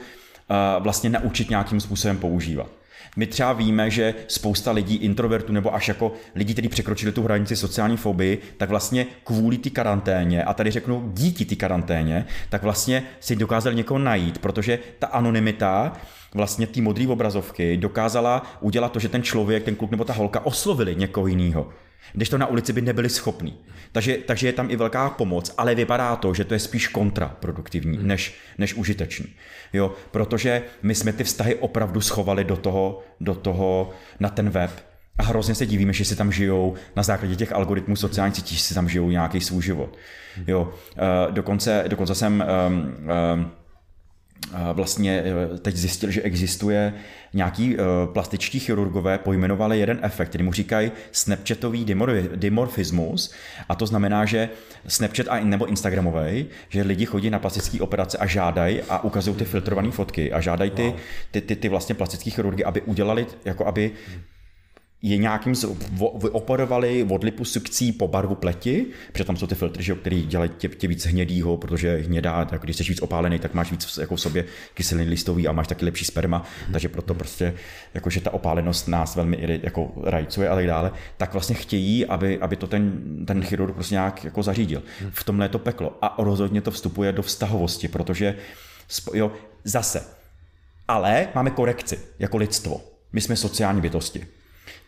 vlastně naučit nějakým způsobem používat. My třeba víme, že spousta lidí, introvertů nebo až jako lidí, kteří překročili tu hranici sociální fobii, tak vlastně kvůli té karanténě, a tady řeknu díky té karanténě, tak vlastně si dokázali někoho najít, protože ta anonymita vlastně té modré obrazovky dokázala udělat to, že ten člověk, ten kluk nebo ta holka oslovili někoho jiného když to na ulici by nebyli schopní. Takže, takže je tam i velká pomoc, ale vypadá to, že to je spíš kontraproduktivní hmm. než, než užitečný. Jo, protože my jsme ty vztahy opravdu schovali do toho, do toho na ten web a hrozně se divíme, že si tam žijou na základě těch algoritmů sociálních sítí, že si tam žijou nějaký svůj život. Jo, uh, dokonce, dokonce jsem um, um, vlastně eh, teď zjistil, že existuje nějaký eh, plastičtí chirurgové pojmenovali jeden efekt, který mu říkají Snapchatový dimorfismus. A to znamená, že Snapchat a, nebo Instagramový, že lidi chodí na plastické operace a žádají a ukazují ty filtrované fotky a žádají ty, ty, ty, ty vlastně plastické chirurgy, aby udělali, jako aby je nějakým vyoperovali od liposukcí po barvu pleti, protože tam jsou ty filtry, že, který dělají tě, tě víc hnědýho, protože hnědá, tak když jsi víc opálený, tak máš víc jako v sobě kyseliny listový a máš taky lepší sperma, hmm. takže proto prostě, jakože ta opálenost nás velmi jako rajcuje a tak dále, tak vlastně chtějí, aby, aby to ten, ten chirurg prostě nějak jako zařídil. Hmm. V tomhle je to peklo a rozhodně to vstupuje do vztahovosti, protože jo, zase, ale máme korekci jako lidstvo. My jsme sociální bytosti.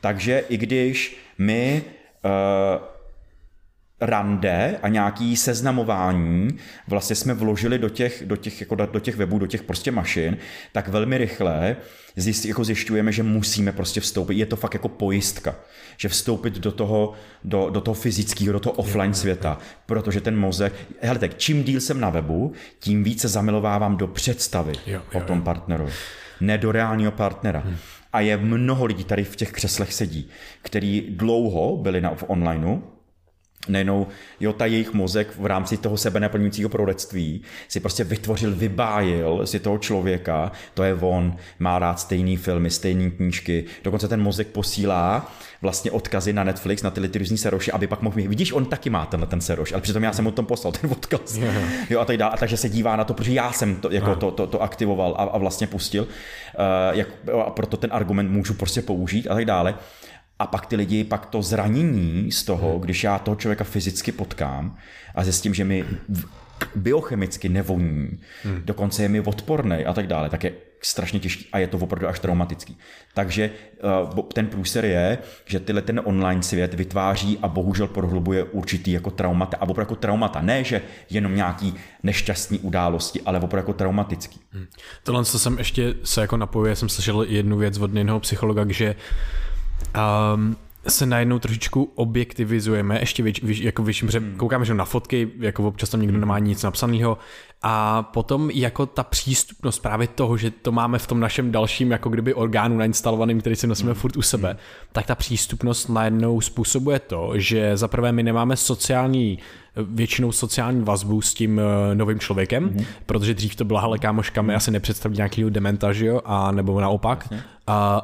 Takže i když my uh, rande a nějaký seznamování vlastně jsme vložili do těch, do těch, jako do těch webů, do těch prostě mašin, tak velmi rychle zjist, jako zjišťujeme, že musíme prostě vstoupit. Je to fakt jako pojistka, že vstoupit do toho, do, do toho fyzického, do toho offline světa, protože ten mozek, hele tak, čím díl jsem na webu, tím více zamilovávám do představy jo, jo, o tom partnerovi, ne do reálního partnera. Hmm. A je mnoho lidí tady v těch křeslech sedí, který dlouho byli na, v onlineu, nejenom, jo, ta jejich mozek v rámci toho sebe naplňujícího prorodectví si prostě vytvořil, vybájil si toho člověka, to je on, má rád stejný filmy, stejné knížky, dokonce ten mozek posílá vlastně odkazy na Netflix, na ty, ty různý seroši, aby pak mohl mít, vidíš, on taky má tenhle ten seroš, ale přitom já jsem mu tom poslal ten odkaz. Jo, a tak dále, a takže se dívá na to, protože já jsem to, jako to, to, to, aktivoval a, a vlastně pustil, uh, jak, a proto ten argument můžu prostě použít a tak dále. A pak ty lidi, pak to zranění z toho, hmm. když já toho člověka fyzicky potkám a zjistím, že mi biochemicky nevoní, hmm. dokonce je mi odporný a tak dále, tak je strašně těžký a je to opravdu až traumatický. Takže uh, ten průser je, že tyhle ten online svět vytváří a bohužel prohlubuje určitý jako traumata, a opravdu jako traumata. Ne, že jenom nějaký nešťastní události, ale opravdu jako traumatický. Hmm. Tohle, co jsem ještě se jako napojuje, jsem slyšel jednu věc od jiného psychologa, že um, se najednou trošičku objektivizujeme, ještě věč, věč, jako větším, hmm. koukáme že na fotky, jako občas tam někdo nemá nic napsaného a potom jako ta přístupnost právě toho, že to máme v tom našem dalším jako kdyby orgánu nainstalovaným, který si nosíme hmm. furt u sebe, hmm. tak ta přístupnost najednou způsobuje to, že za prvé my nemáme sociální většinou sociální vazbu s tím eh, novým člověkem, mm-hmm. protože dřív to byla hele kámoška, mi asi nepředstaví nějakýho dementa, že jo, a nebo naopak. A,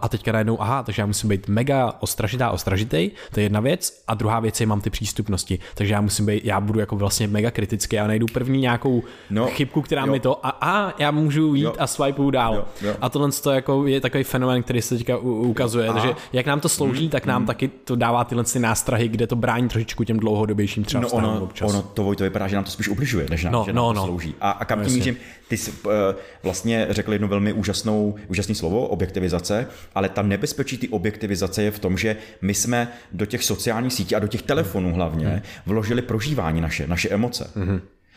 a teďka najednou, aha, takže já musím být mega ostražitá, ostražitej, to je jedna věc. A druhá věc je, mám ty přístupnosti, takže já musím být, já budu jako vlastně mega kritický a najdu první nějakou no, chybku, která jo. mi to, a, a já můžu jít jo. a swipeu dál. Jo, jo. A tohle to jako je takový fenomén, který se teďka ukazuje, takže jak nám to slouží, mm, tak nám mm. taky to dává tyhle nástrahy, kde to brání trošičku těm dlouhodobějším třeba no, ono, občas. Ono to, to vypadá, že nám to spíš ubližuje, než nám, no, že nám no, to no. slouží. A, a kam tím mířím? Ty jsi uh, vlastně řekl jedno velmi úžasnou, úžasné slovo, objektivizace, ale ta nebezpečí ty objektivizace je v tom, že my jsme do těch sociálních sítí a do těch telefonů hlavně hmm. vložili prožívání naše, naše emoce.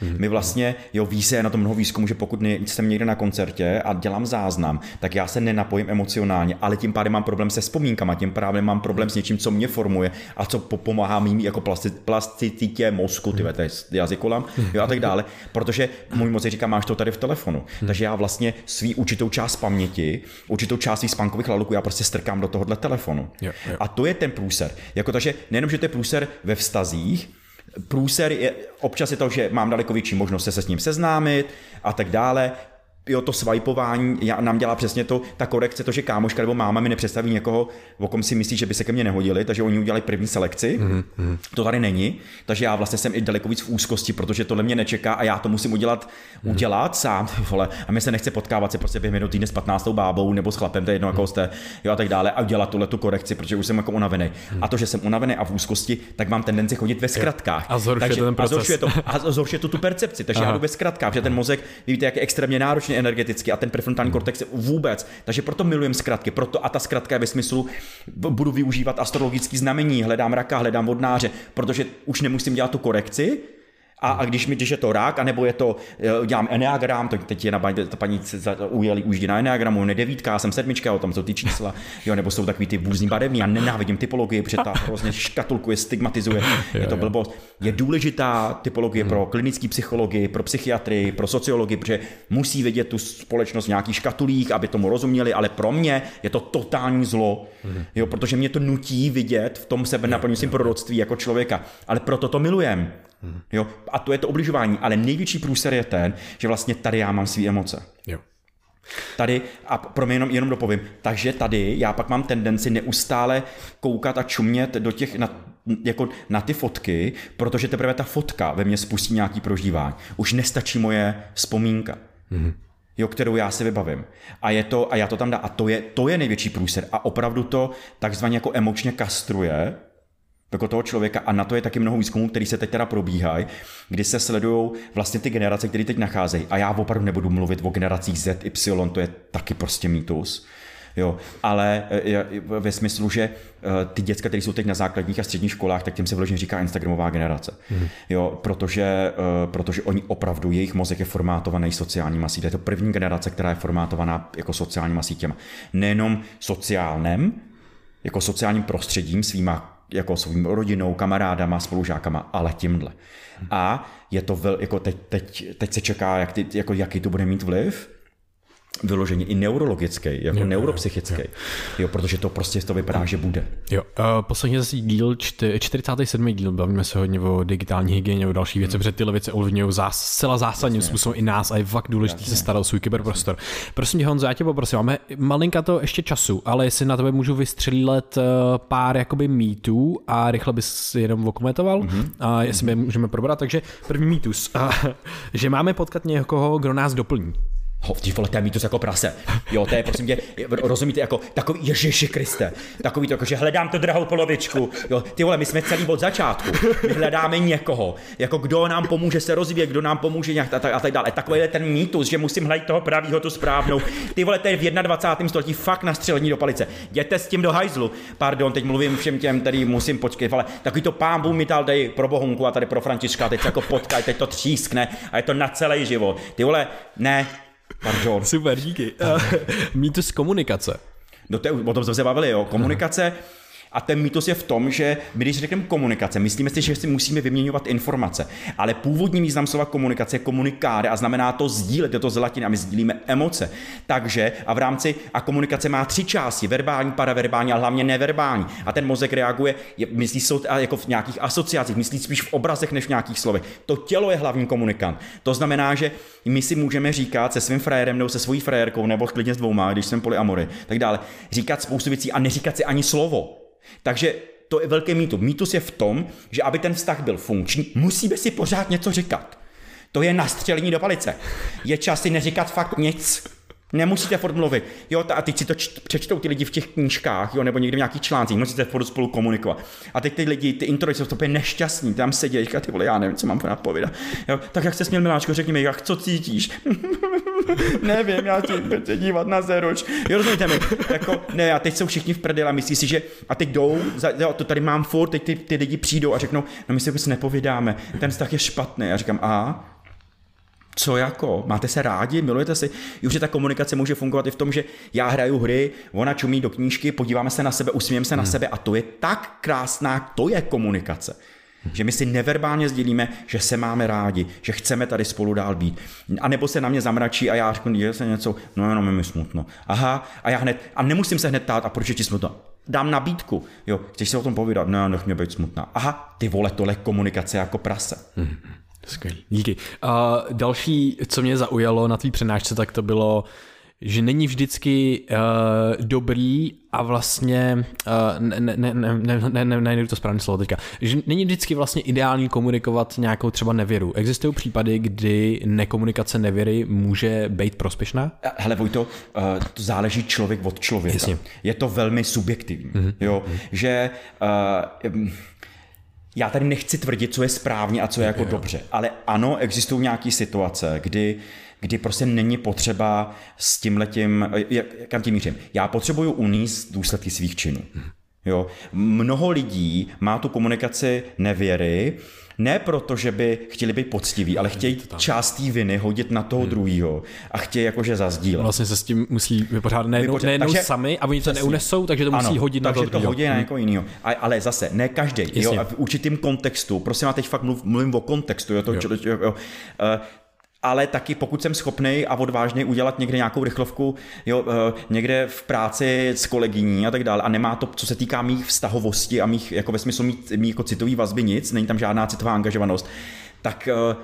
Hmm. My vlastně, jo, ví se na to mnoho výzkumu, že pokud jsem někde na koncertě a dělám záznam, tak já se nenapojím emocionálně, ale tím pádem mám problém se vzpomínkama, tím pádem mám problém s něčím, co mě formuje a co pomáhá mým jako plasticitě mozku, ty to je jazykolam, jo, a tak dále, protože můj mozek říká, máš to tady v telefonu. Takže já vlastně svý určitou část paměti, určitou část svých spánkových laluků, já prostě strkám do tohohle telefonu. Jo, jo. A to je ten průser. Jako takže nejenom, že to je průser ve vztazích, průser je, občas je to, že mám daleko větší možnost se, se s ním seznámit a tak dále, jo, to swipeování já, nám dělá přesně to, ta korekce, to, že kámoška nebo máma mi nepředstaví někoho, o kom si myslí, že by se ke mně nehodili, takže oni udělali první selekci. Mm-hmm. To tady není, takže já vlastně jsem i daleko víc v úzkosti, protože tohle mě nečeká a já to musím udělat, mm-hmm. udělat sám, vole. A mi se nechce potkávat se prostě během minut týdne s 15. bábou nebo s chlapem, to je jedno, mm-hmm. jako jste, jo, a tak dále, a udělat tuhle tu korekci, protože už jsem jako unavený. Mm-hmm. A to, že jsem unavený a v úzkosti, tak mám tendenci chodit ve zkratkách. A zhoršuje takže, to ten proces. A zhoršuje to, a zhoršuje to tu percepci, takže Aha. já jdu ve zkratkách, že ten mozek, víte, jak je extrémně náročný energeticky a ten prefrontální kortex vůbec. Takže proto milujem zkratky. Proto a ta zkratka je ve smyslu, budu využívat astrologický znamení, hledám raka, hledám vodnáře, protože už nemusím dělat tu korekci, a, a když mi, když je to rák, anebo je to, eh, dělám eneagram, to teď je na ta paní ujeli už na eneagramu, ne devítka, já jsem sedmička, o tom jsou ty čísla, jo, nebo jsou takový ty vůzní barevní, já nenávidím typologii, protože ta hrozně škatulkuje, stigmatizuje, je to blbost. Je důležitá typologie pro klinický psychologii, pro psychiatrii, pro sociologii, protože musí vidět tu společnost v nějakých škatulích, aby tomu rozuměli, ale pro mě je to totální zlo, jo, protože mě to nutí vidět v tom sebe naplňujícím proroctví jako člověka, ale proto to milujem. Jo? A to je to obližování. Ale největší průser je ten, že vlastně tady já mám své emoce. Jo. Tady, a pro mě jenom, jenom dopovím, takže tady já pak mám tendenci neustále koukat a čumět do těch, na, jako na ty fotky, protože teprve ta fotka ve mně spustí nějaký prožívání. Už nestačí moje vzpomínka. Mm-hmm jo, kterou já si vybavím. A, je to, a já to tam dá. A to je, to je největší průser. A opravdu to takzvaně jako emočně kastruje jako toho člověka a na to je taky mnoho výzkumů, který se teď teda probíhají, kdy se sledují vlastně ty generace, které teď nacházejí. A já opravdu nebudu mluvit o generacích Z, Y, to je taky prostě mýtus. Jo, ale e, ve smyslu, že e, ty děcka, které jsou teď na základních a středních školách, tak těm se vložně říká Instagramová generace. Mm. Jo, protože, e, protože oni opravdu, jejich mozek je formátovaný sociálníma sítěma. Je to první generace, která je formátovaná jako sociálníma sítěma. Nejenom sociálním, jako sociálním prostředím, svýma jako svým rodinou, kamarádama, spolužákama, ale tímhle. A je to vel, jako teď, teď, teď se čeká, jak ty, jako, jaký to bude mít vliv, vyloženě i neurologický, jako jo, neuropsychický. Jo, jo. jo, protože to prostě to vypadá, že bude. Jo, uh, posledně zase díl, čty, 47. díl, bavíme se hodně o digitální hygieně, o další věci, hmm. protože tyhle věci ovlivňují zás, zcela zásadním způsobem i nás a je fakt důležité se starat o svůj kyberprostor. Prosím tě, Honzo, já tě poprosím, máme malinka to ještě času, ale jestli na tebe můžu vystřelit uh, pár jakoby mýtů a rychle bys jenom okomentoval, mm-hmm. a jestli mm-hmm. můžeme probrat. Takže první mýtus, uh, že máme potkat někoho, kdo nás doplní. Ho, ty vole, to je mýtus jako prase. Jo, to je, prosím tě, rozumíte, jako takový Ježiši Kriste, takový to, jako, že hledám tu drahou polovičku. Jo, ty vole, my jsme celý od začátku. My hledáme někoho, jako kdo nám pomůže se rozvíjet, kdo nám pomůže nějak a tak, a tak dále. Takový je ten mýtus, že musím hledat toho pravýho, tu správnou. Ty vole, to je v 21. století fakt na střelení do palice. Jděte s tím do hajzlu. Pardon, teď mluvím všem těm, který musím počkat, ale takový to pán mi dal dej pro Bohunku a tady pro Františka, teď se jako potkaj, teď to třískne a je to na celý život. Ty vole, ne, Pardon. Super, díky. Mýtus komunikace. No to je, o tom jsme se bavili, jo. Komunikace, a ten mýtus je v tom, že my, když řekneme komunikace, myslíme si, že si musíme vyměňovat informace. Ale původní význam slova komunikace je komunikáre a znamená to sdílet, je to z latiny a my sdílíme emoce. Takže a v rámci a komunikace má tři části, verbální, paraverbální a hlavně neverbální. A ten mozek reaguje, je, myslí jsou jako v nějakých asociacích, myslí spíš v obrazech než v nějakých slovech. To tělo je hlavní komunikant. To znamená, že my si můžeme říkat se svým frajerem nebo se svojí frajerkou nebo klidně s dvouma, když jsem polyamory, tak dále, říkat spoustu věcí a neříkat si ani slovo. Takže to je velký mýtus. Mýtus je v tom, že aby ten vztah byl funkční, musíme si pořád něco říkat. To je nastřelení do palice. Je čas si neříkat fakt nic. Nemusíte furt mluvit. Jo, a teď si to přečtou ty lidi v těch knížkách, jo, nebo někde v nějakých článcích, musíte furt spolu komunikovat. A teď ty lidi, ty intro jsou to nešťastní, tam sedí, říká, ty vole, já nevím, co mám napovědat. Jo, tak jak se směl Miláčko, řekni mi, jak co cítíš? nevím, já ti chci dívat na zeruč. Jo, rozumíte mi? Jako, ne, a teď jsou všichni v prdeli a myslí si, že a teď jdou, jo, to tady mám furt, teď ty, ty lidi přijdou a řeknou, no my si vůbec nepovídáme, ten vztah je špatný. Já říkám, a co jako? Máte se rádi, milujete si? Už ta komunikace může fungovat i v tom, že já hraju hry, ona čumí do knížky, podíváme se na sebe, usmějeme se na hmm. sebe a to je tak krásná, to je komunikace. Že my si neverbálně sdělíme, že se máme rádi, že chceme tady spolu dál být. A nebo se na mě zamračí a já řeknu, že se něco, no jenom je mi smutno. Aha, a já hned, a nemusím se hned ptát, a proč je ti smutno? Dám nabídku. Jo, chceš se o tom povídat? Ne, nech mě být smutná. Aha, ty vole, tohle komunikace jako prase. Hmm. Skvělý. Díky. A další, co mě zaujalo na tvý přednášce, tak to bylo že není vždycky uh, dobrý a vlastně, uh, ne, ne, ne, ne, ne, ne, to správné slovo teďka, že není vždycky vlastně ideální komunikovat nějakou třeba nevěru. Existují případy, kdy nekomunikace nevěry může být prospěšná? Hele Vojto, uh, to záleží člověk od člověka. Jasně. Je to velmi subjektivní, mm-hmm. jo, mm-hmm. že uh, já tady nechci tvrdit, co je správně a co je jako jo. dobře, ale ano, existují nějaké situace, kdy kdy prostě není potřeba s tím letím, kam tím mířím. Já potřebuju uníst důsledky svých činů. Jo. Mnoho lidí má tu komunikaci nevěry, ne proto, že by chtěli být poctiví, ale chtějí část té viny hodit na toho hmm. druhého a chtějí jakože zazdílet. Vlastně se s tím musí vypořádat nejednou, Vypořád, nejednou takže, sami a oni to neunesou, takže to musí ano, hodit na toho Takže to hodí na někoho jiného. Ale zase, ne každý. Jo, v určitým kontextu, prosím, já teď fakt mluvím o kontextu, jo, to, jo. Jo, jo, uh, ale taky pokud jsem schopný a odvážný udělat někde nějakou rychlovku, jo, eh, někde v práci s kolegyní a tak dále a nemá to, co se týká mých vztahovosti a mých, jako ve smyslu mých, mých jako citový vazby nic, není tam žádná citová angažovanost, tak, eh,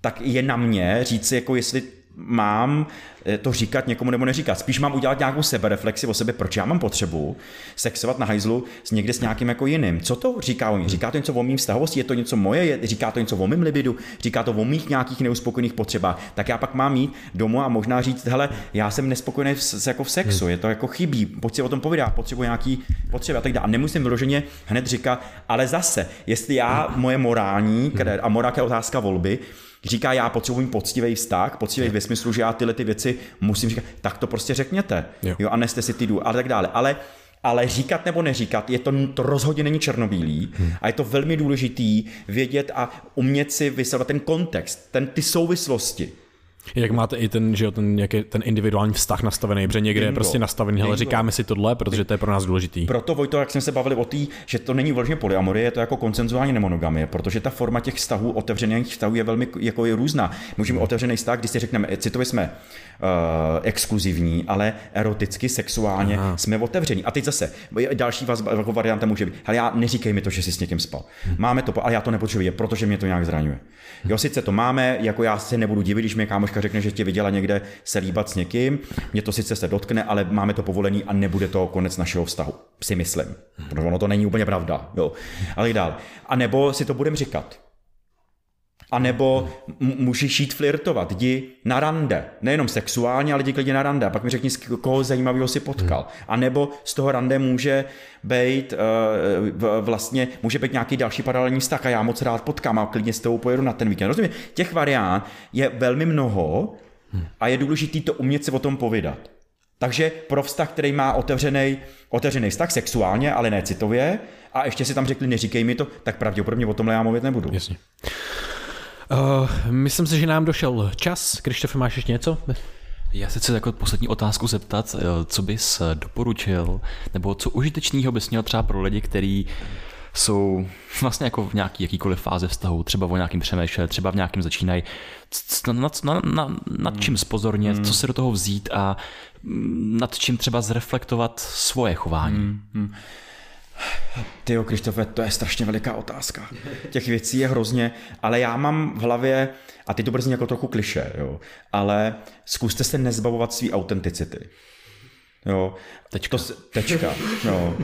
tak je na mě říct jako jestli mám eh, to říkat někomu nebo neříkat. Spíš mám udělat nějakou sebereflexi o sebe, proč já mám potřebu sexovat na hajzlu s někde s nějakým jako jiným. Co to říká o mě? Říká to něco o mým vztahovosti? Je to něco moje? Je, říká to něco o mým libidu? Říká to o mých nějakých neuspokojených potřebách? Tak já pak mám mít domů a možná říct, hele, já jsem nespokojený v, jako v sexu, hmm. je to jako chybí, pojď si o tom povídat, potřebuji nějaký potřeby a tak dále. A nemusím vyloženě hned říkat, ale zase, jestli já moje morální, které, a morálka je otázka volby, říká, já potřebuji poctivý vztah, poctivý ve smyslu, že já tyhle ty věci musím říkat, tak to prostě řekněte. Jo. jo a neste si ty jdu, a tak dále. Ale ale říkat nebo neříkat, je to, to rozhodně není černobílý hmm. a je to velmi důležitý vědět a umět si vysvětlit ten kontext, ten, ty souvislosti. Jak máte i ten, že jo, ten, jak je ten individuální vztah nastavený, protože někde Bingo. je prostě nastavený, ale říkáme si tohle, protože to je pro nás důležitý. Proto, Vojto, jak jsme se bavili o té, že to není vložně polyamorie, je to jako koncenzuální nemonogamie, protože ta forma těch vztahů, otevřených vztahů je velmi jako je různá. Můžeme hmm. otevřený vztah, když si řekneme, citově jsme uh, exkluzivní, ale eroticky, sexuálně Aha. jsme otevření. A teď zase, další vás, jako varianta může být, ale já neříkej mi to, že jsi s někým spal. Hmm. Máme to, ale já to nepotřebuji, protože mě to nějak zraňuje. Jo, sice to máme, jako já se nebudu divit, když mě kámoška řekne, že tě viděla někde se líbat s někým, mě to sice se dotkne, ale máme to povolený a nebude to konec našeho vztahu, si myslím. Protože ono to není úplně pravda, jo. Ale dál. A nebo si to budeme říkat. A nebo můžeš jít flirtovat, jdi na rande, nejenom sexuálně, ale jdi klidně na rande. A pak mi řekni, koho zajímavého si potkal. A nebo z toho rande může být uh, vlastně, může být nějaký další paralelní vztah a já moc rád potkám a klidně s tebou pojedu na ten víkend. Rozumím, těch variant je velmi mnoho a je důležité to umět si o tom povídat. Takže pro vztah, který má otevřený, otevřený vztah sexuálně, ale ne citově, a ještě si tam řekli, neříkej mi to, tak pravděpodobně o tomhle já mluvit nebudu. Jasně. Uh, myslím si, že nám došel čas. Krištofe, máš ještě něco? Já se chci jako poslední otázku zeptat, eh, co bys doporučil, nebo co užitečného bys měl třeba pro lidi, kteří jsou vlastně jako v nějaký jakýkoliv fáze vztahu, třeba o nějakým přemýšlet, třeba v nějakým začínají, nad, nad, nad, nad čím spozornět, hmm. co se do toho vzít a mm, nad čím třeba zreflektovat svoje chování. Hmm. hmm. Ty jo, Krištofe, to je strašně veliká otázka. Těch věcí je hrozně, ale já mám v hlavě, a ty to brzy jako trochu kliše, jo, ale zkuste se nezbavovat své autenticity. Jo. Tečka. To, tečka. Jo.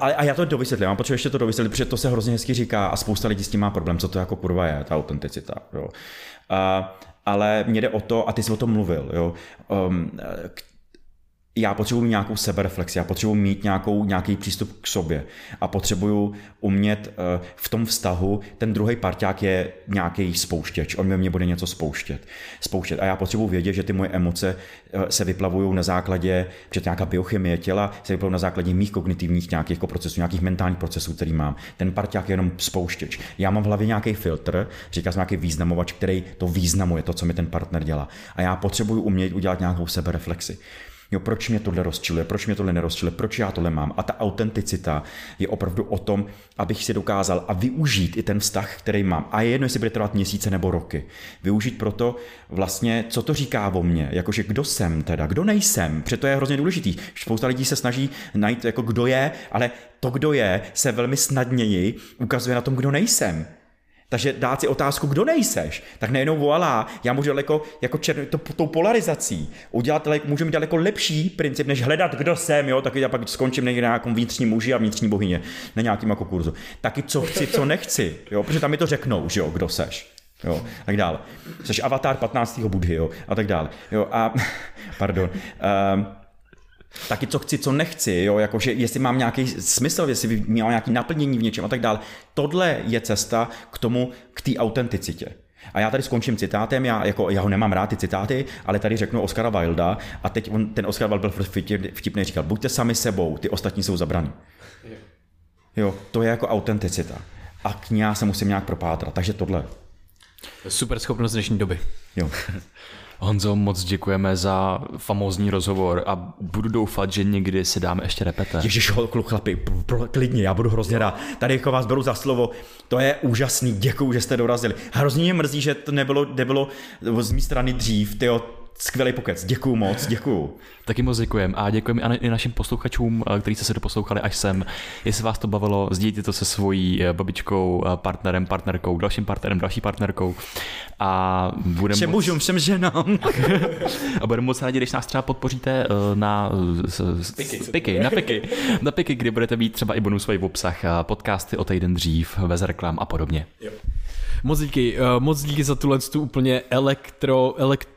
A, a já to dovysvětlím, mám potřebuji ještě to dovysvětlit, protože to se hrozně hezky říká a spousta lidí s tím má problém, co to jako kurva je, ta autenticita. Jo. A, ale mě jde o to, a ty jsi o tom mluvil, jo. Um, já potřebuji nějakou sebereflexi, já potřebuji mít nějakou, nějaký přístup k sobě a potřebuju umět uh, v tom vztahu, ten druhý parťák je nějaký spouštěč, on mě bude něco spouštět. spouštět. A já potřebuji vědět, že ty moje emoce uh, se vyplavují na základě, že nějaká biochemie těla se vyplavují na základě mých kognitivních nějakých jako procesů, nějakých mentálních procesů, který mám. Ten parťák je jenom spouštěč. Já mám v hlavě nějaký filtr, říká jsem nějaký významovač, který to významuje, to, co mi ten partner dělá. A já potřebuji umět udělat nějakou sebereflexi. Jo, proč mě tohle rozčiluje, proč mě tohle nerozčiluje, proč já tohle mám. A ta autenticita je opravdu o tom, abych si dokázal a využít i ten vztah, který mám. A je jedno, jestli bude trvat měsíce nebo roky. Využít proto vlastně, co to říká o mně, jakože kdo jsem teda, kdo nejsem. Protože je hrozně důležitý. Spousta lidí se snaží najít, jako kdo je, ale to, kdo je, se velmi snadněji ukazuje na tom, kdo nejsem. Takže dát si otázku, kdo nejseš, tak nejenom voilà, já můžu daleko jako čer, to, tou polarizací udělat, můžu mít daleko lepší princip, než hledat, kdo jsem, jo, taky já pak skončím někde na nějakém vnitřní muži a vnitřní bohyně, na nějakým jako kurzu. Taky co chci, co nechci, jo, protože tam mi to řeknou, že jo, kdo seš. Jo, tak dále. Jsi avatar 15. budhy, jo, a tak dále. Jo, a, pardon. Um, taky co chci, co nechci, jo, jakože jestli mám nějaký smysl, jestli mám nějaký naplnění v něčem a tak dále. Tohle je cesta k tomu, k té autenticitě. A já tady skončím citátem, já, jako, já ho nemám rád ty citáty, ale tady řeknu Oscara Wilda a teď on, ten Oscar Wilde byl vtipný, říkal, buďte sami sebou, ty ostatní jsou zabraní. Jo, to je jako autenticita. A k ní já se musím nějak propátrat, takže tohle. Super schopnost dnešní doby. Jo. Honzo, moc děkujeme za famózní rozhovor a budu doufat, že někdy si dáme ještě repete. Ježiš, kluk, chlapi, klidně, já budu hrozně rád. Tady jako vás beru za slovo, to je úžasný, děkuju, že jste dorazili. Hrozně mě mrzí, že to nebylo, nebylo z mé strany dřív, tyjo, skvělý pokec. Děkuju moc, děkuju. Taky moc děkujem a děkujeme i našim posluchačům, eh, kteří jste se doposlouchali až sem. Jestli vás to bavilo, sdílíte to se svojí eh, babičkou, eh, partnerem, partnerkou, dalším partnerem, další partnerkou. A budeme všem moc... mužům, všem ženám. a budeme moc rádi, když nás třeba podpoříte na piky, piky, na piky, na piky, kdy budete mít třeba i bonusový obsah, podcasty o týden dřív, bez reklam a podobně. Jo. Moc díky, uh, moc díky za tuhle tu úplně elektro, elekt,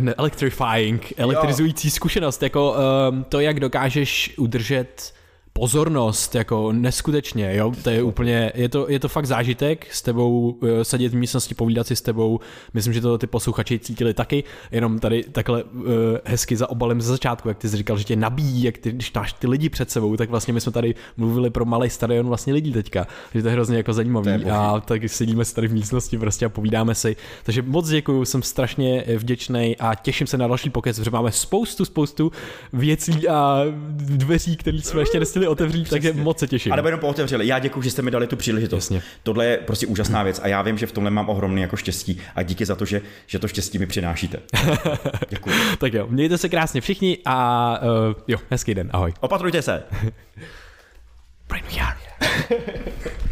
ne, electrifying, elektrizující jo. zkušenost, jako um, to, jak dokážeš udržet pozornost, jako neskutečně, jo, to je úplně, je to, je to fakt zážitek s tebou eh, sedět v místnosti, povídat si s tebou, myslím, že to ty posluchači cítili taky, jenom tady takhle uh, hezky za obalem ze začátku, jak ty jsi říkal, že tě nabíjí, jak ty, když máš ty lidi před sebou, tak vlastně my jsme tady mluvili pro malý stadion vlastně lidí teďka, že to je hrozně jako zajímavý. A tak sedíme se tady v místnosti prostě a povídáme si, takže moc děkuju, jsem strašně vděčný a těším se na další pokec, protože máme spoustu, spoustu věcí a dveří, které jsme ještě nestihli otevřít, Přesně. takže moc se těším. A nebo jenom pootevřeli. Já děkuji, že jste mi dali tu příležitost. Jasně. Tohle je prostě úžasná věc a já vím, že v tomhle mám ohromný jako štěstí a díky za to, že, že to štěstí mi přinášíte. Děkuji. tak jo, mějte se krásně všichni a uh, jo, hezký den, ahoj. Opatrujte se. Brain VR.